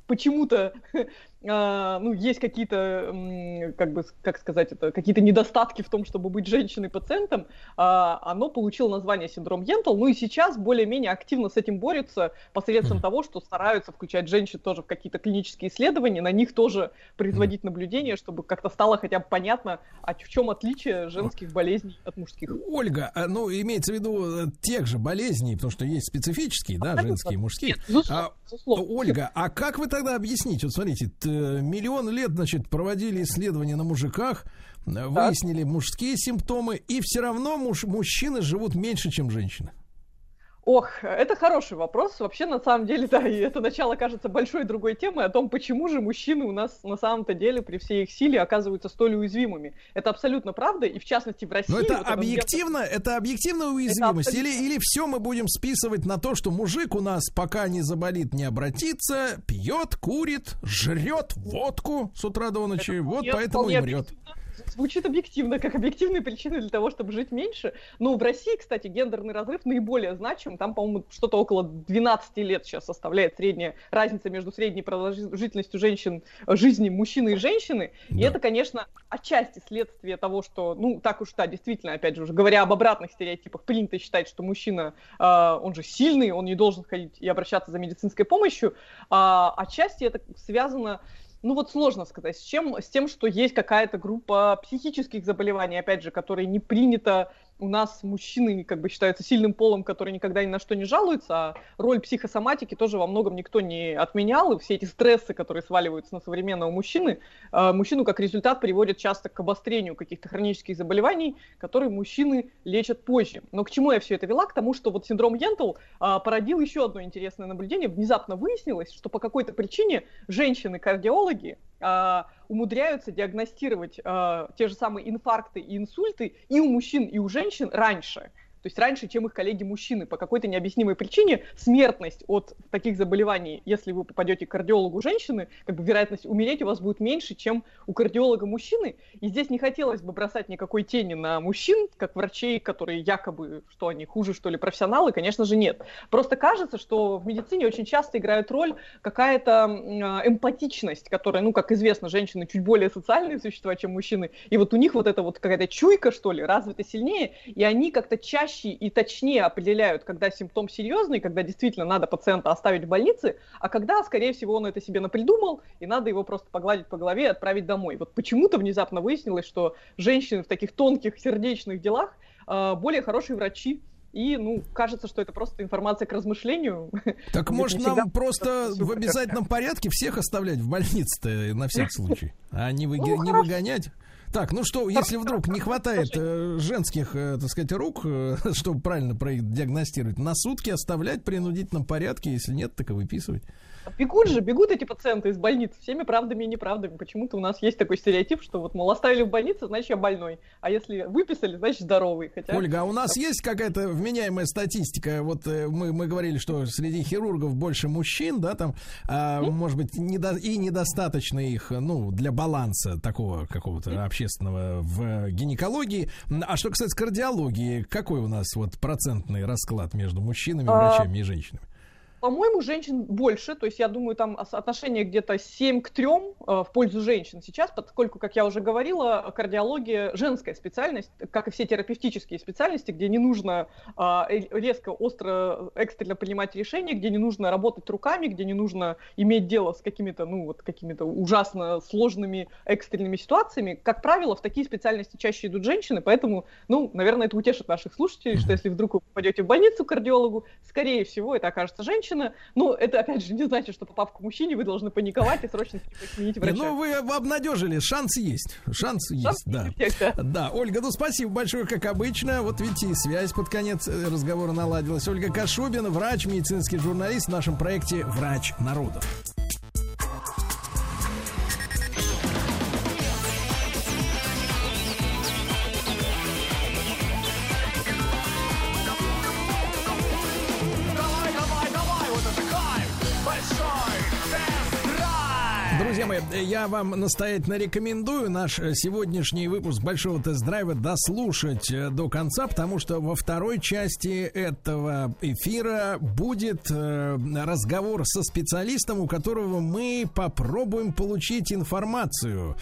почему-то [LAUGHS] ну, есть какие-то, как бы, как сказать это, какие-то недостатки в том, чтобы быть женщиной-пациентом, а, оно получило название синдром Йентл, ну и сейчас более-менее активно с этим борются посредством того, что стараются включать женщин тоже в какие-то клинические исследования, на них тоже производить наблюдения, чтобы как-то стало хотя бы понятно, а в чем отличие женских болезней от мужских. Ольга, а, ну, имеется в виду э, тех же болезней, потому что есть специфические, да, женские и мужские. А, Ольга, а как вы тогда объясните? Вот смотрите, миллион лет, значит, проводили исследования на мужиках, э, выяснили мужские симптомы, и все равно муж, мужчины живут меньше, чем женщины. Ох, это хороший вопрос. Вообще, на самом деле, [LAUGHS] да, и это начало кажется большой другой темой о том, почему же мужчины у нас на самом-то деле при всей их силе оказываются столь уязвимыми. Это абсолютно правда, и в частности в России... Но это вот объективно, это объективная уязвимость, или, или все мы будем списывать на то, что мужик у нас пока не заболит, не обратится, пьет, курит, жрет водку с утра до ночи, вот Нет, поэтому и мрет. Звучит объективно, как объективные причины для того, чтобы жить меньше. Но в России, кстати, гендерный разрыв наиболее значим. Там, по-моему, что-то около 12 лет сейчас составляет средняя разница между средней продолжительностью женщин, жизни мужчины и женщины. И это, конечно, отчасти следствие того, что, ну, так уж, да, действительно, опять же, уже говоря об обратных стереотипах, принято считать, что мужчина, э, он же сильный, он не должен ходить и обращаться за медицинской помощью. А отчасти это связано ну вот сложно сказать, с чем, с тем, что есть какая-то группа психических заболеваний, опять же, которые не принято у нас мужчины как бы считаются сильным полом, который никогда ни на что не жалуется, а роль психосоматики тоже во многом никто не отменял, и все эти стрессы, которые сваливаются на современного мужчины, э, мужчину как результат приводят часто к обострению каких-то хронических заболеваний, которые мужчины лечат позже. Но к чему я все это вела? К тому, что вот синдром Йентл э, породил еще одно интересное наблюдение. Внезапно выяснилось, что по какой-то причине женщины-кардиологи умудряются диагностировать э, те же самые инфаркты и инсульты и у мужчин, и у женщин раньше. То есть раньше, чем их коллеги-мужчины. По какой-то необъяснимой причине смертность от таких заболеваний, если вы попадете к кардиологу женщины, как бы вероятность умереть у вас будет меньше, чем у кардиолога мужчины. И здесь не хотелось бы бросать никакой тени на мужчин, как врачей, которые якобы, что они хуже, что ли, профессионалы, конечно же, нет. Просто кажется, что в медицине очень часто играет роль какая-то э, эмпатичность, которая, ну, как известно, женщины чуть более социальные существа, чем мужчины. И вот у них вот эта вот какая-то чуйка, что ли, развита сильнее, и они как-то чаще и точнее определяют, когда симптом серьезный, когда действительно надо пациента оставить в больнице, а когда, скорее всего, он это себе напридумал, и надо его просто погладить по голове и отправить домой. Вот почему-то внезапно выяснилось, что женщины в таких тонких сердечных делах э, более хорошие врачи, и, ну, кажется, что это просто информация к размышлению. Так может нам просто в обязательном порядке всех оставлять в больнице-то на всякий случай, а не, Ну, выгонять? Так, ну что, если вдруг не хватает э, женских, э, так сказать, рук, э, [LAUGHS] чтобы правильно диагностировать, на сутки оставлять в принудительном порядке, если нет, так и выписывать. Бегут же, бегут эти пациенты из больниц всеми правдами и неправдами. Почему-то у нас есть такой стереотип, что вот, мол, оставили в больнице, значит, я больной. А если выписали, значит, здоровый. Хотя... Ольга, а у нас есть какая-то вменяемая статистика? Вот э, мы, мы говорили, что среди хирургов больше мужчин, да, там, а, может быть, недо- и недостаточно их, ну, для баланса такого какого-то общественного в гинекологии. А что касается кардиологии, какой у нас вот процентный расклад между мужчинами, А, врачами и женщинами? По-моему, женщин больше, то есть я думаю, там отношение где-то 7 к 3 э, в пользу женщин сейчас, поскольку, как я уже говорила, кардиология женская специальность, как и все терапевтические специальности, где не нужно а, э, резко, остро, экстренно принимать решения, где не нужно работать руками, где не нужно иметь дело с какими-то, ну, вот какими-то ужасно сложными экстренными ситуациями. Как правило, в такие специальности чаще идут женщины, поэтому, ну, наверное, это утешит наших слушателей, что если вдруг вы попадете в больницу к кардиологу, скорее всего, это окажется женщина. Ну, это, опять же, не значит, что попав к мужчине, вы должны паниковать и срочно сменить Не, врача. ну, вы обнадежили, шанс есть. Шанс есть, да. Да, Ольга, ну спасибо большое, как обычно. Вот видите, и связь под конец э, разговора наладилась. Ольга Кашубина, врач, медицинский журналист в нашем проекте «Врач народов». Друзья мои, я вам настоятельно рекомендую наш э, сегодняшний выпуск большого тест-драйва дослушать э, до конца, потому что во второй части этого эфира будет э, разговор со специалистом, у которого мы попробуем получить информацию,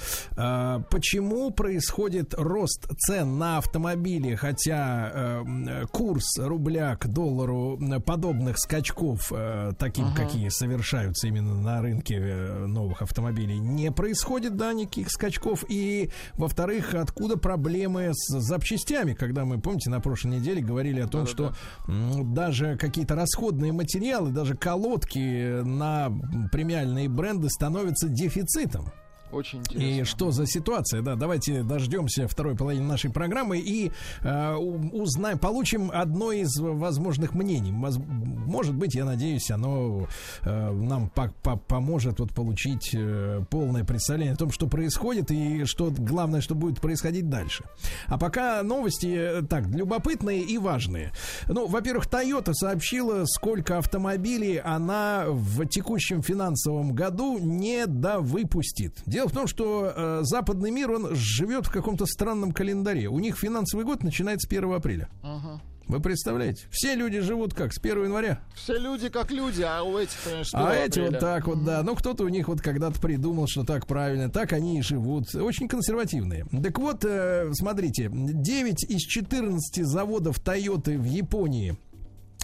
почему происходит рост цен на автомобили, хотя курс рубля к доллару подобных скачков, таким, Ага. какие совершаются именно на рынке новых автомобилей, не происходит, да, никаких скачков. И, во-вторых, откуда проблемы с запчастями, когда мы, помните, на прошлой неделе говорили о том, что м, даже какие-то расходные материалы, даже колодки на премиальные бренды становятся дефицитом. Очень И что за ситуация? Да, давайте дождемся второй половины нашей программы и э, узнаем, получим одно из возможных мнений. Может быть, я надеюсь, оно э, нам по- по- поможет вот получить э, полное представление о том, что происходит и что главное, что будет происходить дальше. А пока новости э, так любопытные и важные. Ну, во-первых, Toyota сообщила, сколько автомобилей она в текущем финансовом году не довыпустит. Дело в том, что э, западный мир, он живет в каком-то странном календаре. У них финансовый год начинается с 1 апреля. Ага. Вы представляете? Все люди живут как? С 1 января. Все люди как люди, а у этих, конечно, А 1 эти апреля. вот так вот, да. Ну, кто-то у них вот когда-то придумал, что так правильно. Так они и живут. Очень консервативные. Так вот, э, смотрите, 9 из 14 заводов Toyota в Японии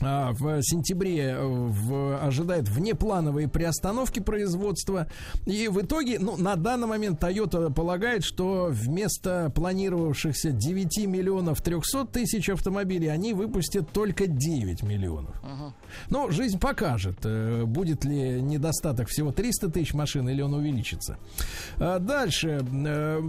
в сентябре э, в, ожидает внеплановые приостановки производства. И в итоге, ну, на данный момент Toyota полагает, что вместо планировавшихся 9 миллионов 300 тысяч автомобилей они выпустят только 9 миллионов. Ага. Но жизнь покажет, э, будет ли недостаток всего 300 тысяч машин или он увеличится. А Дальше. Э,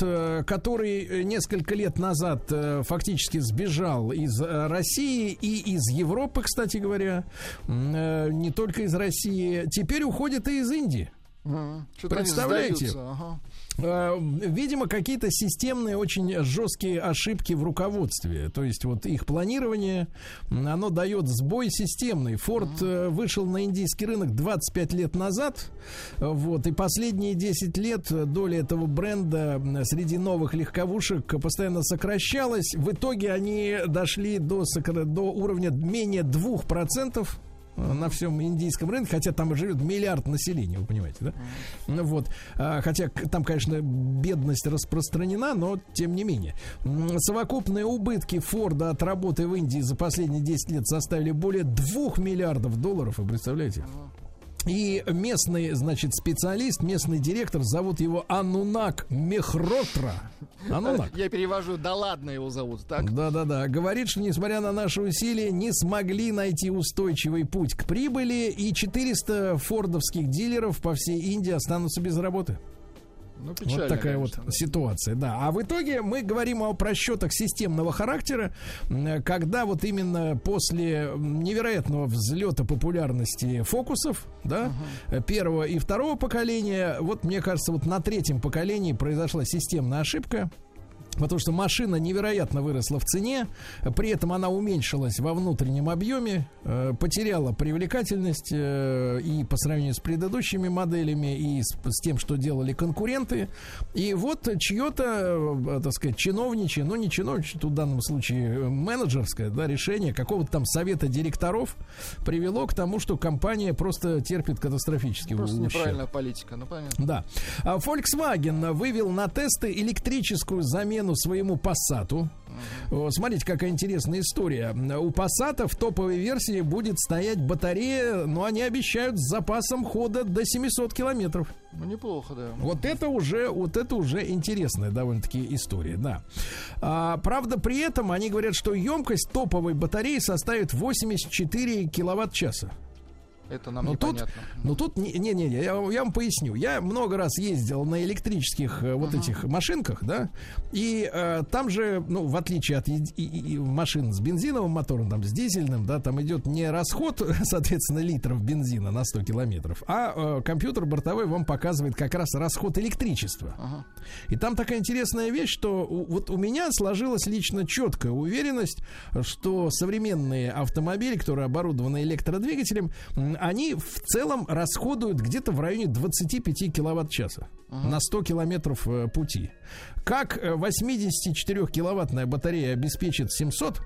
э, который несколько лет назад фактически сбежал из России и из Европы, кстати говоря, э, не только из России, теперь уходит и из Индии. Они Представляете? ага. Э, Видимо, какие-то системные, очень жесткие ошибки в руководстве. То есть вот их планирование, оно дает сбой системный. Форд э, вышел на индийский рынок 25 лет назад. Э, Вот, и последние 10 лет доля этого бренда среди новых легковушек постоянно сокращалась. В итоге они дошли до, до уровня менее 2% на всем индийском рынке, хотя там живет миллиард населения, вы понимаете, да? Ну Вот. А, Хотя там, конечно, бедность распространена, но тем не менее. Совокупные убытки Форда от работы в Индии за последние 10 лет составили более 2 миллиардов долларов, вы представляете? И местный, значит, специалист, местный директор, зовут его Анунак Мехротра. Анунак. Я перевожу, да ладно его зовут, так? Да-да-да. Говорит, что несмотря на наши усилия, не смогли найти устойчивый путь к прибыли, и 400 фордовских дилеров по всей Индии останутся без работы. Ну, вот печально, такая конечно, вот ситуация, да. А в итоге мы говорим о просчетах системного характера, когда вот именно после невероятного взлета популярности фокусов, да, э, первого и второго поколения, вот мне кажется, вот на третьем поколении произошла системная ошибка. Потому что машина невероятно выросла в цене, при этом она уменьшилась во внутреннем объеме, э, потеряла привлекательность э, и по сравнению с предыдущими моделями, и с, с тем, что делали конкуренты. И вот чье-то, э, так сказать, чиновничье, ну не чиновничье, тут в данном случае э, менеджерское да, решение какого-то там совета директоров привело к тому, что компания просто терпит катастрофический Просто ущерб. неправильная политика, ну понятно. Да. А Volkswagen вывел на тесты электрическую замену своему Passat. О, Смотрите, какая интересная история. У Passat в топовой версии будет стоять батарея, но они обещают с запасом хода до 700 километров. Ну, неплохо, да. Вот это уже, вот это уже интересная довольно-таки история, да. А, правда, при этом они говорят, что емкость топовой батареи составит 84 киловатт-часа. Это нам Но тут, ну тут, не-не-не, я, я вам поясню. Я много раз ездил на электрических э, вот этих машинках, да, и э, там же, ну, в отличие от и- и- и машин с бензиновым мотором, там, с дизельным, да, там идет не расход, [LAUGHS] соответственно, литров бензина на 100 километров, а э, компьютер бортовой вам показывает как раз расход электричества. Ага. И там такая интересная вещь, что у- вот у меня сложилась лично четкая уверенность, что современные автомобили, которые оборудованы электродвигателем, они в целом расходуют где-то в районе 25 киловатт-часа на 100 километров э, пути. Как э, 84-киловаттная батарея обеспечит 700,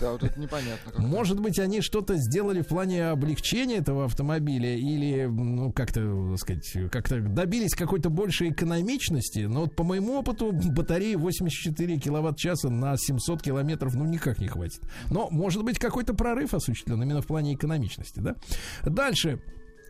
Да, вот это непонятно. как. может быть, они что-то сделали в плане облегчения этого автомобиля или, ну, как-то, так сказать, как-то добились какой-то большей экономичности. Но вот по моему опыту батареи 84 киловатт-часа на 700 километров, ну, никак не хватит. Но, может быть, какой-то прорыв осуществлен именно в плане экономичности, да? Дальше.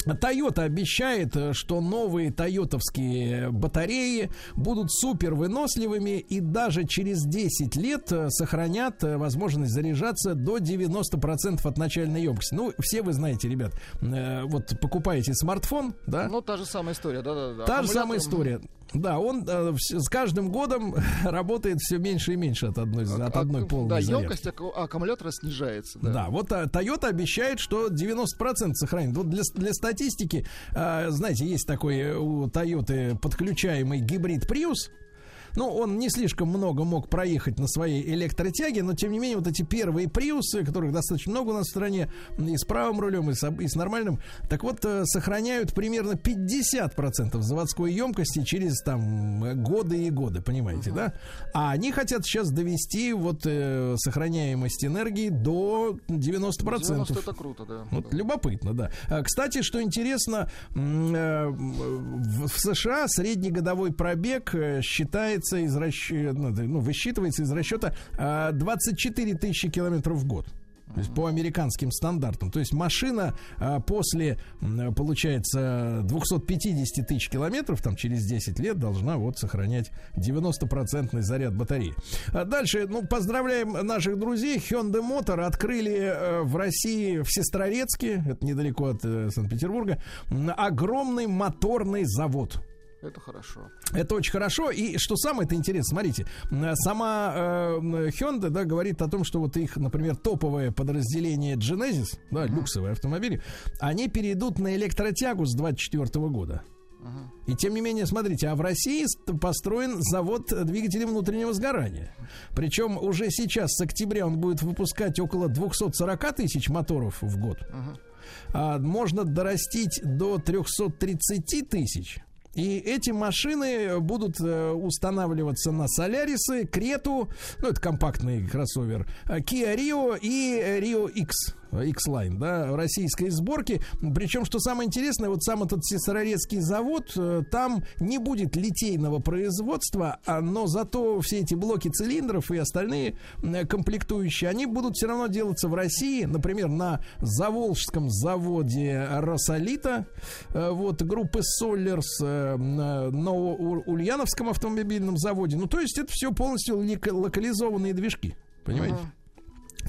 Toyota обещает, э, что новые тойотовские батареи будут супер выносливыми и даже через 10 лет э, сохранят э, возможность заряжаться до 90% от начальной емкости. Ну, все вы знаете, ребят, вот покупаете смартфон, да? Ну, та же самая история, да-да-да. Та же самая история. Да, он э, с каждым годом [LAUGHS] работает все меньше и меньше от одной, от одной полной Да, зарядки. емкость аккумулятора снижается. Да. Да, вот а, Toyota обещает, что 90% сохранит. Вот для, для статистики, а, знаете, есть такой э, у Toyota подключаемый гибрид Prius. Ну, он не слишком много мог проехать на своей электротяге, но тем не менее вот эти первые приусы, которых достаточно много у нас в стране, и с правым рулем, и с, и с нормальным, так вот, э, сохраняют примерно 50% заводской емкости через там годы и годы, понимаете, да? А они хотят сейчас довести вот э, сохраняемость энергии до 90%. 90 это круто, да. Вот любопытно, да. А, Кстати, что интересно, э, в США средний годовой пробег э, считается из расчета, ну, высчитывается из расчета а, 24 тысячи километров в год. То есть по американским стандартам. То есть машина а, после, получается, 250 тысяч километров, там через 10 лет должна вот сохранять 90% заряд батареи. А дальше, ну, поздравляем наших друзей. Hyundai Motor открыли э, в России, в Сестрорецке, это недалеко от э, Санкт-Петербурга, огромный моторный завод. Это хорошо. Это очень хорошо. И что самое это интересно, смотрите, м, сама э, Hyundai, да, говорит о том, что вот их, например, топовое подразделение Genesis, да, люксовые автомобили, они перейдут на электротягу с 24 года. И тем не менее, смотрите, а в России ст- построен завод двигателей внутреннего сгорания. Причем уже сейчас, с октября, он будет выпускать около 240 тысяч моторов в год. А можно дорастить до 330 тысяч. И эти машины будут э, устанавливаться на Солярисы, Крету, ну это компактный кроссовер, э, Kia Rio и э, Rio X. X-Line, да, российской сборки. Причем, что самое интересное, вот сам этот Сестрорецкий завод, э, там не будет литейного производства, а, но зато все эти блоки цилиндров и остальные комплектующие, они будут все равно делаться в России, например, на Заволжском заводе Росолита, э, вот, группы Соллерс, э, на Новоульяновском автомобильном заводе. Ну, то есть это все полностью локализованные движки, понимаете?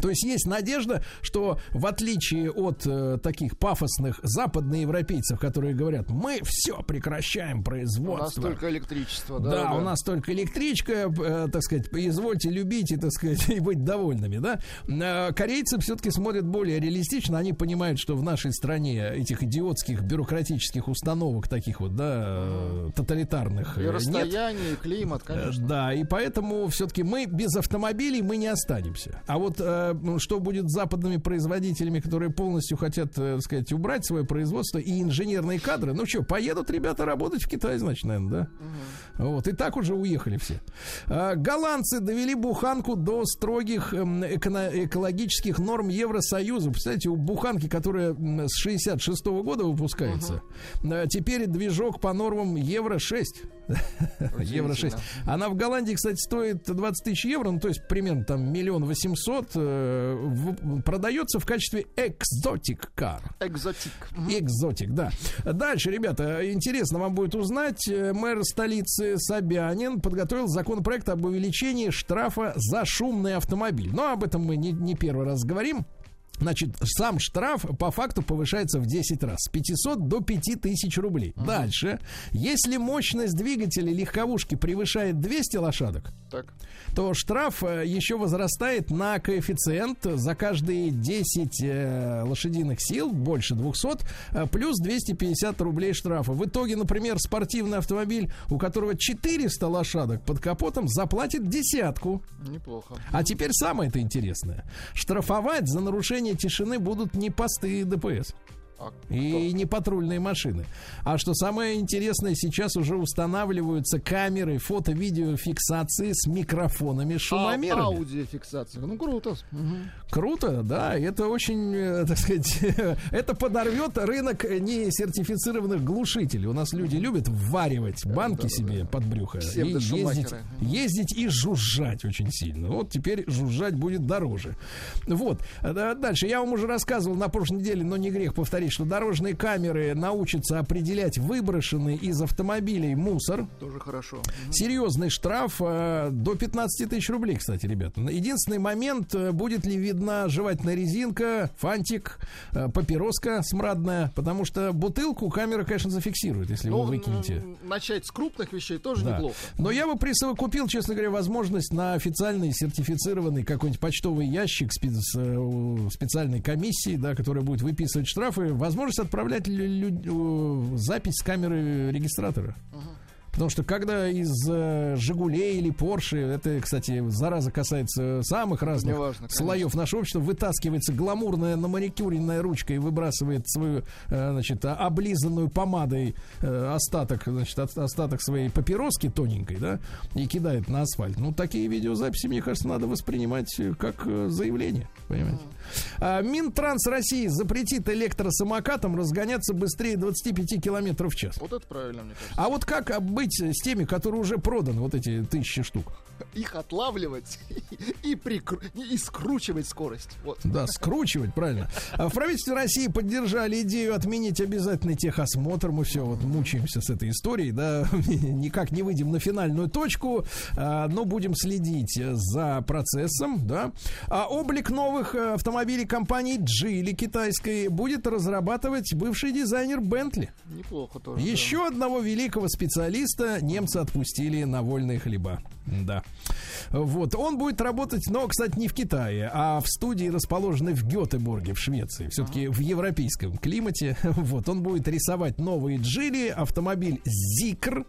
То есть есть надежда, что в отличие от э, таких пафосных западноевропейцев, которые говорят, мы все прекращаем У нас производство. только электричество, да? Да, у нас только электричка, э, так сказать, извольте любить и, так сказать, [LAUGHS] и быть довольными, да. Э, Корейцы все-таки смотрят более реалистично, они понимают, что в нашей стране этих идиотских бюрократических установок таких вот, да, э, тоталитарных И э, нет. расстояние, и климат, конечно. Э, Да, и поэтому все-таки мы без автомобилей мы не останемся. А вот э, что будет с западными производителями, которые полностью хотят, э, так сказать, убрать свое производство и инженерные кадры? Ну что, поедут ребята работать в Китай, значит, наверное, да? Вот, и так уже уехали все. А, голландцы довели буханку до строгих эм, эко- экологических норм Евросоюза. Представляете, у буханки, которая с 66 года выпускается, э, теперь движок по нормам Евро-6. Евро-6. Она в Голландии, кстати, стоит 20 тысяч евро, ну, то есть примерно там миллион восемьсот. Э, в- продается в качестве экзотик кар. Экзотик. Экзотик, да. Дальше, ребята, интересно вам будет узнать. э, Мэр столицы Собянин подготовил законопроект об увеличении штрафа за шумный автомобиль. Но об этом мы не, не первый раз говорим. Значит, сам штраф по факту повышается в 10 раз. С 500 до 5000 рублей. Дальше. Если мощность двигателя легковушки превышает 200 лошадок, Так. то штраф э, еще возрастает на коэффициент за каждые 10 э, лошадиных сил, больше 200, э, плюс 250 рублей штрафа. В итоге, например, спортивный автомобиль, у которого 400 лошадок под капотом, заплатит десятку. Неплохо. А теперь самое это интересное. Штрафовать за нарушение тишины будут не посты ДПС. А И не патрульные машины. А что самое интересное, сейчас уже устанавливаются камеры фото-видеофиксации с микрофонами, шумомерами. А, аудиофиксация. Ну, круто. Мгм. Круто, да, это очень, э, так сказать, [LAUGHS] это подорвет рынок несертифицированных глушителей. У нас люди любят вваривать банки себе под брюхо и ездить, ездить и жужжать очень сильно. Вот теперь жужжать будет дороже. Вот. А Дальше. Я вам уже рассказывал на прошлой неделе, но не грех повторить, что дорожные камеры научатся определять выброшенный из автомобилей мусор. Тоже хорошо. Серьезный штраф э, до 15 тысяч рублей, кстати, ребята. Единственный момент, э, будет ли видна жевательная резинка, фантик, э, папироска смрадная, потому что бутылку камера, конечно, зафиксирует, если Ну, вы выкинете. м, начать с крупных вещей тоже Да. неплохо. Но я бы присовокупил, честно говоря, возможность на официальный сертифицированный какой-нибудь почтовый ящик спе- с, э, специальной комиссии, да, которая будет выписывать штрафы, возможность отправлять лю- лю- запись с камеры регистратора. Потому что когда из э, Жигулей или Порше, это, кстати, зараза касается самых разных конечно. слоев нашего общества, вытаскивается гламурная наманикюренная ручка и выбрасывает свою, э, значит, облизанную помадой э, остаток, значит, остаток своей папироски тоненькой, да, и кидает на асфальт. Ну, такие видеозаписи, мне кажется, надо воспринимать как э, заявление, понимаете. А, Минтранс России запретит электросамокатам разгоняться быстрее 25 километров в час. Вот это правильно, мне кажется. А вот как быть с теми, которые уже проданы, вот эти тысячи штук? Их отлавливать [LAUGHS] и, прикру- и скручивать скорость. Вот. Да, скручивать, правильно. А В правительстве России поддержали идею отменить обязательный техосмотр. Мы все вот мучаемся с этой историей, да, [LAUGHS] никак не выйдем на финальную точку, а, но будем следить за процессом, да. А облик новых э, автомобилей компании Geely китайской будет разрабатывать бывший дизайнер Бентли. Неплохо тоже. Еще одного великого специалиста немцы отпустили на вольные хлеба. Да. Вот. Он будет работать, но, кстати, не в Китае, а в студии, расположенной в Гетеборге, в Швеции. Все-таки в европейском климате. [LAUGHS] Вот. Он будет рисовать новые джили, автомобиль Зикр.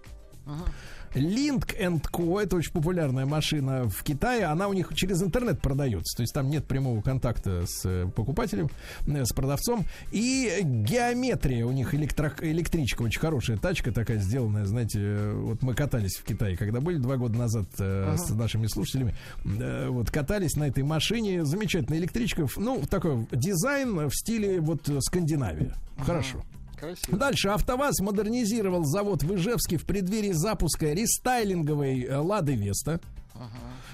Link Co. Это очень популярная машина в Китае. Она у них через интернет продается. То есть там нет прямого контакта с э, покупателем, э, с продавцом. И геометрия у них электро- электричка. Очень хорошая тачка такая сделанная. Знаете, э, вот мы катались в Китае, когда были два года назад э, с нашими слушателями. Э, вот катались на этой машине. Замечательная электричка. Ну, такой дизайн в стиле вот Скандинавия. Хорошо. Красиво. Дальше АвтоВАЗ модернизировал завод в Ижевске в преддверии запуска рестайлинговой э, Лады Веста.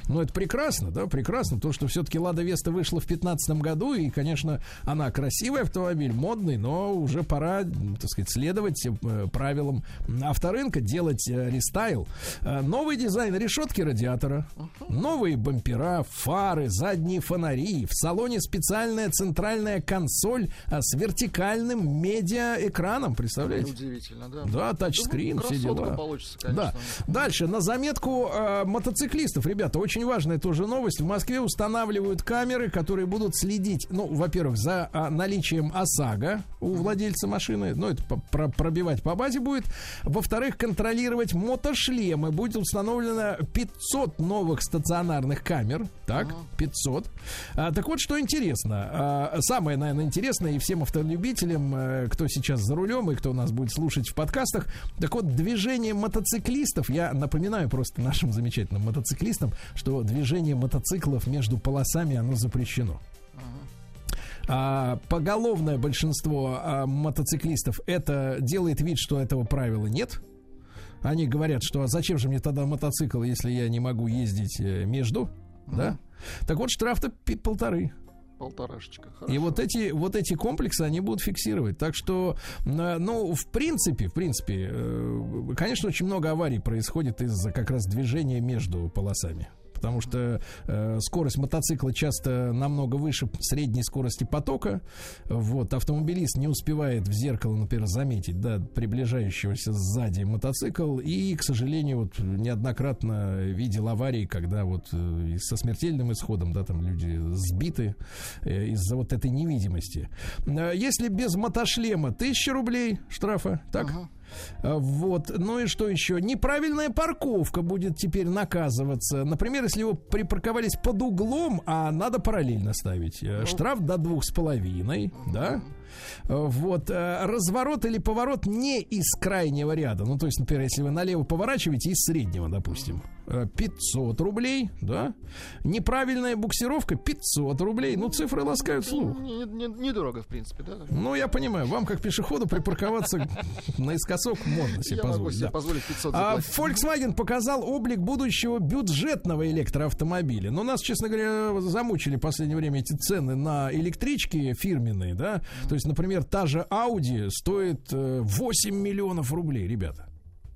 Ну, это прекрасно, да, прекрасно. То, что все-таки Лада Веста вышла в 2015 году, и, конечно, она красивый автомобиль, модный, но уже пора, так сказать, следовать э, правилам авторынка, делать э, рестайл. Э, новый дизайн решетки радиатора, новые бампера, фары, задние фонари. В салоне специальная центральная консоль с вертикальным медиаэкраном, представляете? Удивительно, да. Да, тачскрин, Ну, все дела. получится, Да. конечно. Дальше, на заметку э, мотоциклистов. Ребята, очень важная тоже новость. В Москве устанавливают камеры, которые будут следить, ну, во-первых, за а, наличием ОСАГО у владельца машины. Ну, это про- пробивать по базе будет. Во-вторых, контролировать мотошлемы. Будет установлено 500 новых стационарных камер. Так, 500. А, так вот, что интересно. А, самое, наверное, интересное и всем автолюбителям, э, кто сейчас за рулем и кто нас будет слушать в подкастах. Так вот, движение мотоциклистов, я напоминаю просто нашим замечательным мотоциклистам, что движение мотоциклов между полосами, оно запрещено. А, поголовное большинство а, мотоциклистов это делает вид, что этого правила нет. Они говорят, что а зачем же мне тогда мотоцикл, если я не могу ездить э, между, да? Так вот, штраф-то полторы. Полторашечка. И вот эти, вот эти комплексы они будут фиксировать. Так что, э, ну, в принципе, в принципе, э, конечно, очень много аварий происходит из-за как раз движения между полосами. Потому что э, скорость мотоцикла часто намного выше средней скорости потока. Вот, автомобилист не успевает в зеркало, например, заметить, да, приближающегося сзади мотоцикл. И, к сожалению, вот неоднократно видел аварии, когда вот э, со смертельным исходом, да, там люди сбиты э, из-за вот этой невидимости. Э, Если без мотошлема 1000 рублей штрафа, так? А, Вот. Ну и что еще? Неправильная парковка будет теперь наказываться. Например, если вы припарковались под углом, а надо параллельно ставить. Э, Штраф до двух с половиной, да? Э, Вот. э, Разворот или поворот не из крайнего ряда. Ну, то есть, например, если вы налево поворачиваете из среднего, допустим, 500 рублей, да? Неправильная буксировка 500 рублей. Ну, цифры ласкают слух. Не- не- Недорого, в принципе, да? Ну, я понимаю, вам как пешеходу припарковаться [LAUGHS] наискосок можно себе Я позволить. да. позволить 500 А. Volkswagen показал облик будущего бюджетного электроавтомобиля. Но нас, честно говоря, замучили в последнее время эти цены на электрички фирменные, да. То есть, например, та же Audi стоит э, 8 миллионов рублей, ребята.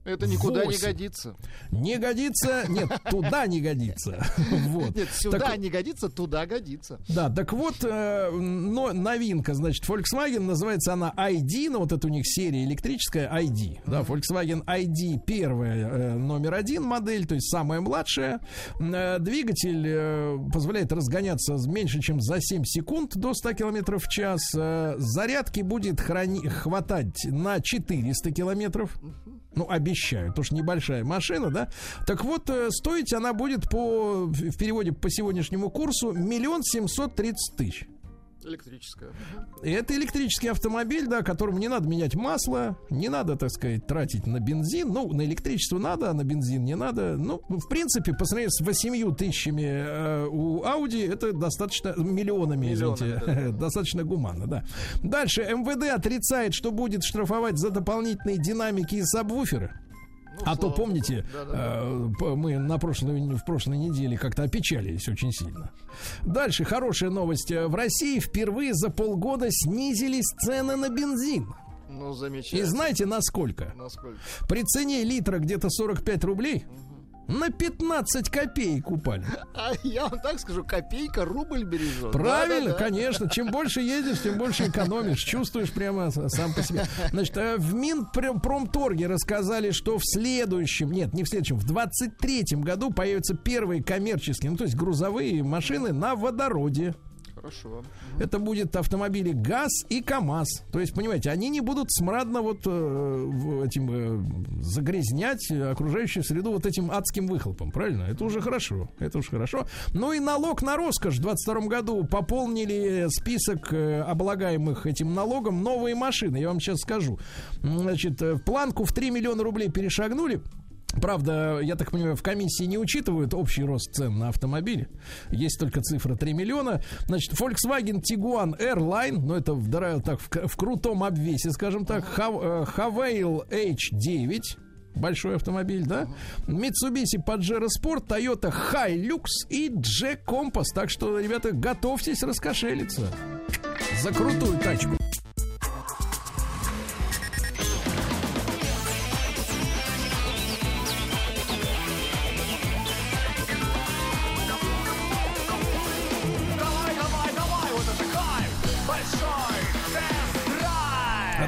Это никуда не Восемь. годится. Не годится, нет, туда не годится. [LAUGHS] Вот. Нет, сюда Так- не годится, туда годится. да, так вот, э, но новинка, значит, Volkswagen, называется она ID, ну вот это у них серия электрическая ID, да, Volkswagen ID первая, э, номер один модель, то есть самая младшая. Э, двигатель э, позволяет разгоняться меньше, чем за 7 секунд до 100 км в час. Э, зарядки будет храни- хватать на 400 километров. Ну, обещаю, потому что небольшая машина, да. Так вот, э, стоить она будет по, в переводе по сегодняшнему курсу миллион семьсот тридцать тысяч. Электрическая. Это электрический автомобиль, да, которому не надо менять масло, не надо, так сказать, тратить на бензин. Ну, на электричество надо, а на бензин не надо. Ну, в принципе, по сравнению с 8 тысячами э, у Audi, это достаточно, миллионами, Миллионами, извините, да. [LAUGHS] достаточно гуманно, да. Дальше, МВД отрицает, что будет штрафовать за дополнительные динамики и сабвуферы. А то помните, э, мы на прошлой, в прошлой неделе как-то опечалились очень сильно. Дальше хорошая новость. В России впервые за полгода снизились цены на бензин. Ну, И замечательно. знаете насколько? Насколько? При цене литра где-то 45 рублей на 15 копеек упали. А я вам так скажу, копейка рубль бережет. Правильно, Да-да-да. конечно. Чем больше едешь, тем больше экономишь. Чувствуешь прямо сам по себе. Значит, э, в Минпромторге рассказали, что в следующем, нет, не в следующем, в 23-м году появятся первые коммерческие, ну то есть грузовые машины на водороде. Хорошо. Это будет автомобили ГАЗ и КАМАЗ. То есть, понимаете, они не будут смрадно вот э, этим э, загрязнять окружающую среду вот этим адским выхлопом. Правильно? Это уже хорошо. Это уже хорошо. Ну и налог на роскошь в 22 году пополнили список э, облагаемых этим налогом новые машины. Я вам сейчас скажу. Значит, планку в 3 миллиона рублей перешагнули. Правда, я так понимаю, в комиссии не учитывают общий рост цен на автомобили. Есть только цифра 3 миллиона. Значит, Volkswagen Tiguan Airline, ну это в, так, в, в крутом обвесе, скажем так, Hav- э, Havail H9, большой автомобиль, да? Mitsubishi Pajero Sport, Toyota Hilux и Jack Compass. Так что, ребята, готовьтесь раскошелиться за крутую тачку.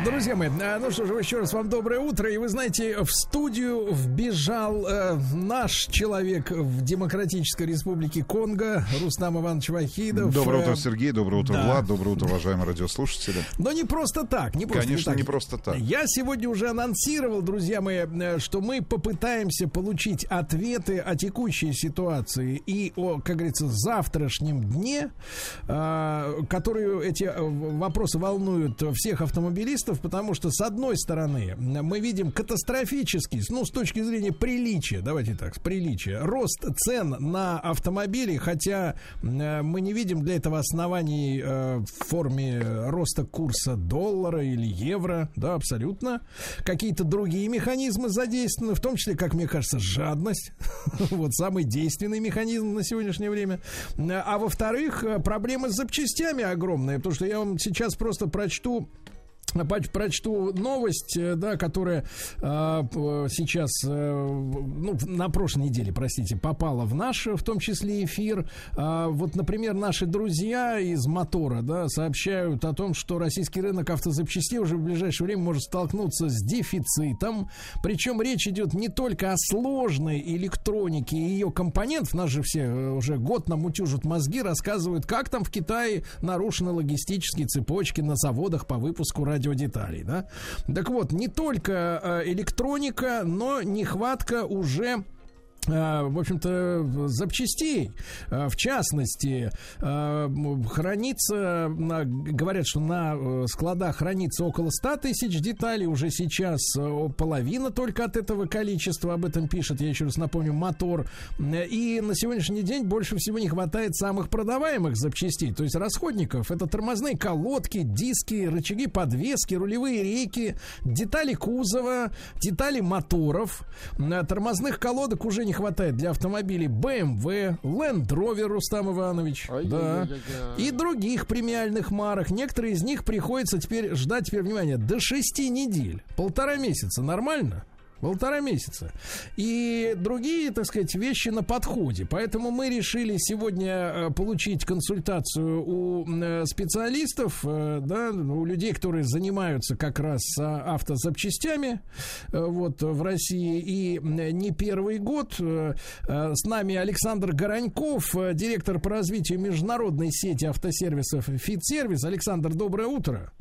Друзья мои, а, ну что же, еще раз вам доброе утро. И вы знаете, в студию вбежал э, наш человек в Демократической Республике Конго, Рустам Иванович Вахидов. Доброе утро, Э, Сергей, доброе утро, да. Влад, доброе утро, уважаемые радиослушатели. Но не просто так, не просто Конечно, так. не просто так. Я сегодня уже анонсировал, друзья мои, э, что мы попытаемся получить ответы о текущей ситуации и о, как говорится, завтрашнем дне, э, которые эти э, вопросы волнуют всех автомобилистов, потому что, с одной стороны, мы видим катастрофический, ну, с точки зрения приличия, давайте так, приличия, рост цен на автомобили, хотя э, мы не видим для этого оснований э, в форме роста курса доллара или евро, да, абсолютно. Какие-то другие механизмы задействованы, в том числе, как мне кажется, жадность. [LAUGHS] Вот самый действенный механизм на сегодняшнее время. А во-вторых, э, проблемы с запчастями огромные, потому что я вам сейчас просто прочту Прочту новость, э, да, которая э, сейчас, э, ну, на прошлой неделе, простите, попала в наш, в том числе, эфир. А, вот, например, наши друзья из Мотора, да, сообщают о том, что российский рынок автозапчастей уже в ближайшее время может столкнуться с дефицитом. Причем речь идет не только о сложной электронике и ее компонентов. Нас же все э, уже год нам утюжат мозги, рассказывают, как там в Китае нарушены логистические цепочки на заводах по выпуску радиодеталей, да? Так вот, не только э, электроника, но нехватка уже в общем-то, запчастей. Э, В частности, э, хранится, говорят, что на э, складах хранится около 100 тысяч деталей. Уже сейчас э, половина только от этого количества. Об этом пишет, я еще раз напомню, мотор. Э, И на сегодняшний день больше всего не хватает самых продаваемых запчастей, то есть расходников. Это тормозные колодки, диски, рычаги подвески, рулевые рейки, детали кузова, детали моторов. Э, Тормозных колодок уже не хватает для автомобилей BMW, Land Rover, Рустам Иванович. Да. И других премиальных марок. Некоторые из них приходится теперь ждать, теперь, внимание, до 6 недель. Полтора месяца. Нормально? Полтора месяца. И другие, так сказать, вещи на подходе. Поэтому мы решили сегодня э, получить консультацию у э, специалистов, э, да, у людей, которые занимаются как раз э, автозапчастями вот в России. И не первый год. С нами Александр Гораньков, директор по развитию международной сети автосервисов «Фитсервис». Александр, доброе утро.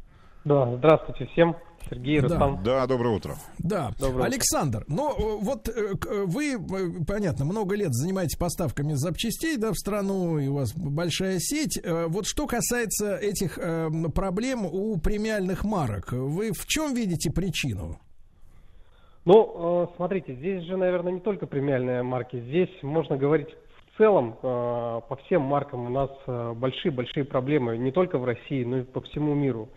Да, здравствуйте всем. Сергей, Да. Да, доброе утро. Да, Доброе Александр, ну э, вот э, э, вы, понятно, много лет занимаетесь поставками запчастей, да, в страну, и у вас большая сеть. Вот что касается этих проблем у премиальных марок, вы в чем видите причину? Ну, смотрите, здесь же, наверное, не только премиальные марки. Здесь можно говорить в целом, по всем маркам у нас большие-большие проблемы, не только в России, но и по всему миру.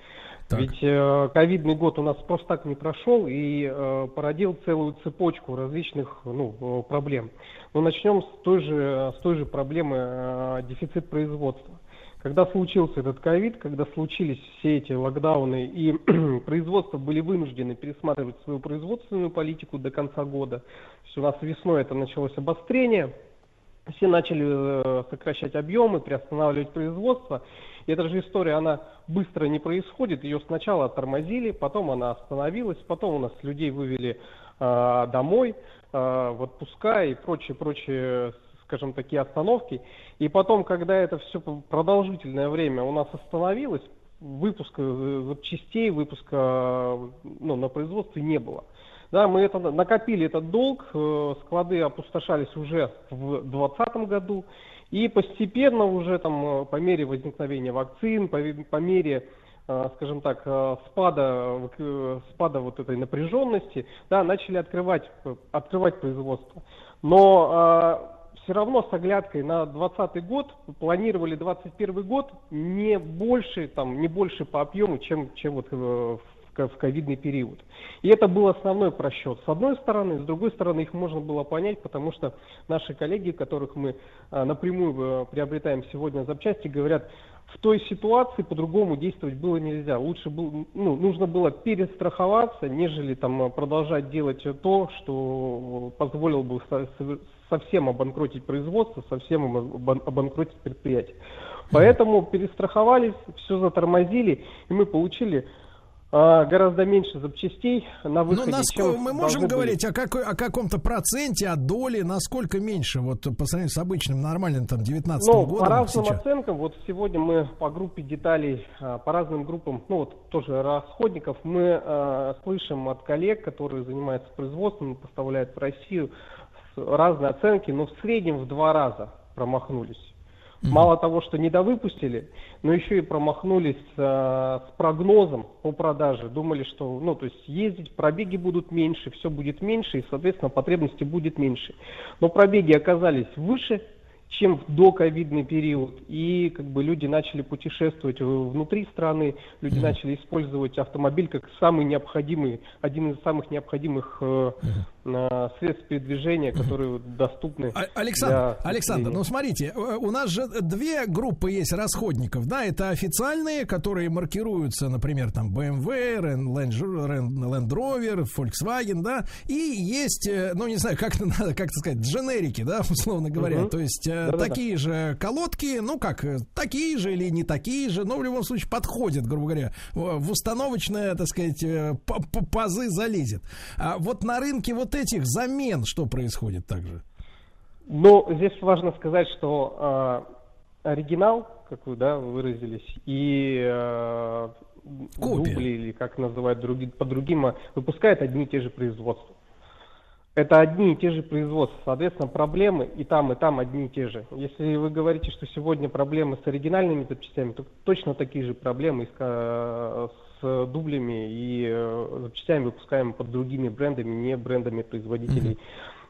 Так. Ведь э, ковидный год у нас просто так не прошел и э, породил целую цепочку различных ну, э, проблем. Но начнем с той же, с той же проблемы э, дефицит производства. Когда случился этот ковид, когда случились все эти локдауны и [CLEARS THROAT] производства были вынуждены пересматривать свою производственную политику до конца года, то есть у нас весной это началось обострение, все начали э, сокращать объемы, приостанавливать производство. И эта же история, она быстро не происходит. Ее сначала тормозили, потом она остановилась, потом у нас людей вывели э, домой, э, в отпуска и прочие, прочие, скажем, такие остановки. И потом, когда это все продолжительное время у нас остановилось, выпуска э, запчастей, выпуска ну, на производстве не было. Да, мы это, накопили этот долг, э, склады опустошались уже в 2020 году, и постепенно уже там э, по мере возникновения вакцин, по, по мере, э, скажем так, спада, спада вот этой напряженности, да, начали открывать, открывать производство. Но все равно с оглядкой на 2020 год планировали 2021 год не больше, там, не больше по объему, чем, чем вот в в ковидный период. И это был основной просчет. С одной стороны, с другой стороны, их можно было понять, потому что наши коллеги, которых мы а, напрямую э, приобретаем сегодня запчасти, говорят, в той ситуации по-другому действовать было нельзя. Лучше был, ну, нужно было перестраховаться, нежели там э, продолжать делать то, что позволило бы со- со- совсем обанкротить производство, совсем обан- обанкротить предприятие. Поэтому перестраховались, все затормозили, и мы получили гораздо меньше запчастей на Ну, выходе. насколько чем мы можем говорить о, какой, о каком-то проценте, о доле, насколько меньше, вот по сравнению с обычным нормальным там 19 Ну, годом по разным сейчас? оценкам, вот сегодня мы по группе деталей, а, по разным группам, ну вот тоже расходников, мы а, слышим от коллег, которые занимаются производством, поставляют в Россию разные оценки, но в среднем в два раза промахнулись. Мало того, что недовыпустили, но еще и промахнулись а, с прогнозом по продаже. Думали, что, ну, то есть ездить, пробеги будут меньше, все будет меньше, и, соответственно, потребности будет меньше. Но пробеги оказались выше, чем в доковидный период. И как бы люди начали путешествовать э, внутри страны, люди начали использовать автомобиль как самый необходимый, один из самых необходимых э, э, средств передвижения, которые доступны. А- Александр, для Александр, ну смотрите, э, у нас же две группы есть расходников, да, это официальные, которые маркируются, например, там BMW, Ren- Land Rover, Volkswagen, да, и есть, э, ну не знаю, как это [LAUGHS] надо, как сказать, дженерики, да, [LAUGHS] условно говоря, Мгм. то есть э, Да-да-да. такие же колодки, ну как, такие же или не такие же, но в любом случае подходят, грубо говоря, в установочное, так сказать, пазы залезет. А вот на рынке вот этих замен что происходит также? Ну, здесь важно сказать, что а, оригинал, как вы да, выразились, и э, дубли, или как называют други- по другим, а, выпускают одни и те же производства. Это одни и те же производства, соответственно, проблемы и там, и там одни и те же. Если вы говорите, что сегодня проблемы с оригинальными запчастями, то точно такие же проблемы с, с дублями и э, запчастями, выпускаемыми под другими брендами, не брендами производителей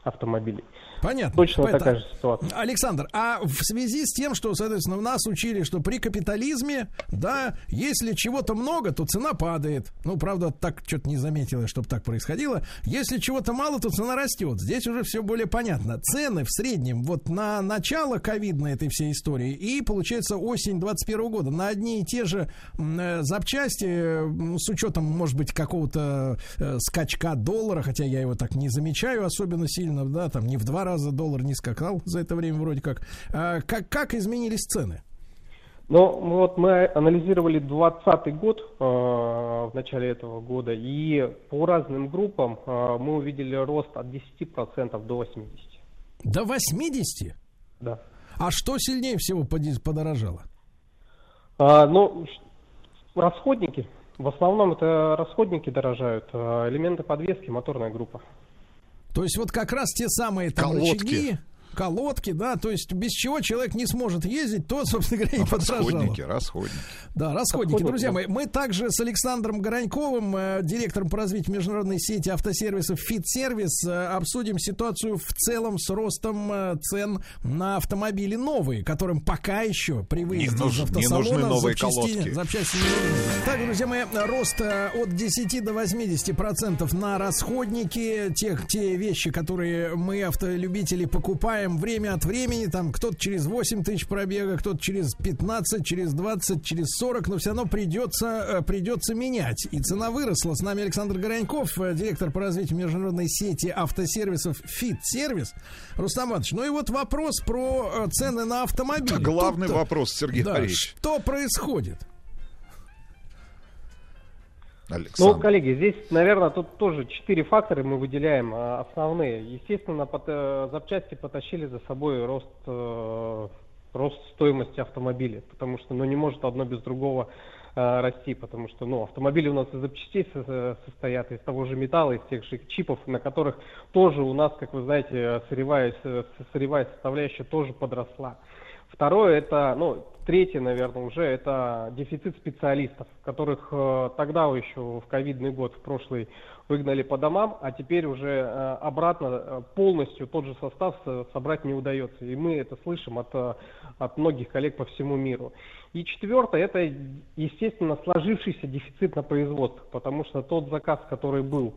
автомобилей. Понятно. Точно Это- такая же ситуация. Александр, а в связи с тем, что, соответственно, нас учили, что при капитализме, да, если чего-то много, то цена падает. Ну, правда, так что-то не заметила, чтобы так происходило. Если чего-то мало, то цена растет. Здесь уже все более понятно. Цены в среднем вот на начало ковидной этой всей истории и, получается, осень 21 года на одни и те же э, запчасти, с учетом, может быть, какого-то э, скачка доллара, хотя я его так не замечаю особенно сильно, да, там не в два раза доллар не скакал за это время вроде как. А, как, как изменились цены? Ну, вот мы анализировали 2020 год э, в начале этого года, и по разным группам э, мы увидели рост от 10% до 80%. До 80? Да. А что сильнее всего подорожало? А, ну, расходники. В основном это расходники дорожают. элементы подвески, моторная группа. То есть вот как раз те самые там Колодки. рычаги, колодки, да, то есть без чего человек не сможет ездить, то, собственно говоря, и подражало. Расходники, расходники. Да, расходники. Друзья мои, мы также с Александром Гораньковым, э, директором по развитию международной сети автосервисов «Фит-сервис», э, обсудим ситуацию в целом с ростом э, цен на автомобили новые, которым пока еще при выезде нуж- из не автосалона нужны новые запчасти- колодки. запчасти не нужны. Так, друзья мои, рост э, от 10 до 80 процентов на расходники, тех, те вещи, которые мы, автолюбители, покупаем время от времени, там кто-то через 8 тысяч пробега, кто-то через 15, через 20, через 40, но все равно придется, э, придется менять. И цена выросла. С нами Александр Гораньков, э, директор по развитию международной сети автосервисов «Фит-сервис». Рустам Иванович, ну и вот вопрос про э, цены на автомобили. Главный Тут-то- вопрос, Сергей да, Борисович. Что происходит? Ну, коллеги, здесь, наверное, тут тоже четыре фактора мы выделяем а, основные. Естественно, э, запчасти потащили за собой рост, э, рост стоимости автомобиля, потому что ну, не может одно без другого э, расти, потому что ну, автомобили у нас из запчастей со- со- состоят, из того же металла, из тех же чипов, на которых тоже у нас, как вы знаете, сырьевая, с- сырьевая составляющая тоже подросла. Второе, это, ну, третье, наверное, уже это дефицит специалистов, которых э, тогда еще в ковидный год, в прошлый, выгнали по домам, а теперь уже э, обратно э, полностью тот же состав собрать не удается. И мы это слышим от, от многих коллег по всему миру. И четвертое, это, естественно, сложившийся дефицит на производстве, потому что тот заказ, который был,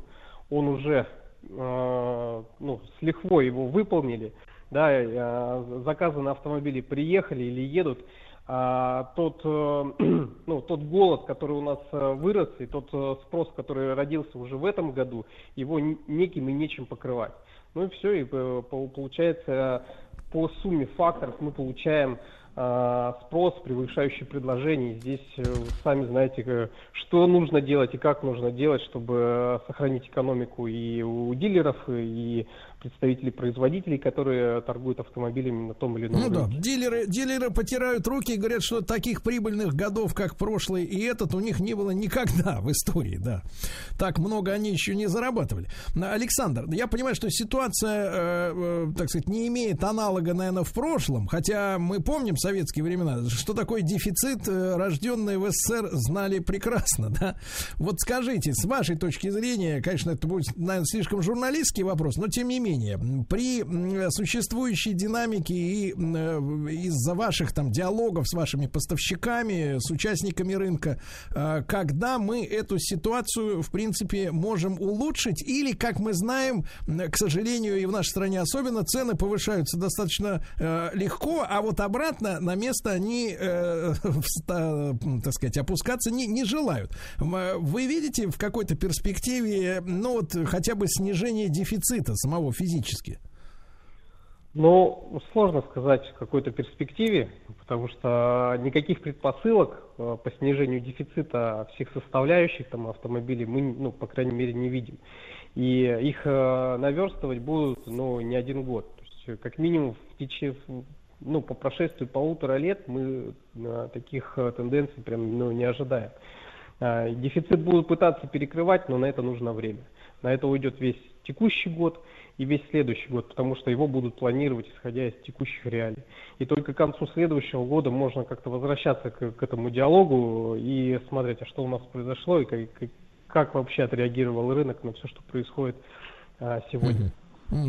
он уже ну, с лихвой его выполнили, да, заказы на автомобили приехали или едут, а тот, э, [CLEARS THROAT] ну, тот голод, который у нас э, вырос, и тот э, спрос, который родился уже в этом году, его неким и нечем покрывать. Ну и все, и по- получается, по сумме факторов мы получаем спрос, превышающий предложение. Здесь сами знаете, что нужно делать и как нужно делать, чтобы сохранить экономику и у дилеров, и представителей производителей, которые торгуют автомобилями на том или ином Ну да, рынке. дилеры, дилеры потирают руки и говорят, что таких прибыльных годов, как прошлый и этот, у них не было никогда в истории, да. Так много они еще не зарабатывали. Александр, я понимаю, что ситуация, э, э, так сказать, не имеет аналога, наверное, в прошлом, хотя мы помним советские времена, что такое дефицит, э, рожденные в СССР, знали прекрасно, да. Вот скажите, с вашей точки зрения, конечно, это будет, наверное, слишком журналистский вопрос, но тем не менее, м, при существующей динамике и э, из-за ваших там диалогов с вашими поставщиками, с участниками рынка, э, когда мы эту ситуацию, в принципе, можем улучшить или, как мы знаем, к сожалению, и в нашей стране особенно, цены повышаются достаточно э, легко, а вот обратно на место они, [LAUGHS] так сказать, опускаться не, не желают. Вы видите в какой-то перспективе, ну вот хотя бы снижение дефицита самого физически? Ну, сложно сказать в какой-то перспективе, потому что никаких предпосылок э, по снижению дефицита всех составляющих там автомобилей мы, ну, по крайней мере, не видим. И их э, наверстывать будут, ну, не один год. То есть, э, как минимум, в течение, ну, по прошествии полутора лет мы таких тенденций прям, ну, не ожидаем. Дефицит будут пытаться перекрывать, но на это нужно время. На это уйдет весь текущий год и весь следующий год, потому что его будут планировать исходя из текущих реалий. И только к концу следующего года можно как-то возвращаться к, к этому диалогу и смотреть, а что у нас произошло и как, как- вообще отреагировал рынок на все, что происходит а, сегодня. М,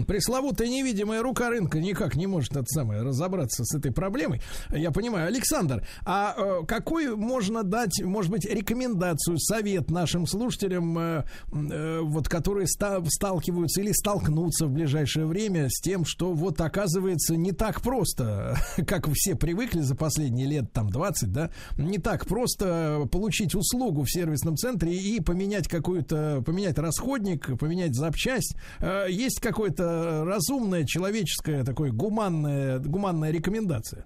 Пресловутая невидимая рука рынка никак не может это самое разобраться с этой проблемой. Я понимаю. Александр, а э, какой можно дать, может быть, рекомендацию, совет нашим слушателям, э, э, вот, которые ста- сталкиваются или столкнутся в ближайшее время с тем, что вот оказывается не так просто, [LAUGHS] как все привыкли за последние лет там 20, да, не так просто получить услугу в сервисном центре и поменять какую-то, поменять расходник, поменять запчасть. Э, Есть какое-то разумное, человеческое, такое гуманное, гуманная рекомендация?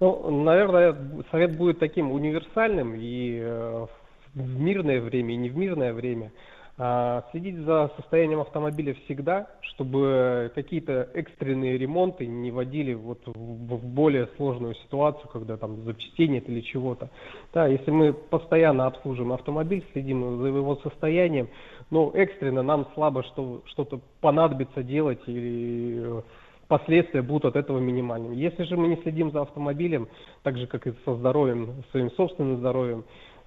Ну, наверное, совет будет таким универсальным и э, в мирное время, и не в мирное время. А, Следить за состоянием автомобиля всегда, чтобы какие-то экстренные ремонты не вводили вот в более сложную ситуацию, когда там запчастей нет или чего-то. Да, если мы постоянно обслуживаем автомобиль, следим за его состоянием, но экстренно нам слабо что, что-то понадобится делать или э, последствия будут от этого минимальными. Если же мы не следим за автомобилем, так же как и со здоровьем, своим собственным здоровьем,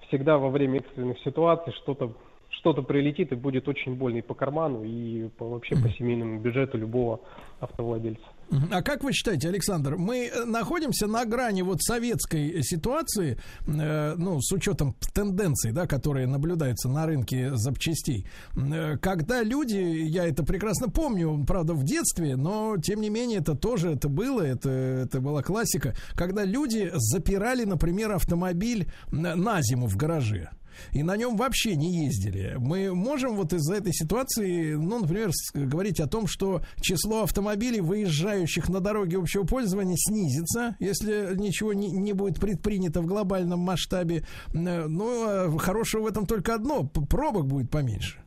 всегда во время экстренных ситуаций что-то что-то прилетит и будет очень больно и по карману, и по, вообще по семейному бюджету любого автовладельца. А как вы считаете, Александр, мы э, находимся на грани вот советской ситуации, э, ну, с учетом тенденций, да, которые наблюдаются на рынке запчастей, э, когда люди, я это прекрасно помню, правда, в детстве, но, тем не менее, это тоже, это было, это, это была классика, когда люди запирали, например, автомобиль на зиму в гараже и на нем вообще не ездили. Мы можем вот из-за этой ситуации, ну, например, говорить о том, что число автомобилей, выезжающих на дороге общего пользования, снизится, если ничего не, не будет предпринято в глобальном масштабе. Ну, а хорошего в этом только одно, пробок будет поменьше.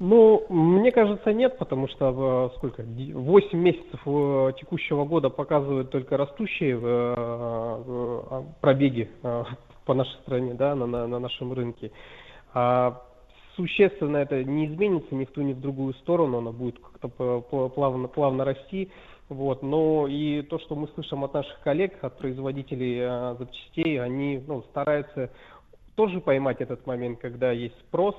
Ну, мне кажется, нет, потому что сколько? 8 месяцев э, текущего года показывают только растущие э, э, пробеги по нашей стране, да, на, на, на нашем рынке. А существенно это не изменится ни в ту, ни в другую сторону, она будет как-то плавно, плавно расти. Вот. Но и то, что мы слышим от наших коллег, от производителей а, запчастей, они ну, стараются тоже поймать этот момент, когда есть спрос,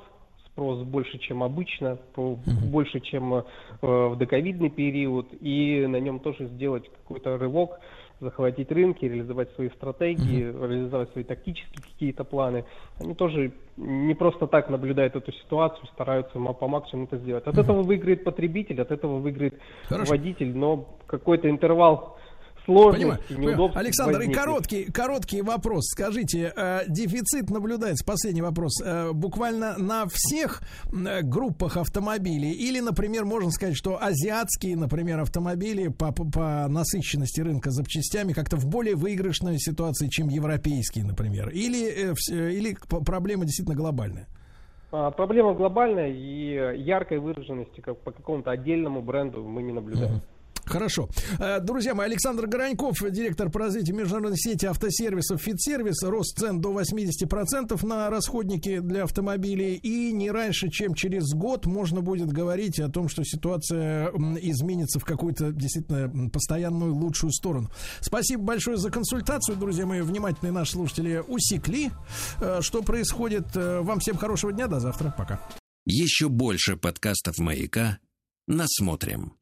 спрос больше, чем обычно, больше, чем э, в доковидный период, и на нем тоже сделать какой-то рывок, захватить рынки, реализовать свои стратегии, mm-hmm. реализовать свои тактические какие-то планы. Они тоже не просто так наблюдают эту ситуацию, стараются по максимуму это сделать. От mm-hmm. этого выиграет потребитель, от этого выиграет Хорошо. водитель, но какой-то интервал понимаю, Александр, возникнет. и короткий, короткий вопрос. Скажите, э, дефицит наблюдается, последний вопрос, э, буквально на всех э, группах автомобилей? Или, например, можно сказать, что азиатские, например, автомобили по, по, по насыщенности рынка запчастями как-то в более выигрышной ситуации, чем европейские, например? Или, э, э, или проблема действительно глобальная? А, проблема глобальная и яркой выраженности как по какому-то отдельному бренду мы не наблюдаем. Uh-huh. Хорошо. Э, друзья мои, Александр Гораньков, директор по развитию международной сети автосервисов «Фитсервис». Рост цен до 80% на расходники для автомобилей. И не раньше, чем через год можно будет говорить о том, что ситуация изменится в какую-то действительно постоянную лучшую сторону. Спасибо большое за консультацию, друзья мои. Внимательные наши слушатели усекли, э, что происходит. Э, вам всем хорошего дня. До завтра. Пока. Еще больше подкастов «Маяка» насмотрим.